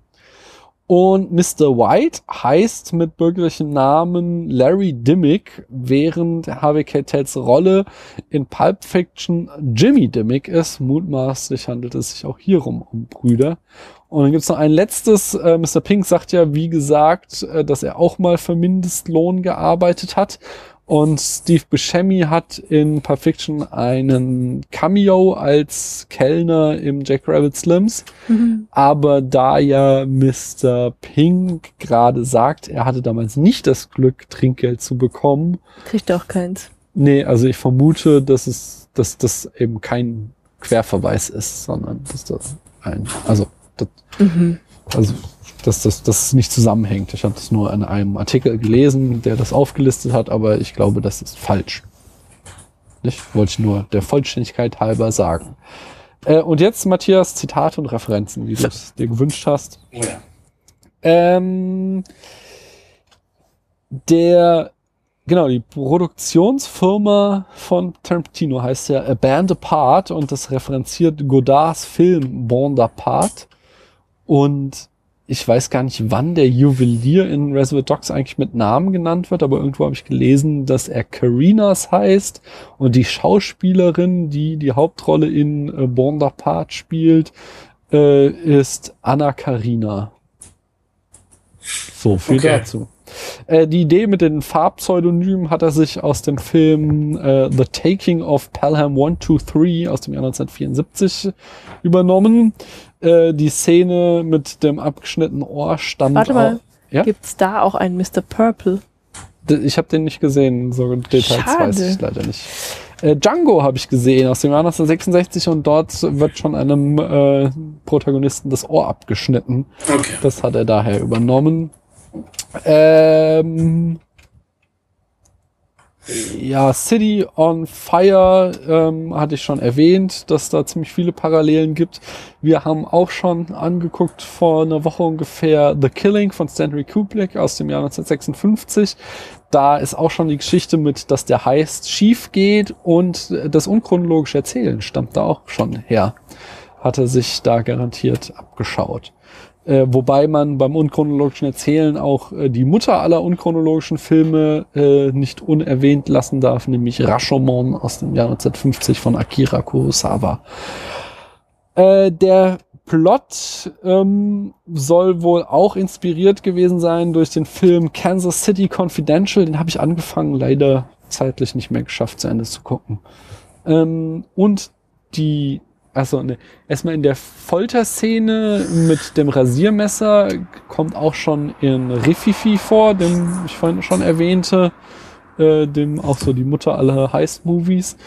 Und Mr. White heißt mit bürgerlichen Namen Larry Dimmick, während Harvey Keitels Rolle in Pulp Fiction Jimmy Dimmick ist. Mutmaßlich handelt es sich auch hierum um Brüder. Und dann gibt's noch ein letztes. Äh, Mr. Pink sagt ja, wie gesagt, äh, dass er auch mal für Mindestlohn gearbeitet hat. Und Steve Buscemi hat in Pulp Fiction einen Cameo als Kellner im Jack Rabbit Slims. Mhm. Aber da ja Mr. Pink gerade sagt, er hatte damals nicht das Glück, Trinkgeld zu bekommen. Kriegt auch keins. Nee, also ich vermute, dass es, dass das eben kein Querverweis ist, sondern dass das ein, also, das, Mhm. also dass das, dass es nicht zusammenhängt. Ich habe das nur in einem Artikel gelesen, der das aufgelistet hat, aber ich glaube, das ist falsch. Nicht? Wollte ich nur der Vollständigkeit halber sagen. Äh, und jetzt, Matthias, Zitate und Referenzen, wie du es dir gewünscht hast. Oh ja. Ähm, der, genau, die Produktionsfirma von Tarantino heißt ja A Band Apart und das referenziert Godards Film Band Apart. Und ich weiß gar nicht, wann der Juwelier in Reservoir Dogs eigentlich mit Namen genannt wird, aber irgendwo habe ich gelesen, dass er Carinas heißt und die Schauspielerin, die die Hauptrolle in äh, Band Apart spielt, äh, ist Anna Karina. So viel Okay. dazu. Äh, die Idee mit den Farbpseudonymen hat er sich aus dem Film äh, The Taking of Pelham 123 aus dem Jahr 1974 übernommen. Äh, die Szene mit dem abgeschnittenen Ohr stammt Warte mal, auch- Ja? gibt's da auch einen Mr. Purple? D- Ich habe den nicht gesehen, so Details Schade. weiß ich leider nicht. Äh, Django habe ich gesehen aus dem Jahr 1966 und dort wird schon einem äh, Protagonisten das Ohr abgeschnitten. Okay. Das hat er daher übernommen. Ähm, ja, City on Fire ähm, hatte ich schon erwähnt, dass da ziemlich viele Parallelen gibt. Wir haben auch schon angeguckt vor einer Woche ungefähr The Killing von Stanley Kubrick aus dem Jahr 1956. Da ist auch schon die Geschichte mit, dass der Heist schief geht und das unchronologische Erzählen stammt da auch schon her. Hatte sich da garantiert abgeschaut. Äh, wobei man beim unchronologischen Erzählen auch äh, die Mutter aller unchronologischen Filme äh, nicht unerwähnt lassen darf, nämlich Rashomon aus dem Jahr 1950 von Akira Kurosawa. Äh, der Plot ähm, soll wohl auch inspiriert gewesen sein durch den Film Kansas City Confidential. Den habe ich angefangen, leider zeitlich nicht mehr geschafft, zu Ende zu gucken. Ähm, und die, also ne, erstmal in der Folterszene mit dem Rasiermesser kommt auch schon in Rififi vor, dem ich vorhin schon erwähnte, äh, dem auch so die Mutter aller Heist-Movies.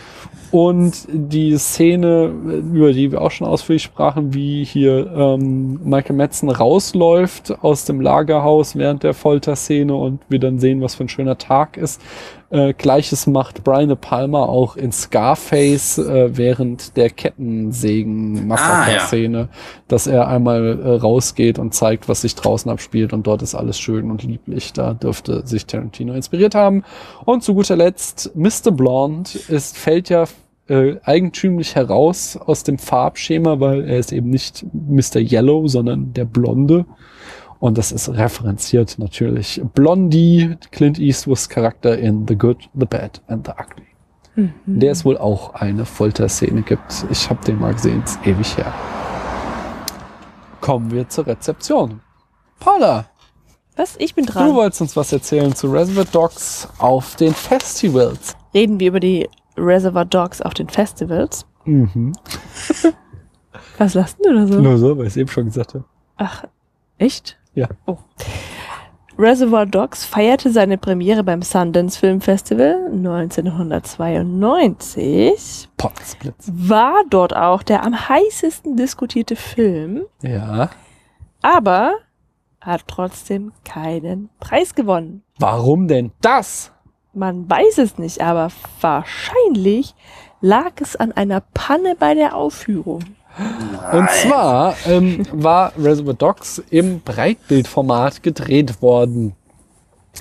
Und die Szene, über die wir auch schon ausführlich sprachen, wie hier ähm, Michael Madsen rausläuft aus dem Lagerhaus während der Folterszene und wir dann sehen, was für ein schöner Tag ist. Äh, Gleiches macht Brian De Palma auch in Scarface äh, während der Kettensägen-Massaker-Szene, dass er einmal äh, rausgeht und zeigt, was sich draußen abspielt und dort ist alles schön und lieblich. Da dürfte sich Tarantino inspiriert haben. Und zu guter Letzt, Mr. Blonde ist, fällt ja äh, eigentümlich heraus aus dem Farbschema, weil er ist eben nicht Mr. Yellow, sondern der Blonde. Und das ist referenziert natürlich. Blondie, Clint Eastwoods Charakter in The Good, The Bad and The Ugly. Mhm. Der es wohl auch eine Folterszene gibt. Ich habe den mal gesehen, ist ewig her. Kommen wir zur Rezeption. Paula, Was? Ich bin du dran. wolltest uns was erzählen zu Reservoir Dogs auf den Festivals. Reden wir über die Reservoir Dogs auf den Festivals. Mhm. Was lasst du da so? Nur so, weil ich es eben schon gesagt habe. Ach, echt? Ja. Oh. Reservoir Dogs feierte seine Premiere beim Sundance Film Festival 1992. Potzblitz. War dort auch der am heißesten diskutierte Film, Ja. aber hat trotzdem keinen Preis gewonnen. Warum denn das? Man weiß es nicht, aber wahrscheinlich lag es an einer Panne bei der Aufführung. Und zwar ähm, war Reservoir Dogs im Breitbildformat gedreht worden.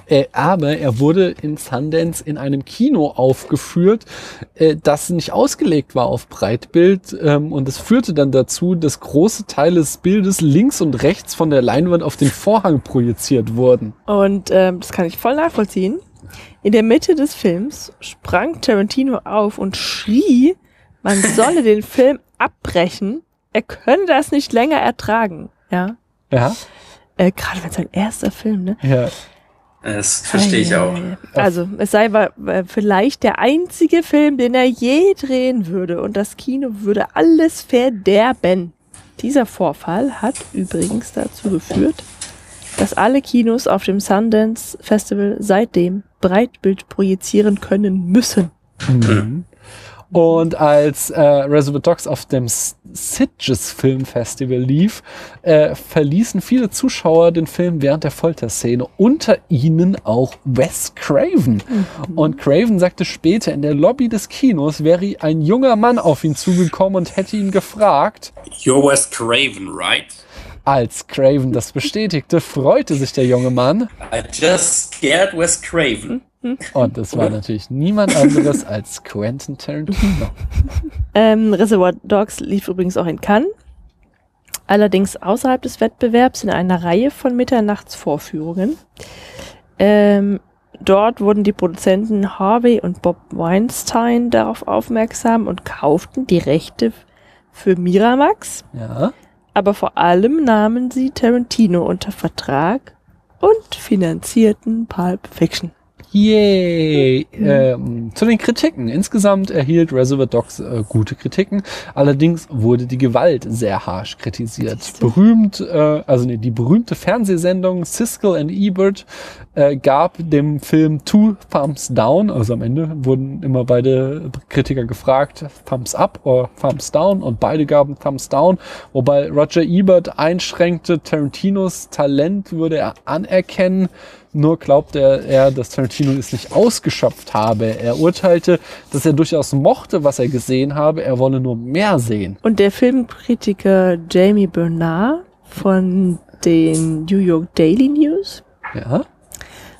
Äh, aber er wurde in Sundance in einem Kino aufgeführt, äh, das nicht ausgelegt war auf Breitbild. Ähm, und es führte dann dazu, dass große Teile des Bildes links und rechts von der Leinwand auf den Vorhang projiziert wurden. Und ähm, das kann ich voll nachvollziehen. In der Mitte des Films sprang Tarantino auf und schrie, man solle den Film abbrechen. Er könne das nicht länger ertragen. Ja. Ja. Äh, Gerade wenn es sein erster Film, ne? Ja. Das verstehe ich auch. Also, es sei vielleicht der einzige Film, den er je drehen würde und das Kino würde alles verderben. Dieser Vorfall hat übrigens dazu geführt, dass alle Kinos auf dem Sundance Festival seitdem Breitbild projizieren können müssen. Mhm. Und als äh, Reservoir Dogs auf dem Sitges Film Festival lief, äh, verließen viele Zuschauer den Film während der Folterszene. Unter ihnen auch Wes Craven. Und Craven sagte später in der Lobby des Kinos wäre ein junger Mann auf ihn zugekommen und hätte ihn gefragt. You're Wes Craven, right? Als Craven das bestätigte, freute sich der junge Mann. I just scared Wes Craven. Und es war natürlich niemand anderes als Quentin Tarantino. Ähm, Reservoir Dogs lief übrigens auch in Cannes. Allerdings außerhalb des Wettbewerbs in einer Reihe von Mitternachtsvorführungen. Ähm, dort wurden die Produzenten Harvey und Bob Weinstein darauf aufmerksam und kauften die Rechte für Miramax. Ja. Aber vor allem nahmen sie Tarantino unter Vertrag und finanzierten Pulp Fiction. Yay! Ähm, zu den Kritiken. Insgesamt erhielt Reservoir Dogs äh, gute Kritiken. Allerdings wurde die Gewalt sehr harsch kritisiert. Berühmt, äh, also nee, die berühmte Fernsehsendung Siskel and Ebert äh, gab dem Film Two Thumbs Down. Also am Ende wurden immer beide Kritiker gefragt, Thumbs Up oder Thumbs Down und beide gaben Thumbs Down. Wobei Roger Ebert einschränkte, Tarantinos Talent würde er anerkennen. Nur glaubte er, er, dass Tarantino es nicht ausgeschöpft habe. Er urteilte, dass er durchaus mochte, was er gesehen habe. Er wolle nur mehr sehen. Und der Filmkritiker Jamie Bernard von den New York Daily News Ja.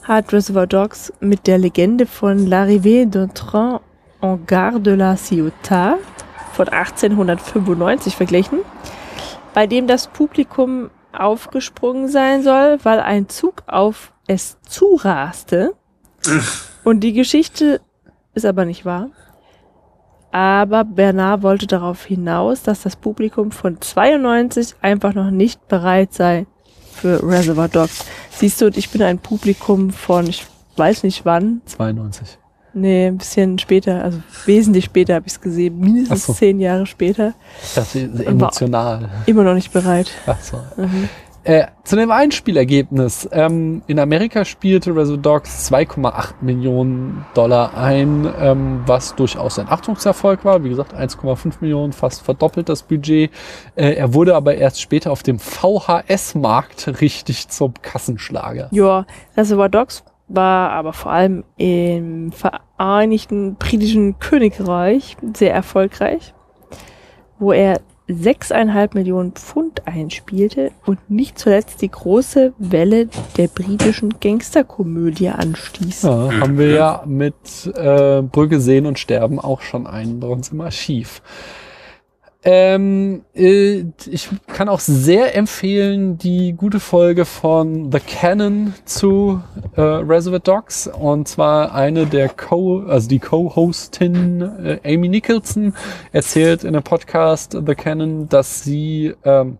hat Reservoir Dogs mit der Legende von L'arrivée d'un train en gare de la Ciotat von 1895 verglichen, bei dem das Publikum aufgesprungen sein soll, weil ein Zug auf es zuraste. Und die Geschichte ist aber nicht wahr. Aber Bernard wollte darauf hinaus, dass das Publikum von 92 einfach noch nicht bereit sei für Reservoir Dogs. Siehst du, ich bin ein Publikum von, ich weiß nicht wann. 92. Nee, ein bisschen später, also wesentlich später habe ich es gesehen, mindestens so. zehn Jahre später. Das ist emotional. Immer noch nicht bereit. Ach so. Mhm. Äh, zu dem Einspielergebnis. Ähm, in Amerika spielte Reservoir Dogs 2,8 Millionen Dollar ein, ähm, was durchaus ein Achtungserfolg war. Wie gesagt, 1,5 Millionen, fast verdoppelt das Budget. Äh, er wurde aber erst später auf dem VHS-Markt richtig zum Kassenschlager. Ja, Reservoir Dogs war aber vor allem im Vereinigten Britischen Königreich sehr erfolgreich, wo er 6,5 Millionen Pfund einspielte und nicht zuletzt die große Welle der britischen Gangsterkomödie anstieß. Ja, haben wir ja mit äh, Brücke sehen und sterben auch schon einen bei uns im Archiv. Ähm, äh, ich kann auch sehr empfehlen die gute Folge von The Canon zu äh, Reservoir Dogs. Und zwar eine der Co, also die Co-Hostin äh, Amy Nicholson erzählt in einem Podcast The Canon, dass sie ähm,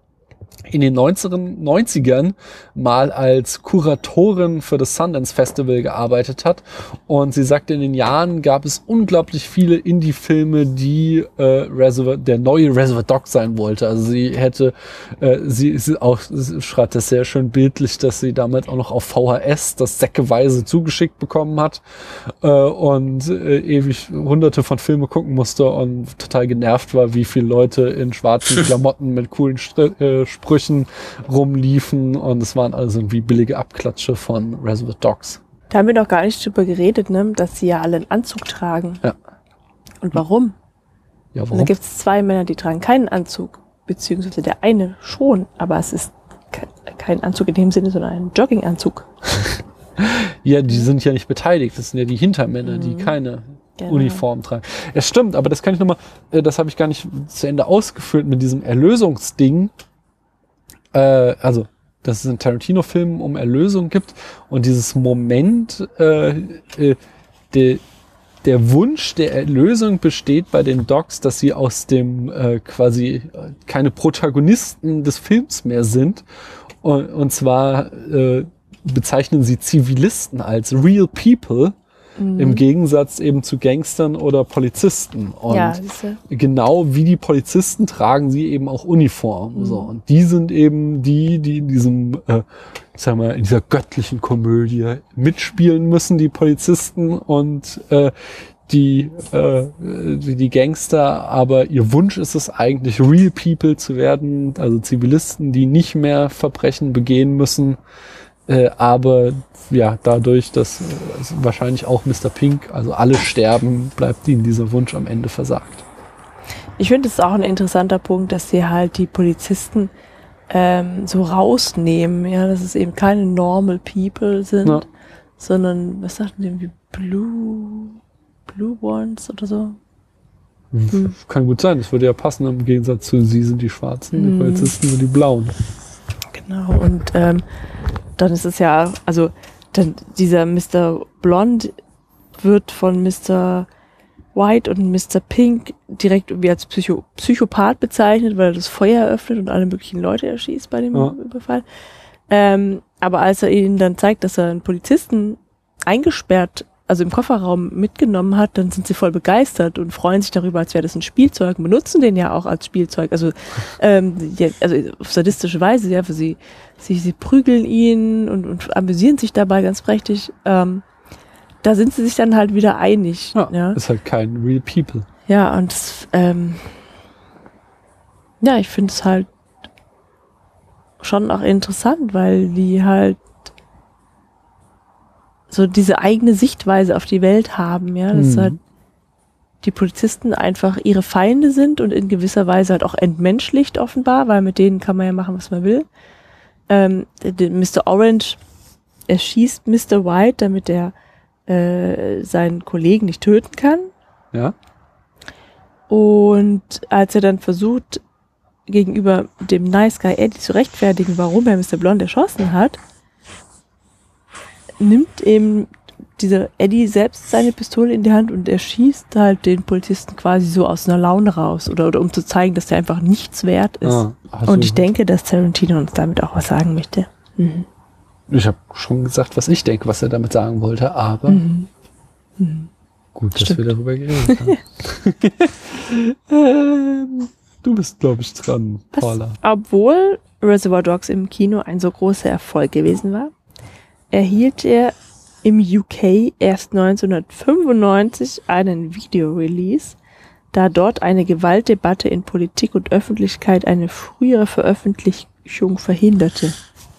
in den 90ern, 90ern mal als Kuratorin für das Sundance Festival gearbeitet hat. Und sie sagte, in den Jahren gab es unglaublich viele Indie-Filme, die äh, Reservoir, der neue Reservoir Dog sein wollte. Also sie hätte, äh, sie, sie auch sie schreibt das sehr schön bildlich, dass sie damit auch noch auf VHS das säckeweise zugeschickt bekommen hat äh, und äh, ewig hunderte von Filme gucken musste und total genervt war, wie viele Leute in schwarzen Klamotten mit coolen Str äh, Sprüchen rumliefen und es waren also irgendwie billige Abklatsche von Reservoir Dogs. Da haben wir noch gar nicht drüber geredet, ne? dass sie ja alle einen Anzug tragen. Ja. Und warum? Ja, Und warum? da gibt es zwei Männer, die tragen keinen Anzug, beziehungsweise der eine schon, aber es ist ke kein Anzug in dem Sinne, sondern ein Jogginganzug. Ja, die sind ja nicht beteiligt. Das sind ja die Hintermänner, die keine Genau. Uniform tragen. Es stimmt, aber das kann ich nochmal, äh, das habe ich gar nicht zu Ende ausgeführt mit diesem Erlösungsding. Äh, also, dass es in Tarantino-Filmen um Erlösung gibt und dieses Moment, äh, äh, de, der Wunsch der Erlösung besteht bei den Docs, dass sie aus dem äh, quasi äh, keine Protagonisten des Films mehr sind. Und, und zwar äh, bezeichnen sie Zivilisten als real people Mhm. im Gegensatz eben zu Gangstern oder Polizisten. Und Ja, genau wie die Polizisten tragen sie eben auch Uniform. Mhm. So. Und die sind eben die, die in diesem, äh, sag mal, in dieser göttlichen Komödie mitspielen müssen, die Polizisten und äh, die, äh, die, die Gangster, aber ihr Wunsch ist es eigentlich, Real People zu werden, also Zivilisten, die nicht mehr Verbrechen begehen müssen, äh, aber ja, dadurch, dass äh, wahrscheinlich auch Mr. Pink, also alle sterben, bleibt ihnen dieser Wunsch am Ende versagt. Ich finde es auch ein interessanter Punkt, dass sie halt die Polizisten ähm, so rausnehmen, ja, dass es eben keine normal people sind, Ja. sondern, was sagten die, irgendwie Blue, Blue Ones oder so? Hm. Kann gut sein, das würde ja passen im Gegensatz zu Sie sind die Schwarzen, Hm. die Polizisten sind die Blauen. Genau, und ähm, dann ist es ja, also dann dieser Mr. Blond wird von Mr. White und Mr. Pink direkt irgendwie als Psycho Psychopath bezeichnet, weil er das Feuer eröffnet und alle möglichen Leute erschießt bei dem Ja. Überfall. Ähm, aber als er ihnen dann zeigt, dass er einen Polizisten eingesperrt, also im Kofferraum mitgenommen hat, dann sind sie voll begeistert und freuen sich darüber, als wäre das ein Spielzeug, und benutzen den ja auch als Spielzeug. Also, ähm, ja, also auf sadistische Weise, ja, für sie, sie, sie prügeln ihn und, und amüsieren sich dabei ganz prächtig. Ähm, da sind sie sich dann halt wieder einig. Ja, Ja, ist halt kein Real People. ja und das, ähm, ja, ich finde es halt schon auch interessant, weil die halt so diese eigene Sichtweise auf die Welt haben, ja, dass Mhm. halt die Polizisten einfach ihre Feinde sind und in gewisser Weise halt auch entmenschlicht offenbar, weil mit denen kann man ja machen, was man will. Ähm, Mr. Orange erschießt Mr. White, damit er äh, seinen Kollegen nicht töten kann. Ja. Und als er dann versucht, gegenüber dem Nice Guy Eddie zu rechtfertigen, warum er Mr. Blonde erschossen hat, nimmt eben dieser Eddie selbst seine Pistole in die Hand und er schießt halt den Polizisten quasi so aus einer Laune raus oder, oder um zu zeigen, dass er einfach nichts wert ist. Ah, also- und ich denke, dass Tarantino uns damit auch was sagen möchte. Mhm. Ich habe schon gesagt, was ich denke, was er damit sagen wollte, aber Mhm. Mhm. gut, dass Stimmt. wir darüber geredet haben. ähm, du bist, glaube ich, dran, Paula. Obwohl Reservoir Dogs im Kino ein so großer Erfolg gewesen war, erhielt er im UK erst 1995 einen Videorelease, da dort eine Gewaltdebatte in Politik und Öffentlichkeit eine frühere Veröffentlichung verhinderte.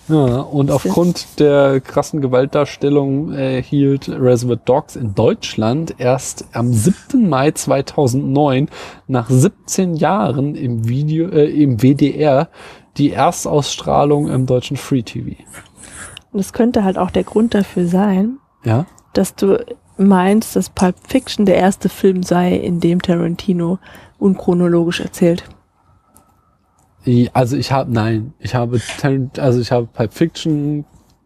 Ja, und aufgrund der krassen Gewaltdarstellung erhielt Reservoir Dogs in Deutschland erst am 7. Mai 2009 nach 17 Jahren im Video, äh, im WDR die Erstausstrahlung im deutschen Free TV. Und das könnte halt auch der Grund dafür sein, Ja? dass du meinst, dass Pulp Fiction der erste Film sei, in dem Tarantino unchronologisch erzählt. Also ich habe, nein, ich habe, also ich habe Pulp Fiction,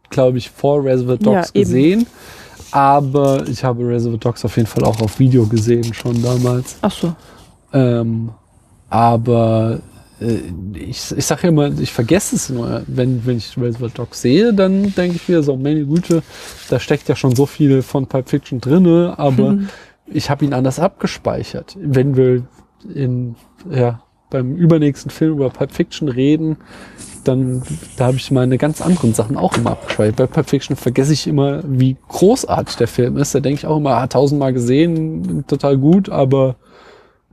glaube ich, vor Reservoir Ja, Dogs eben. gesehen, aber ich habe Reservoir Dogs auf jeden Fall auch auf Video gesehen, schon damals. Ach so. Ähm, aber ich, ich sage immer, ich vergesse es immer. Wenn, wenn ich Reservoir Dogs sehe, dann denke ich wieder so, meine Güte, da steckt ja schon so viel von Pulp Fiction drinne, aber Mhm. ich habe ihn anders abgespeichert. Wenn wir in, ja, beim übernächsten Film über Pulp Fiction reden, dann da habe ich meine ganz anderen Sachen auch immer abgespeichert. Bei Pulp Fiction vergesse ich immer, wie großartig der Film ist. Da denke ich auch immer, ah, tausendmal gesehen, total gut, aber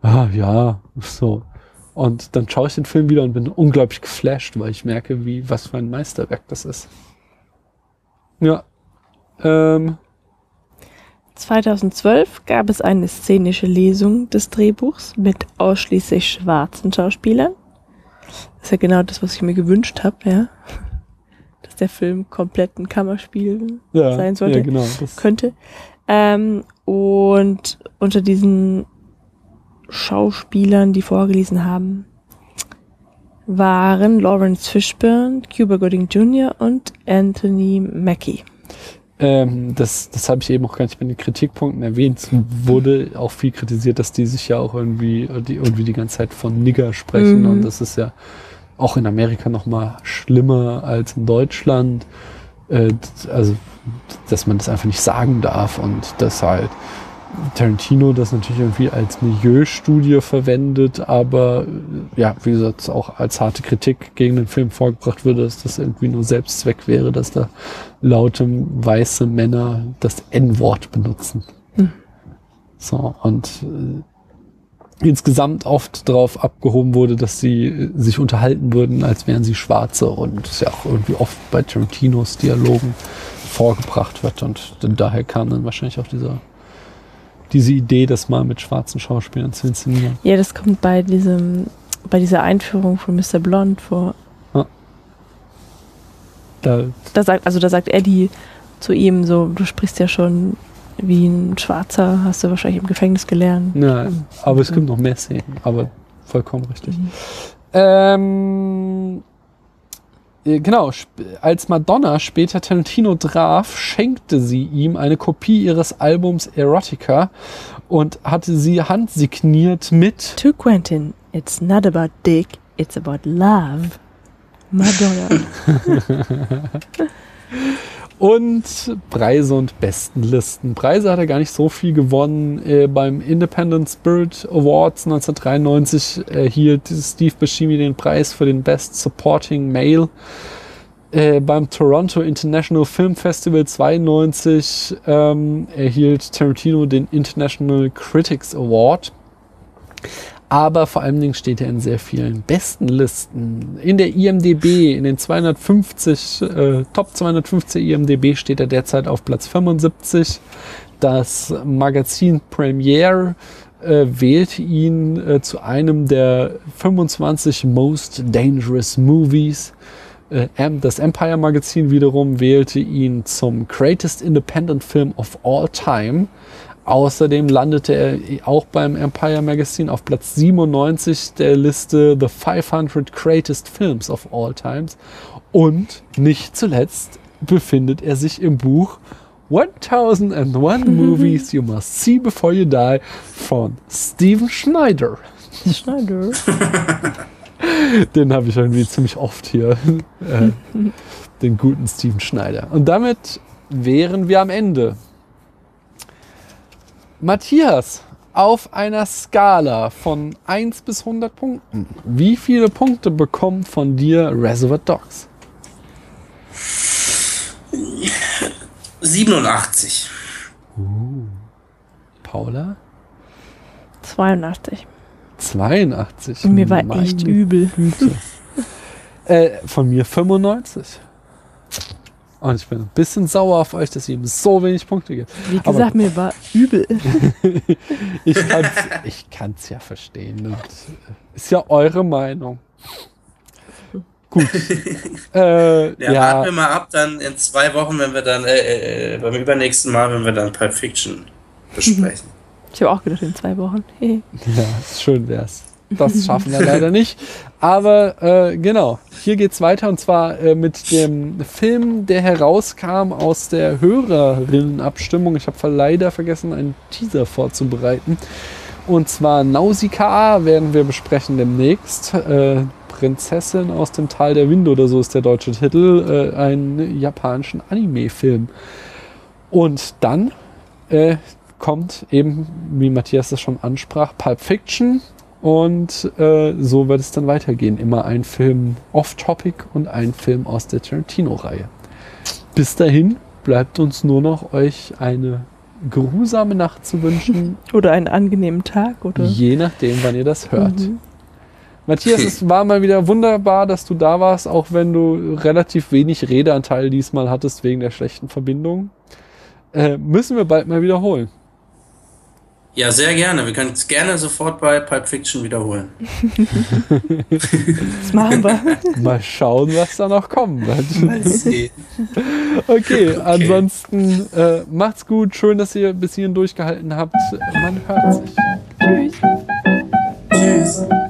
ah, ja, so. Und dann schaue ich den Film wieder und bin unglaublich geflasht, weil ich merke, wie, was für ein Meisterwerk das ist. Ja. Ähm, 2012 gab es eine szenische Lesung des Drehbuchs mit ausschließlich schwarzen Schauspielern. Das ist ja genau das, was ich mir gewünscht habe, ja. Dass der Film komplett ein Kammerspiel Ja, sein sollte. ja, genau, Könnte. Ähm, und unter diesen Schauspielern, die vorgelesen haben, waren Lawrence Fishburne, Cuba Gooding Jr. und Anthony Mackie. Ähm, das das habe ich eben auch gar nicht bei den Kritikpunkten erwähnt. Es wurde auch viel kritisiert, dass die sich ja auch irgendwie, die, irgendwie die ganze Zeit von Nigger sprechen. Mhm. Und das ist ja auch in Amerika noch mal schlimmer als in Deutschland. Äh, also, dass man das einfach nicht sagen darf und dass halt Tarantino das natürlich irgendwie als Milieustudie verwendet, aber äh, ja, wie gesagt, auch als harte Kritik gegen den Film vorgebracht würde, dass das irgendwie nur Selbstzweck wäre, dass da laute weiße Männer das N-Wort benutzen. Hm. So, und äh, insgesamt oft darauf abgehoben wurde, dass sie äh, sich unterhalten würden, als wären sie Schwarze und das ja auch irgendwie oft bei Tarantinos Dialogen vorgebracht wird und daher kam dann wahrscheinlich auch dieser diese Idee, das mal mit schwarzen Schauspielern zu inszenieren. Ja, das kommt bei diesem, bei dieser Einführung von Mr. Blonde vor. Da, Da sagt, also da sagt Eddie zu ihm so, du sprichst ja schon wie ein Schwarzer, hast du wahrscheinlich im Gefängnis gelernt. ja, aber es gibt noch mehr Szenen, aber vollkommen richtig. Ähm, äh, genau, sp- als Madonna später Tarantino traf, schenkte sie ihm eine Kopie ihres Albums Erotica und hatte sie handsigniert mit To Quentin, it's not about dick, it's about love. Madonna. und Preise und Bestenlisten. Preise hat er gar nicht so viel gewonnen. Äh, beim Independent Spirit Awards 1993 erhielt Steve Buscemi den Preis für den Best Supporting Male. Äh, beim Toronto International Film Festival 92 ähm, erhielt Tarantino den International Critics Award. Aber vor allen Dingen steht er in sehr vielen besten Listen. In der IMDB, in den 250, äh, Top 250 IMDB steht er derzeit auf Platz 75. Das Magazin Premiere äh, wählte ihn äh, zu einem der 25 Most Dangerous Movies. Äh, Das Empire Magazin wiederum wählte ihn zum Greatest Independent Film of All Time. Außerdem landete er auch beim Empire Magazine auf Platz 97 der Liste The 500 Greatest Films of All Times. Und nicht zuletzt befindet er sich im Buch 1001 Movies You Must See Before You Die von Steven Schneider. Schneider. Den habe ich irgendwie ziemlich oft hier. Äh, den guten Steven Schneider. Und damit wären wir am Ende. Matthias, auf einer Skala von 1 bis 100 Punkten, wie viele Punkte bekommt von dir Reservoir Dogs? 87. Paula? 82. 82. Und mir war Meine echt übel. Äh, von mir 95. Und ich bin ein bisschen sauer auf euch, dass ihr ihm so wenig Punkte gibt. Wie Aber gesagt, mir war übel. ich kann's, ich kann's ja verstehen. Und ist ja eure Meinung. Gut. äh, Ja, ja, warten wir mal ab, dann in zwei Wochen, wenn wir dann, äh, äh, beim übernächsten Mal, wenn wir dann Pulp Fiction besprechen. Ich habe auch gedacht, in zwei Wochen. Ja, schön wär's. Das schaffen wir leider nicht. Aber äh, genau, hier geht's weiter und zwar äh, mit dem Film, der herauskam aus der Hörerinnenabstimmung. Ich habe leider vergessen, einen Teaser vorzubereiten. Und zwar Nausicaa werden wir besprechen demnächst. Äh, Prinzessin aus dem Tal der Winde oder so ist der deutsche Titel. Äh, einen japanischen Anime-Film. Und dann äh, kommt eben, wie Matthias das schon ansprach, Pulp Fiction. Und äh, so wird es dann weitergehen. Immer ein Film off-topic und ein Film aus der Tarantino-Reihe. Bis dahin bleibt uns nur noch euch eine geruhsame Nacht zu wünschen, Oder einen angenehmen Tag, oder? je nachdem, wann ihr das hört. Mhm. Matthias, es war mal wieder wunderbar, dass du da warst, auch wenn du relativ wenig Redeanteil diesmal hattest wegen der schlechten Verbindung. Äh, müssen wir bald mal wiederholen. Ja, sehr gerne. Wir können es gerne sofort bei Pulp Fiction wiederholen. Das machen wir. Mal schauen, was da noch kommen wird. Mal sehen. Okay, ansonsten äh, macht's gut. Schön, dass ihr bis hierhin durchgehalten habt. Man hört sich. Tschüss. Tschüss.